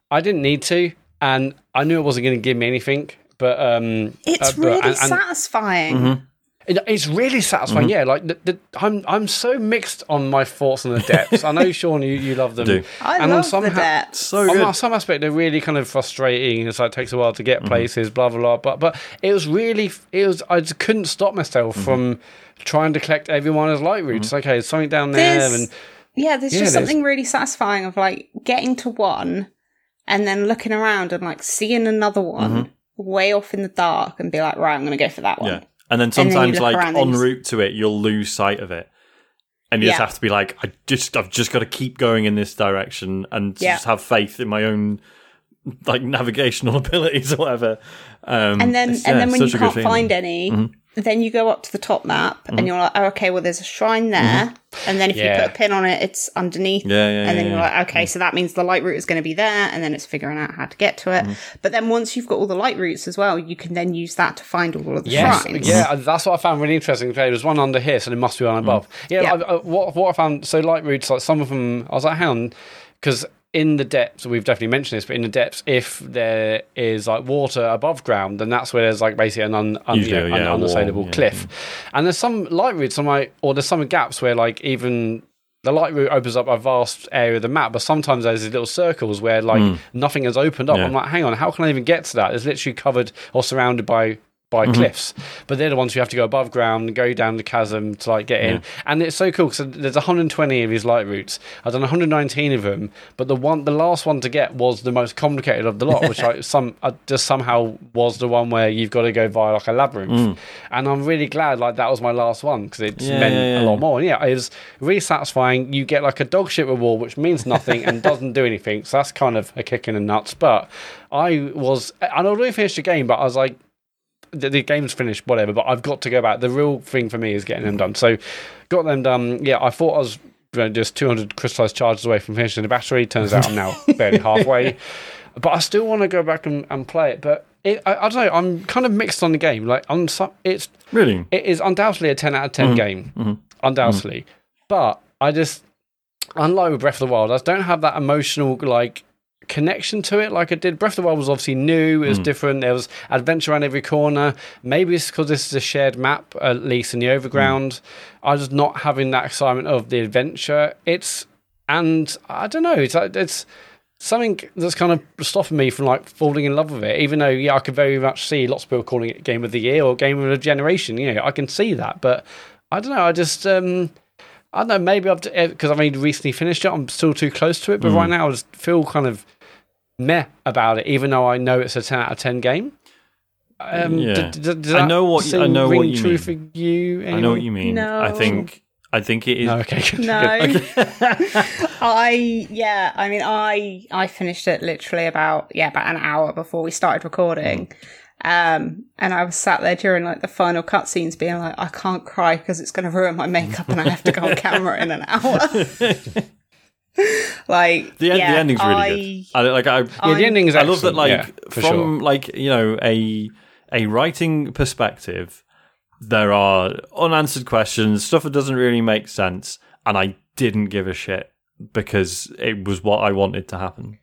I didn't need to, and I knew it wasn't going to give me anything. But um, it's uh, but- really and- and- satisfying. It, it's really satisfying, Mm-hmm. yeah. Like the, the, I'm, I'm so mixed on my thoughts on the depths. I know, Sean, you, you love them. do. I And on love some the ha- depths. So on good. Mm-hmm. some aspect, they're really kind of frustrating. It's like it takes a while to get places, blah blah blah. But but it was really, it was. I just couldn't stop myself Mm-hmm. from trying to collect everyone as Lightroots. Okay, there's something down there, There's- and Yeah, there's Yeah, just there's- something really satisfying of like getting to one and then looking around and like seeing another one way off in the dark and be like, right, I'm going to go for that one. Mm-hmm. Yeah. And then then you sometimes, like en route to it, you'll lose sight of it, and you just have to be like, I just, I've just got to keep going in this direction and Yeah. just have faith in my own like navigational abilities or whatever. Um, And then and yeah, then when you can't. Mm-hmm. find any, then you go up to the top map and mm-hmm. you're like, oh, okay, well, there's a shrine mm-hmm. there. And then if Yeah. you put a pin on it, it's underneath. Yeah, yeah, and then yeah, you're yeah. like, okay, so that means the Lightroot is going to be there, and then it's figuring out how to get to Mm-hmm. it. But then once you've got all the Lightroots as well, you can then use that to find all of the Yes, shrines. yeah, that's what I found really interesting. Okay, there's one under here, so there must be one above. Mm. Yeah, Yeah. I, I, what what I found so Lightroots, like some of them, I was like, hang on, because in the depths, we've definitely mentioned this, but in the depths, if there is like water above ground, then that's where there's like basically an, un, un, you know, yeah, unassailable yeah, cliff. And there's some Lightroots, I'm like, or there's some gaps where like even the Lightroot opens up a vast area of the map, but sometimes there's these little circles where like hmm. nothing has opened up. Yeah. I'm like, hang on, how can I even get to that? It's literally covered or surrounded by by mm-hmm. cliffs, but they're the ones you have to go above ground and go down the chasm to like get in. And it's so cool because there's 120 of these Lightroots. I've done 119 of them, but the one, the last one to get was the most complicated of the lot, which I some I just somehow was the one where you've got to go via like a labyrinth. Mm. And I'm really glad like that was my last one because it's Yeah, meant yeah, a lot more. And yeah, it was really satisfying. You get like a dog shit reward, which means nothing and doesn't do anything. So that's kind of a kick in the nuts. But I was, and I already finished the game, but I was like, the, the game's finished, whatever. But I've got to go back. The real thing for me is getting them done. So got them done. Yeah, I thought I was you know, just 200 crystallized charges away from finishing the battery. Turns out I'm now barely halfway. But I still want to go back and, and play it. But it, I, I don't know. I'm kind of mixed on the game. Like, I'm so, it's Really? it is undoubtedly a 10 out of 10 mm-hmm. game. Mm-hmm. Mm-hmm. Undoubtedly. But I just, unlike with Breath of the Wild, I don't have that emotional, like, connection to it like I did. Breath of the Wild was obviously new, it was hmm. different, there was adventure around every corner. Maybe it's because this is a shared map, at least in the overground. Hmm. I was not having that excitement of the adventure. It's, and I don't know, it's, it's, something that's kind of stopping me from like falling in love with it. Even though, yeah, I could very much see lots of people calling it game of the year or game of the generation. You know, I can see that, but I don't know. I just, um, I don't know. Maybe I've eh, because I've only recently finished it. I'm still too close to it, but hmm. right now I just feel kind of meh about it, even though I know it's a ten out of ten game. Um, Yeah. d- d- does I that know what- I know what ring you true mean. for you. I know what you mean. No. I think I think it is. No, okay. No. good. I yeah, I mean I I finished it literally about yeah, about an hour before we started recording. Um and I was sat there during like the final cutscenes being like, I can't cry because it's gonna ruin my makeup and I have to go on camera in an hour. like The, end, yeah, the ending's really I, good. I like. I, Yeah, the ending is I love that. Like yeah, for from sure. like you know a a writing perspective, there are unanswered questions, stuff that doesn't really make sense, and I didn't give a shit because it was what I wanted to happen.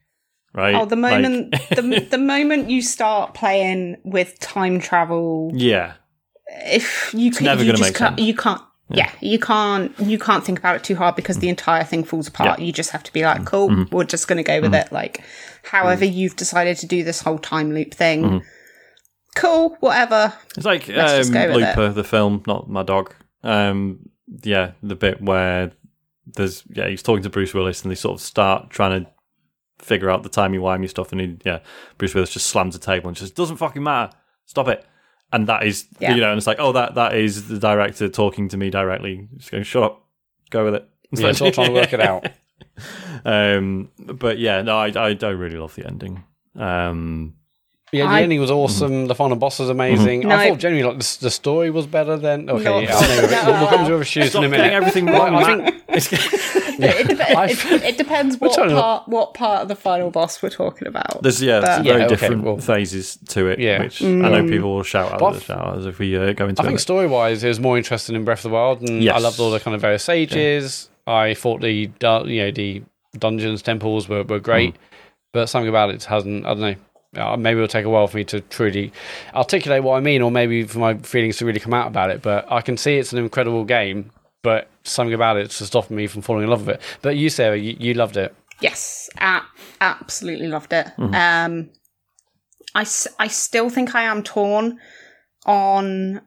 Right? Oh, the Like- moment the the moment you start playing with time travel yeah. if you can, never you gonna just make can't, sense. you can't yeah. you can't you can't think about it too hard because the entire thing falls apart Yeah. Mm-hmm. you just have to be like cool we're just going to go with it like however you've decided to do this whole time loop thing Mm-hmm. cool whatever It's like um, just go with Looper, the film, not my dog. Um, yeah, the bit where there's yeah, he's talking to Bruce Willis, and they sort of start trying to figure out the timey wimey stuff, and he, yeah, Bruce Willis just slams the table and just doesn't fucking matter, stop it. And that is, Yeah. you know, and it's like, oh, that that is the director talking to me directly, just going, shut up, go with it. It's Yeah, like- still trying to work it out. um, but yeah, no, I, I I really love the ending. Um, Yeah, the I- ending was awesome. The final boss was amazing. No. I thought genuinely like the, the story was better than. Okay, No. yeah, I'll name it. No. We'll, we'll come to other shoes in a minute. everything But wrong, I Matt. it, dep- it, it depends what trying to- part what part of the final boss we're talking about There's yeah, But- there's Yeah, very okay, different well- phases to it, Yeah. which I know people will shout out But the shout if we uh, go into I think it. story wise, it was more interesting in Breath of the Wild, and Yes. I loved all the kind of various stages. I thought the you know the dungeons, temples were, were great, Mm. but something about it hasn't. I don't know. Uh, maybe it'll take a while for me to truly articulate what I mean, or maybe for my feelings to really come out about it. But I can see it's an incredible game, but something about it's stopping me from falling in love with it. But you, Sarah, you, you loved it. Yes, a- absolutely loved it. Mm-hmm. Um, I, s- I still think I am torn on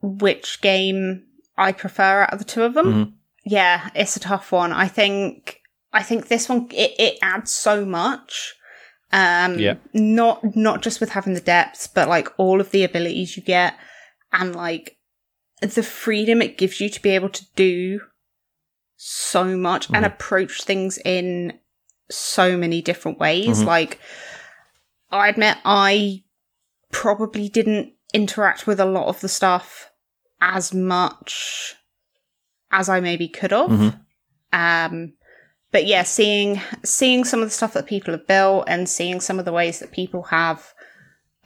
which game I prefer out of the two of them. Mm-hmm. Yeah, it's a tough one. I think I think this one it, it adds so much. Um, Yeah. not not just with having the depths, but like all of the abilities you get, and like the freedom it gives you to be able to do so much and mm-hmm. approach things in so many different ways. Mm-hmm. Like, I admit I probably didn't interact with a lot of the stuff as much as I maybe could have. Mm-hmm. Um, but yeah, seeing seeing some of the stuff that people have built and seeing some of the ways that people have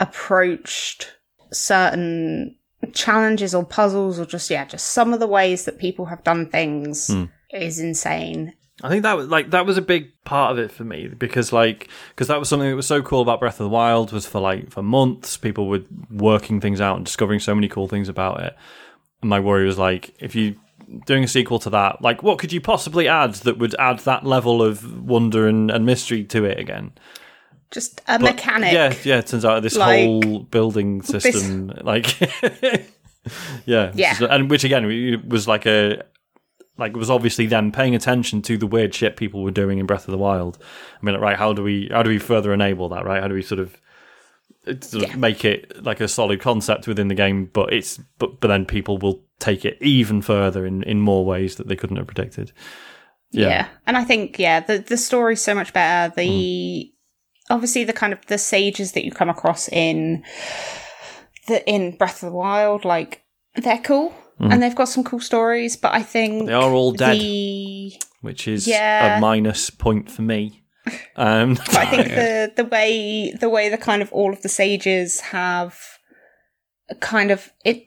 approached certain challenges or puzzles or just yeah, just some of the ways that people have done things hmm. is insane. I think that was like that was a big part of it for me because like because that was something that was so cool about Breath of the Wild was for like for months people were working things out and discovering so many cool things about it. And my worry was like if you doing a sequel to that, like what could you possibly add that would add that level of wonder and, and mystery to it again? Just a mechanic. Yeah, yeah. It turns out this Like, whole building system, like, yeah, Yeah. which is- and which again was like a like it was obviously them paying attention to the weird shit people were doing in Breath of the Wild. I mean, like, right? How do we how do we further enable that? Right? How do we sort of sort of Yeah. make it like a solid concept within the game, but it's but but then people will take it even further in in more ways that they couldn't have predicted. Yeah. And I think, yeah, the, the story's so much better. The Mm. Obviously the kind of the sages that you come across in the in Breath of the Wild, like they're cool and they've got some cool stories, but I think Mm. They are all dead. the which is Yeah. a minus point for me. Um, but I think the the way the way the kind of all of the sages have a kind of it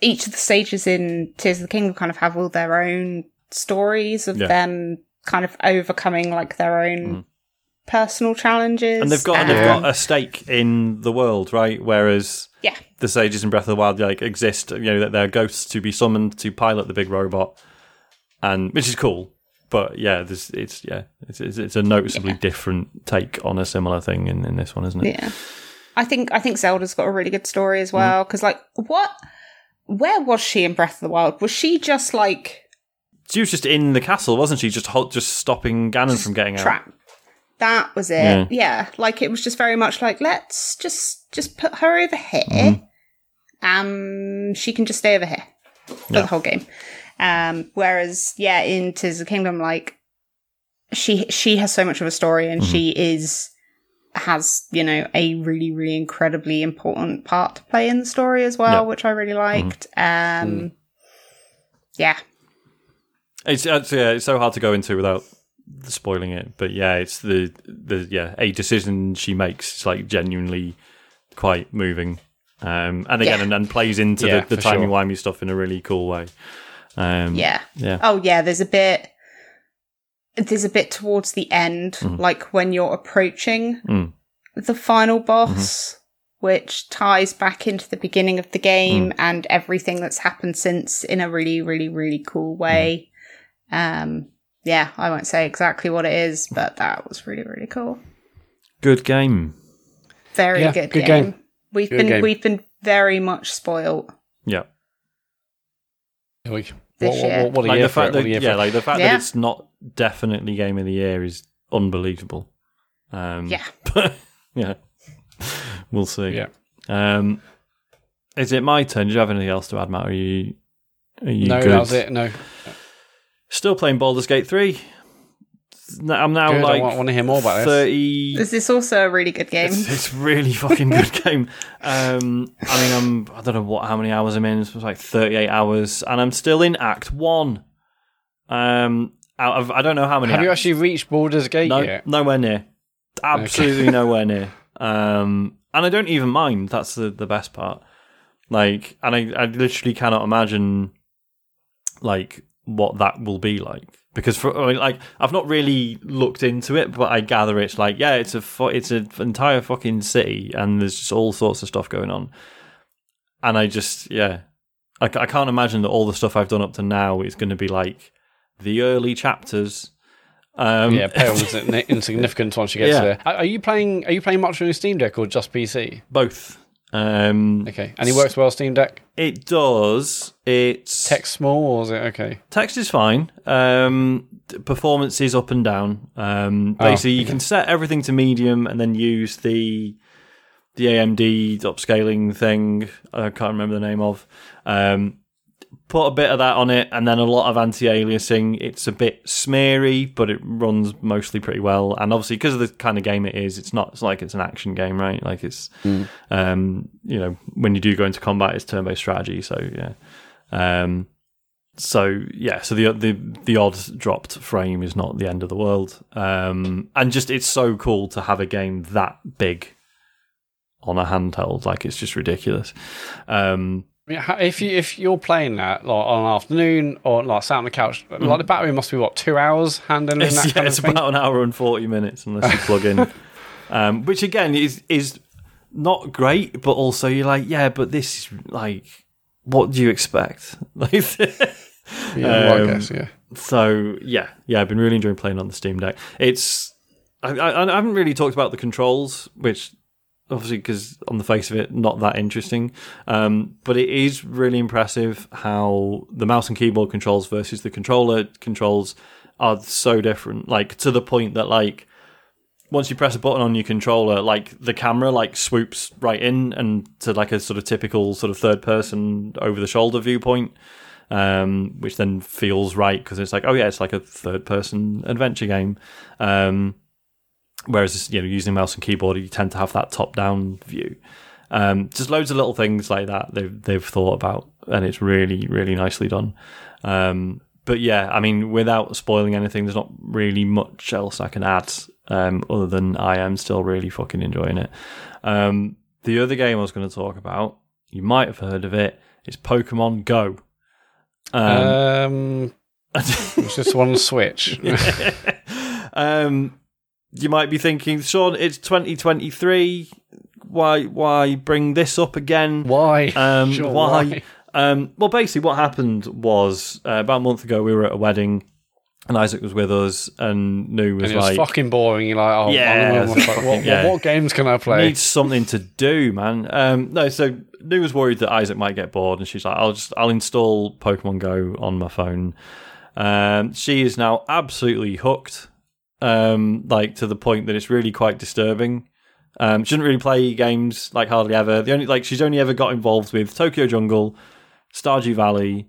each of the sages in Tears of the Kingdom kind of have all their own stories of Yeah. them kind of overcoming like their own personal challenges. Mm. and they've got and they've got a stake in the world, right? Whereas yeah, the sages in Breath of the Wild like exist, you know, that they're ghosts to be summoned to pilot the big robot, and which is cool. But yeah, there's it's yeah, it's it's, it's a noticeably different take on a similar thing in, in this one, isn't it? yeah. I think I think Zelda's got a really good story as well because like what. Where was she in Breath of the Wild? Was she just like She was just in the castle, wasn't she? Just hol- just stopping Ganon from getting out. That was it. Yeah. Yeah. like it was just very much like let's just just put her over here. Mm-hmm. Um, she can just stay over here for Yeah. the whole game. Um, whereas yeah, in Tears of the Kingdom, like she she has so much of a story and she Mm-hmm. is has you know a really really incredibly important part to play in the story as well, Yeah. Mm-hmm. which I really liked. Um, yeah, It's, it's yeah, it's so hard to go into without spoiling it. But yeah, it's the the yeah a decision she makes. It's like genuinely quite moving. Um, and again, Yeah. and, and plays into Yeah, the, the for timey sure. wimey stuff in a really cool way. Um, yeah. yeah, Oh yeah, there's a bit there's a bit towards the end, like when you're approaching Mm. the final boss, which ties back into the beginning of the game and everything that's happened since in a really, really, really cool way. Um yeah, I won't say exactly what it is, but that was really, really cool. good game. Very Yeah, good, good game. game. We've Good been game. we've been very much spoiled. Yeah, What, This what, year. what, what like year the fact that what a year yeah, for like the fact Yeah. that it's not definitely game of the year is unbelievable. Um, Yeah. yeah, we'll see. Yeah. Um, is it my turn? Do you have anything else to add, Matt? Are you? Are you No, good? that was it. No, Still playing Baldur's Gate three. I'm now Good, I like want- want to hear more about this. thirty. Is this also a really good game? It's, it's really fucking good game. Um, I mean, I'm I don't know what how many hours I'm in. It was like 38 hours, and I'm still in Act One. Um, out of I don't know how many. Have you actually reached Baldur's Gate No, yet? nowhere near. Absolutely nowhere near. Um, and I don't even mind. That's the the best part. Like, and I, I literally cannot imagine like what that will be like because for I mean, like I've not really looked into it, but I gather it's like yeah, it's a fu- it's an entire fucking city, and there's just all sorts of stuff going on. And I just yeah, I, I can't imagine that all the stuff I've done up to now is going to be like the early chapters. Um, Yeah, pales in- insignificant once you get Yeah. to there. Are are you playing? Are you playing much on your Steam Deck or just PC? both. Um, Okay, and he works well Steam Deck. It does. It's Text small, or is it okay? text is fine. Um, performance is up and down. Um, basically, you can set everything to medium and then use the the AMD upscaling thing. I can't remember the name of. Um, put a bit of that on it, and then a lot of anti-aliasing. It's a bit smeary, but it runs mostly pretty well. And obviously, because of the kind of game it is, it's not. It's like it's an action game, right? Like it's, um, you know, when you do go into combat, it's turn-based strategy. So yeah. Um, so yeah, so the the the odd dropped frame is not the end of the world. Um, and just it's so cool to have a game that big on a handheld. Like it's just ridiculous. Um, I mean, if you if you're playing that like, on an afternoon or like sat on the couch, like the battery must be what two hours handling it's, that yeah, it's about an hour and forty minutes unless you plug in. um, which again is is not great, but also you're like, yeah, but this is like, what do you expect? Like. yeah, well, um, I guess yeah. So yeah, yeah, I've been really enjoying playing on the Steam Deck. It's I, I, I haven't really talked about the controls, which obviously because on the face of it, not that interesting. Um, but it is really impressive how the mouse and keyboard controls versus the controller controls are so different. Like to the point that like once you press a button on your controller, like the camera like swoops right in and to like a sort of typical sort of third person over the shoulder viewpoint. Um, which then feels right because it's like, oh yeah, it's like a third person adventure game. Um, whereas you know using mouse and keyboard, you tend to have that top down view. Um, just loads of little things like that they've they've thought about, and it's really really nicely done. Um, but yeah, I mean, without spoiling anything, there's not really much else I can add um, other than I am still really fucking enjoying it. Um, the other game I was going to talk about, you might have heard of it. it, is Pokemon Go. Um, it's just one Switch. um, you might be thinking, Sean, it's 2023. Why, why bring this up again? Why? Um, Sure, why? why? Um, well, basically, what happened was uh, about a month ago, we were at a wedding, and Isaac was with us, and Nu was And was like, fucking boring. You're like, oh, Yeah, what, what, yeah. what games can I play? needs something to do, man. Um, no, so Nu was worried that Isaac might get bored, and she's like, "I'll just I'll install Pokemon Go on my phone." Um, she is now absolutely hooked, um, like to the point that it's really quite disturbing. Um, she doesn't really play games like hardly ever. The only like she's only ever got involved with Tokyo Jungle, Stardew Valley.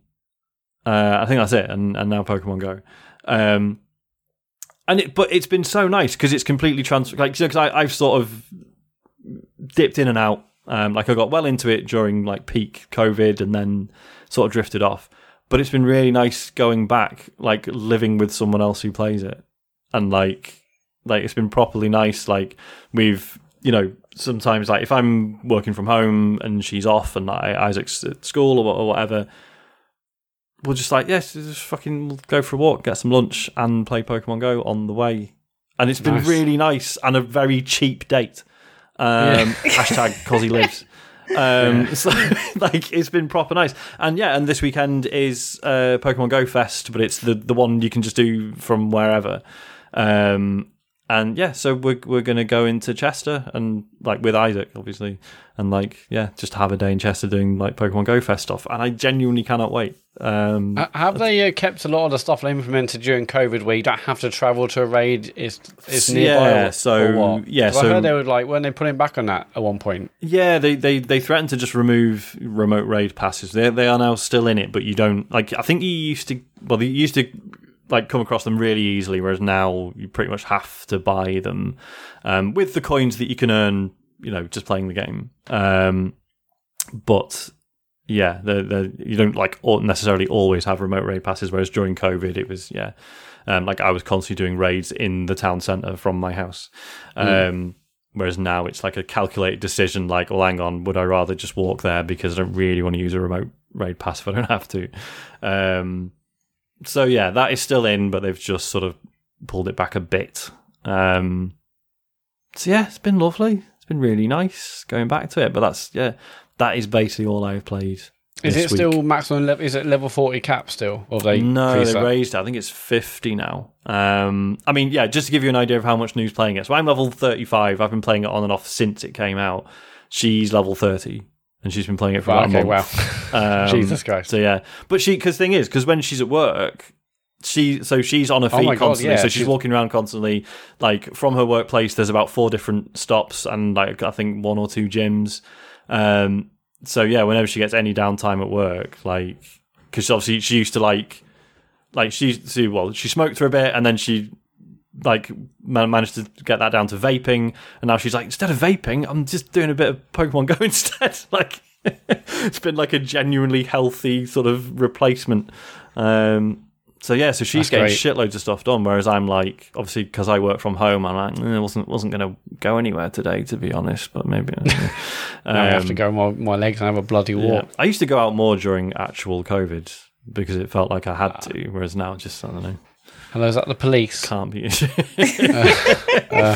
Uh, I think that's it, and and now Pokemon Go. Um, and it, but it's been so nice because it's completely trans. Like, because I've sort of dipped in and out. Um, like I got well into it during like peak COVID, and then sort of drifted off. But it's been really nice going back, like living with someone else who plays it, and like, like it's been properly nice. Like we've, you know, sometimes like if I'm working from home and she's off, and like, Isaac's at school or, or whatever, we'll just like yes, just fucking go for a walk, get some lunch, and play Pokemon Go on the way. And it's been Nice. really nice and a very cheap date. Um, hashtag cause he lives. Um, so like it's been proper nice, and yeah, and this weekend is uh, Pokemon Go Fest, but it's the the one you can just do from wherever. Um, and yeah, so we're we're gonna go into Chester and like with Isaac, obviously, and like yeah, just have a day in Chester doing like Pokemon Go Fest stuff, and I genuinely cannot wait. Um, Ha- Have they uh, kept a lot of the stuff they implemented during COVID, where you don't have to travel to a raid? It's it's nearby. Yeah, so- yeah, 'Cause I heard they were like when they putting back on that at one point. Yeah, they, they, they threatened to just remove remote raid passes. They they are now still in it, but you don't like. I think you used to. Well, you used to like come across them really easily, whereas now you pretty much have to buy them um, with the coins that you can earn. You know, just playing the game. Um, but yeah, the the you don't like necessarily always have remote raid passes. Whereas during COVID, it was yeah, um, like I was constantly doing raids in the town centre from my house. Um, Whereas now it's like a calculated decision, like, well, hang on, would I rather just walk there because I don't really want to use a remote raid pass if I don't have to? Um, so yeah, that is still in, but they've just sort of pulled it back a bit. Um, so yeah, it's been lovely. It's been really nice going back to it. But that's yeah, that is basically all I've played. Is it week. still maximum level? Is it level forty cap still? Or they No, they raised it. I think it's 50 now. Um, I mean, yeah, just to give you an idea of how much Nu's playing it. So I'm level 35. I've been playing it on and off since it came out. She's level 30, and she's been playing it for Right, about okay, a month. wow. Um, Jesus Christ. So yeah, but she because thing is because when she's at work, she so she's on her Oh feet God, constantly. yeah, so she's, she's- walking around constantly. Like from her workplace, there's about four different stops and like I think one or two gyms. Um, so yeah, whenever she gets any downtime at work, like because obviously she used to like like she she well she smoked for a bit and then she like ma- managed to get that down to vaping and now she's like instead of vaping i'm just doing a bit of pokemon go instead like it's been like a genuinely healthy sort of replacement um so yeah so she's That's getting great. shitloads of stuff done whereas i'm like obviously because i work from home i'm like "Eh, wasn't wasn't gonna go anywhere today to be honest but maybe Now I have to Um, go my, my legs and have a bloody yeah. walk. I used to go out more during actual COVID because it felt like I had to, whereas now just I don't know Hello, is that the police? can't be. Uh,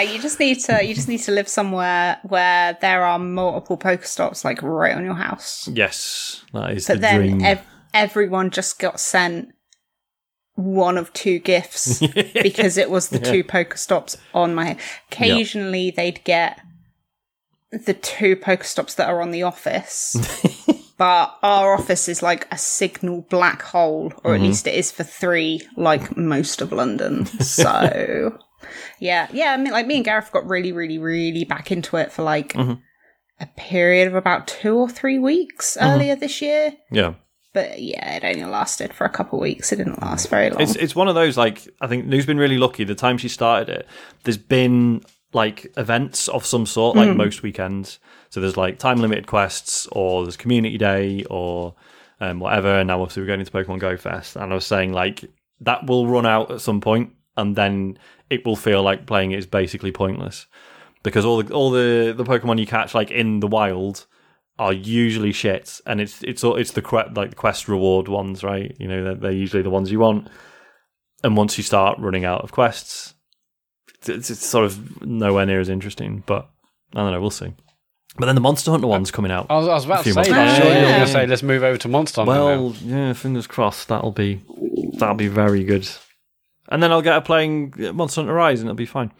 you just need to you just need to live somewhere where there are multiple Pokestops like right on your house. yes, that is But the then dream. ev- everyone just got sent one of two gifts because it was the two Pokestops on my head. Occasionally, they'd get the two Pokestops that are on the office. but our office is like a signal black hole, or at mm-hmm. least it is for three, like most of London. So, yeah, yeah. I mean, like me and Gareth got really, really, really back into it for like mm-hmm. a period of about two or three weeks mm-hmm. earlier this year. Yeah. But yeah, it only lasted for a couple of weeks. It didn't last very long. It's it's one of those like I think Nu's been really lucky. The time she started it, there's been like events of some sort, like mm. most weekends. So there's like time limited quests, or there's community day, or um, whatever. And now obviously we're going into Pokemon Go Fest, and I was saying like that will run out at some point, and then it will feel like playing it is basically pointless because all the all the the Pokemon you catch like in the wild are usually shit, and it's it's it's the que- like the quest reward ones, right? You know, they're, they're usually the ones you want. And once you start running out of quests, it's, it's sort of nowhere near as interesting. But I don't know, we'll see. But then the Monster Hunter one's coming out. I was, I was about to say months that. Sure, you were going to say let's move over to Monster Hunter. now. Well, yeah, fingers crossed. That'll be that'll be very good. And then I'll get a playing Monster Hunter Rise, and it'll be fine.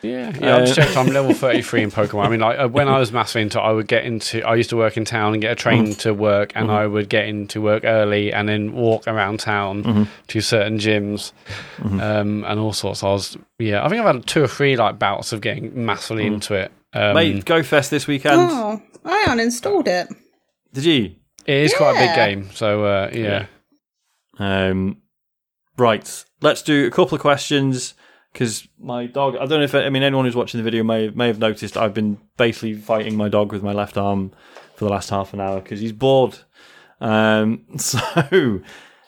Yeah, yeah. I've Uh, just checked. I'm level 33 in Pokemon. I mean, like uh, when I was massively into, it, I would get into. I used to work in town and get a train Mm-hmm. to work, and I would get into work early and then walk around town Mm-hmm. to certain gyms um, and all sorts. I was, yeah, I think I've had two or three like bouts of getting massively Mm. into it. Um, Mate, Go Fest this weekend. oh, I uninstalled it. Did you? it is quite a big game, so uh, yeah. Um, right, let's do a couple of questions because my dog. I don't know if I mean anyone who's watching the video may may have noticed I've been basically fighting my dog with my left arm for the last half an hour because he's bored. Um, so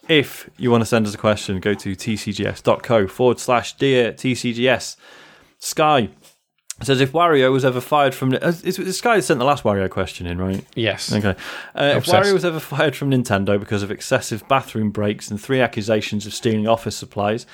if you want to send us a question, go to tcgs.co forward slash dear tcgs. Sky says if Wario was ever fired from is, is Sky sent the last Wario question in right? Yes. Okay. Uh, if Wario was ever fired from Nintendo because of excessive bathroom breaks and three accusations of stealing office supplies,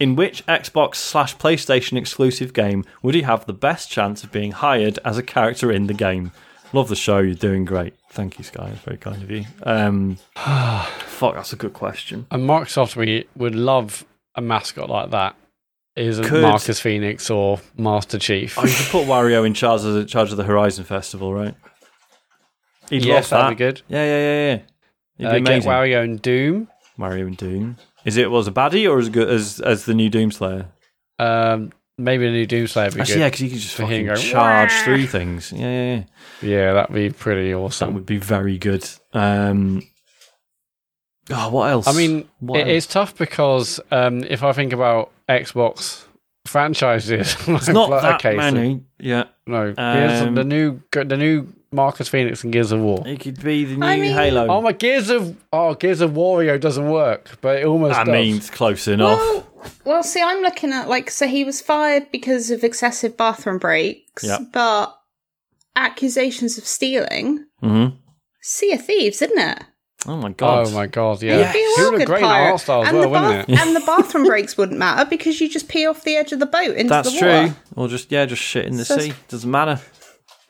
in which Xbox slash PlayStation exclusive game would he have the best chance of being hired as a character in the game? Love the show. You're doing great. Thank you, Sky. That's very kind of you. Um, fuck, that's a good question. And Microsoft we would love a mascot like that. Is Could- Marcus Phoenix or Master Chief? Oh, you could put Wario in charge of the, charge of the Horizon Festival, right? He'd yes, love that. that'd be good. Yeah, yeah, yeah, yeah. He'd Uh, be get. Wario and Doom. Mario and Doom. Is it was a baddie or as good as as the new Doomslayer? Um, maybe a new Doomslayer would be Actually, good. yeah, because you could just For fucking going, charge "Wah." through things. Yeah, yeah, yeah. Yeah, that'd be pretty awesome. That would be very good. Um, oh, what else? I mean, What it, it's tough because um, if I think about Xbox franchises, it's not that many. Yeah, No, Um, the new the new Marcus Phoenix and Gears of War. it could be the new I mean- Halo. Oh my Gears of oh Gears of Wario doesn't work, but it almost I does. mean, it's close enough. Well, well, see, I'm looking at like so he was fired because of excessive bathroom breaks, Yeah. but accusations of stealing. hmm Sea of Thieves, isn't it? Oh my god. oh my god, yeah. He'd be a He good look great in pirate. art style as and well, the wouldn't bath- it? and the bathroom breaks wouldn't matter because you just pee off the edge of the boat into That's the water. That's true. water. Or just yeah, just shit in the So- sea. Doesn't matter.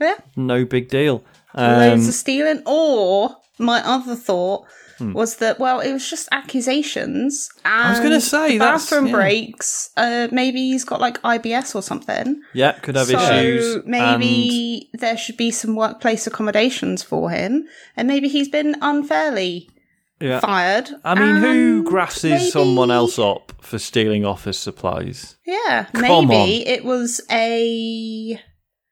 Yeah, No big deal. loads Um, of stealing. Or my other thought Hmm. was that well, it was just accusations. And was gonna say, the that's- bathroom yeah. breaks. Uh, maybe he's got like IBS or something. yeah, could have so issues. and- maybe there should be some workplace accommodations for him, and maybe he's been unfairly yeah. fired. I mean, who grasses maybe- someone else up for stealing office supplies? Yeah, Come maybe it was a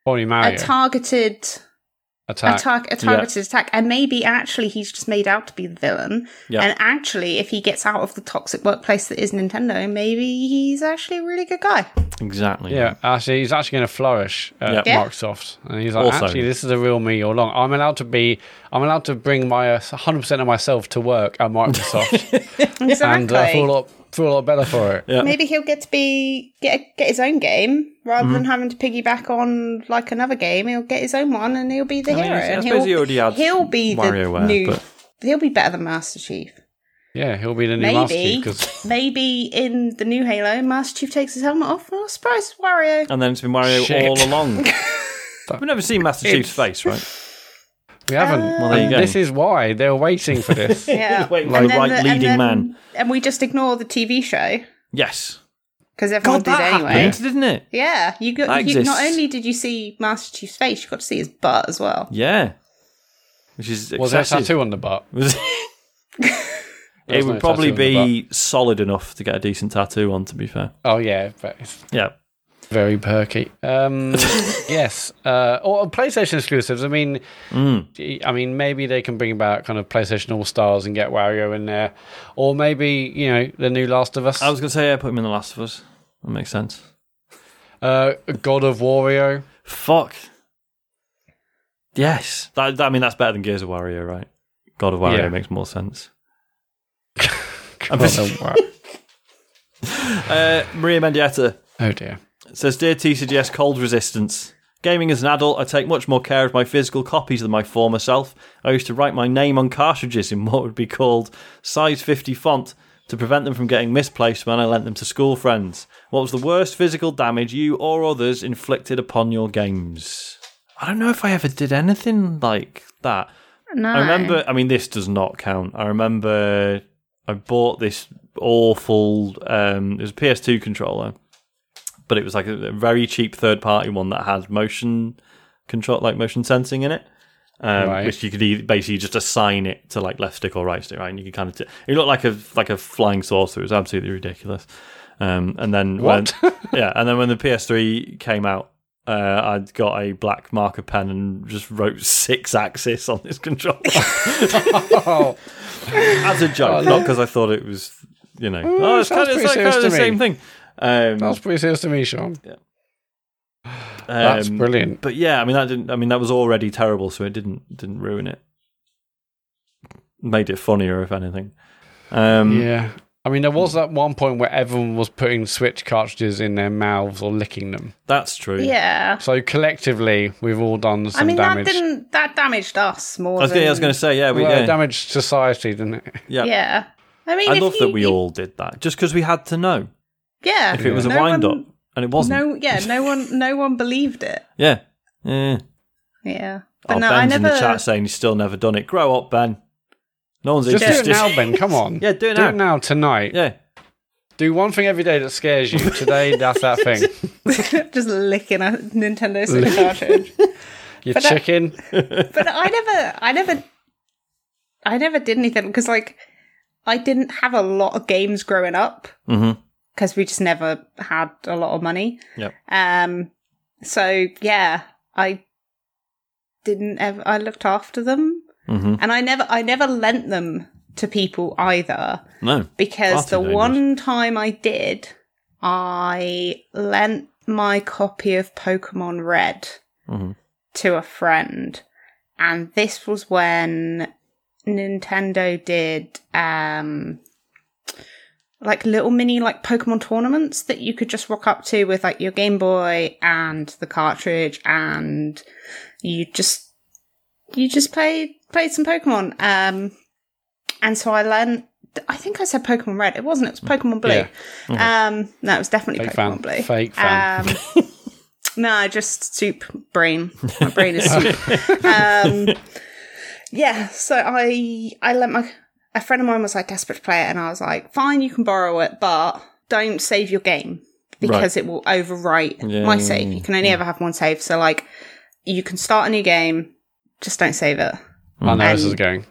Probably Mario a targeted attack. attack, a targeted attack, and maybe actually he's just made out to be the villain. Yeah. And actually, if he gets out of the toxic workplace that is Nintendo, maybe he's actually a really good guy. Exactly. Yeah, actually, he's actually going to flourish at Yep. Yeah. Microsoft, and he's like, Also- actually, this is a real me all along. I'm allowed to be, I'm allowed to bring my uh, 100 percent of myself to work at Microsoft, Exactly. and uh, feel a lot, feel a lot better for it. Yeah. Maybe he'll get to be get get his own game rather Mm-hmm. than having to piggyback on like another game. He'll get his own one and he'll be the I mean, hero. I suppose he'll, he already had he'll be the WarioWare, new. but- He'll be better than Master Chief. Yeah, he'll be the new Master Maybe, Chief because maybe in the new Halo, Master Chief takes his helmet off. Oh, surprise, Wario! And then it's been Mario Shit. all along. We've never seen Master Chief's face, right? We haven't. Uh, Well, there you go. This is why they're waiting for this. Yeah, Waiting And for the then right and leading then- man. and we just ignore the TV show Yes. because everyone God, did that anyway. happened, didn't it? Yeah, you got. That You, not only did you see Master Chief's face, you got to see his butt as well. Yeah. Which is Was there a tattoo on the butt? It would no probably tattoo on the be solid enough to get a decent tattoo on. To be fair, Oh yeah, but yeah. Very perky. Um, yes, uh, or PlayStation exclusives. I mean, Mm. I mean, maybe they can bring back kind of PlayStation All Stars and get Wario in there, or maybe you know the new Last of Us, I was gonna say yeah, put him in the Last of Us. That makes sense. uh, God of Wario. Fuck. Yes, that, that- I mean that's better than Gears of Wario, right? God of Wario Yeah. makes more sense. God of Wario. Uh, Maria Mendieta Oh dear. Says, "Dear TCGS Cold Resistance." Gaming as an adult, I take much more care of my physical copies than my former self. I used to write my name on cartridges in what would be called size 50 font to prevent them from getting misplaced when I lent them to school friends. What was the worst physical damage you or others inflicted upon your games? I don't know if I ever did anything like that. No, I remember, I mean, this does not count. I remember I bought this awful, um, it was a PS2 controller, but it was like a, a very cheap third party one that had motion control, like motion sensing in it. Um, Right. Which you could e- basically just assign it to like left stick or right stick, right? And you could kind of, t- it looked like a like a flying saucer. It was absolutely ridiculous. Um, and then What? when, yeah, and then when the PS3 came out, uh, I'd got a black marker pen and just wrote Sixaxis on this controller Oh, as a joke, not because I thought it was, you know, oh, it's kind of, it's like kind of the to same thing. Um, that's pretty serious to me, Sean. That's um, brilliant. But yeah, I mean that didn't. I mean that was already terrible, so it didn't didn't ruin it. Made it funnier, if anything. Um, Yeah. I mean, there was that one point where everyone was putting Switch cartridges in their mouths or licking them. That's true. Yeah, So collectively, we've all done some I mean damage. that didn't that damaged us more. I was, than, gonna, was going to say, yeah, we, well, yeah, damaged society, didn't it? yeah. Yeah, I mean, I love you, that we you- all did that, just because we had to know. Yeah, If it was a no wind one- up, and it wasn't. No, yeah, no one, no one believed it. Yeah, yeah. Yeah, but Oh, no, Ben's I never. in the chat saying he's still never done it. Grow up, Ben. No one's Just do it now, Ben. Come on. Yeah, do it Do now. it now, tonight. Yeah. Do one thing every day that scares you. Today, that's that thing. just licking a Nintendo Switch cartridge. Your But, chicken. but I never, I never, I never did anything because, like, I didn't have a lot of games growing up Mm-hmm. Because we just never had a lot of money. Yep. Um. So yeah, I didn't ever. I looked after them, Mm-hmm. and I never, I never lent them to people either. No. because the one time I did, I lent my copy of Pokemon Red Mhm. to a friend, and this was when Nintendo did um like little mini like Pokemon tournaments that you could just rock up to with like your Game Boy and the cartridge and you just you just played played some Pokemon. Um and so I learned. I think I said Pokemon Red. It wasn't, it was Pokemon Blue. Yeah. Um no, it was definitely Fake Pokemon fan. Blue. Fake fan. Um No, just soup brain. My brain is soup. um, yeah, so I I let my a friend of mine was like desperate to play it, and I was like, fine, you can borrow it, but don't save your game because it will overwrite Yeah, my save. You can only ever have one save, so like you can start a new game, just don't save it. Hmm. I know this is going.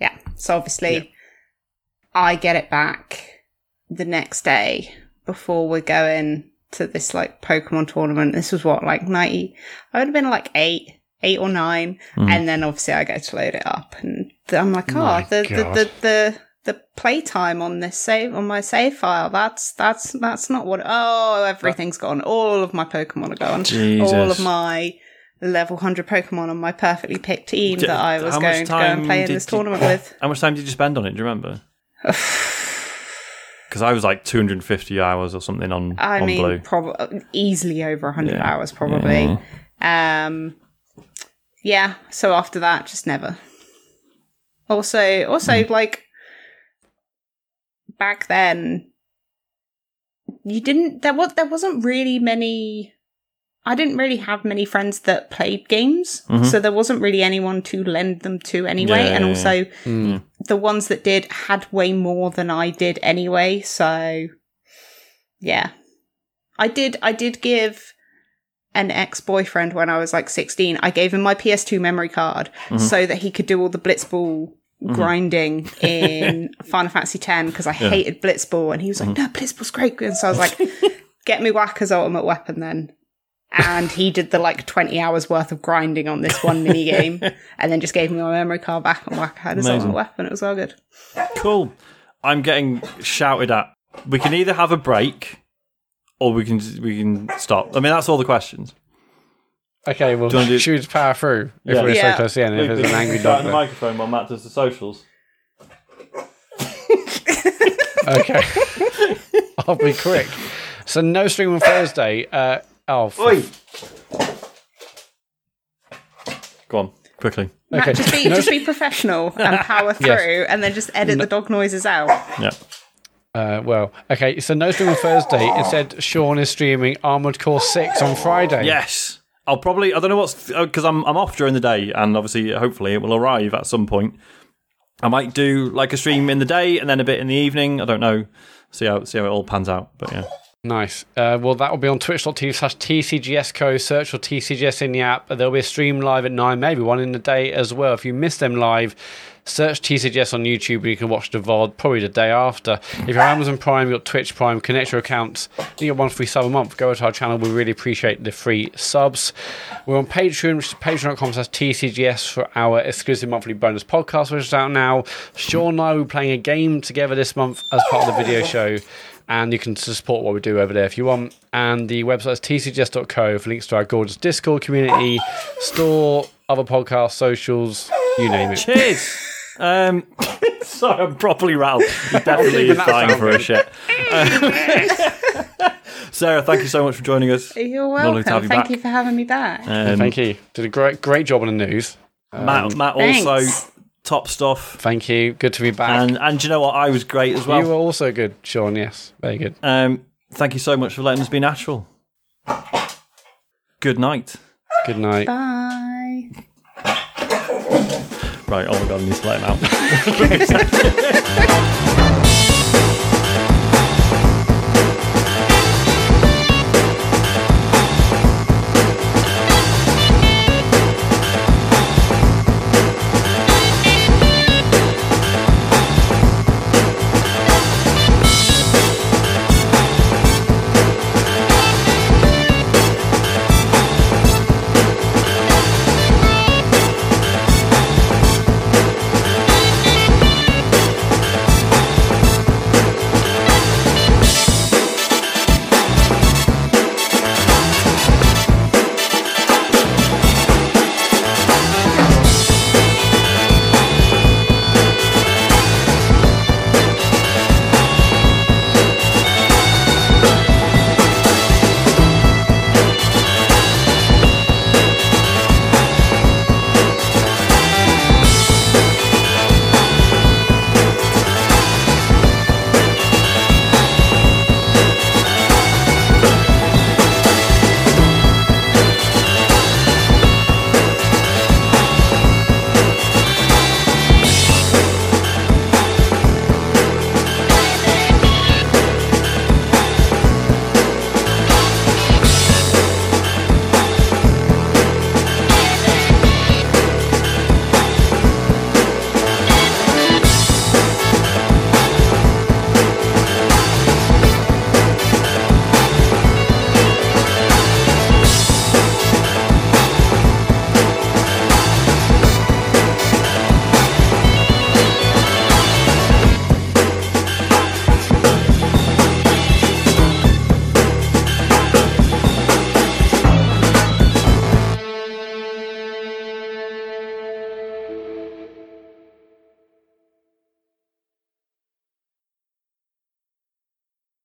Yeah. So obviously, I get it back the next day before we're going to this like Pokemon tournament. This was what like ninety. I would have been like eight, eight or 9 Mm. and then obviously I go to load it up, and I'm like, oh, the, the the the the playtime on this save on my save file. That's that's that's not what. Oh, everything's gone. All of my Pokemon are gone. Jesus. All of my level 100 Pokemon on my perfectly picked team D- that I was going to go and play in did this you- tournament with. How much time did you spend on it? Do you remember? Because I was like 250 hours or something on, I on mean, Blue. probably easily over 100 Yeah. hours, probably. Um, yeah, so after that, just never. Also, also, Hmm. like, back then, you didn't, there, was, there wasn't really many I didn't really have many friends that played games, so there wasn't really anyone to lend them to anyway. Yeah, and yeah, also, Hmm. the ones that did had way more than I did anyway. So, yeah, I did. I did give an ex-boyfriend when I was like 16. I gave him my PS2 memory card mm-hmm. so that he could do all the Blitzball mm-hmm. grinding in Final Fantasy X because I hated Blitzball, and he was like, mm-hmm. "No, Blitzball's great." And so I was like, "Get me Wakka's ultimate weapon then." And he did the like 20 hours worth of grinding on this one mini game and then just gave me my memory card back and Whacker had his Amazing. ultimate weapon. It was all good. Cool. I'm getting shouted at. We can either have a break or we can we can stop. I mean, that's all the questions. Okay, well, you wanna do- should we just power through if Yeah. we're Yeah. so close to the end? If there's an angry dog in the there. microphone while Matt does the socials. Okay. I'll be quick. So no stream on Thursday. Uh, oh, f- Go on, quickly. Matt, Okay. just be just be professional and power through and then just edit the dog noises out. Yeah. Uh, well, okay. So no stream on Thursday. Instead, Sean is streaming Armored Core Six on Friday. Yes. I'll probably. I don't know what's because I'm I'm off during the day, and obviously, hopefully, it will arrive at some point. I might do like a stream in the day and then a bit in the evening. I don't know. See how see how it all pans out. But yeah. Nice. Uh, well, that will be on twitch.tv slash TCGSco. Search for TCGS in the app. There'll be a stream live at 9, maybe one in the day as well. If you miss them live, search TCGS on YouTube and you can watch the VOD probably the day after. If you're Amazon Prime, you've got Twitch Prime, connect your accounts. You get one free sub a month. Go to our channel. We really appreciate the free subs. We're on Patreon, which is patreon.com slash TCGS for our exclusive monthly bonus podcast, which is out now. Sean and I will be playing a game together this month as part of the video show and you can support what we do over there if you want. And the website is tcgs.co for links to our gorgeous Discord community, store, other podcasts, socials, you name it. Cheers. Um, sorry, I'm properly rattled. He definitely Even is dying for a shit. Sarah, thank you so much for joining us. You're Lovely to have welcome. you Thank back. you for having me back. Um, Thank you. Did a great great job on the news. Matt, Matt also Thanks. top stuff. Thank you. Good to be back. And and do you know what? I was great as well. you were also good, Sean. Yes, very good. Um, thank you so much for letting us be natural. Good night. Good night. Bye. Right, oh my god, I need to let him out.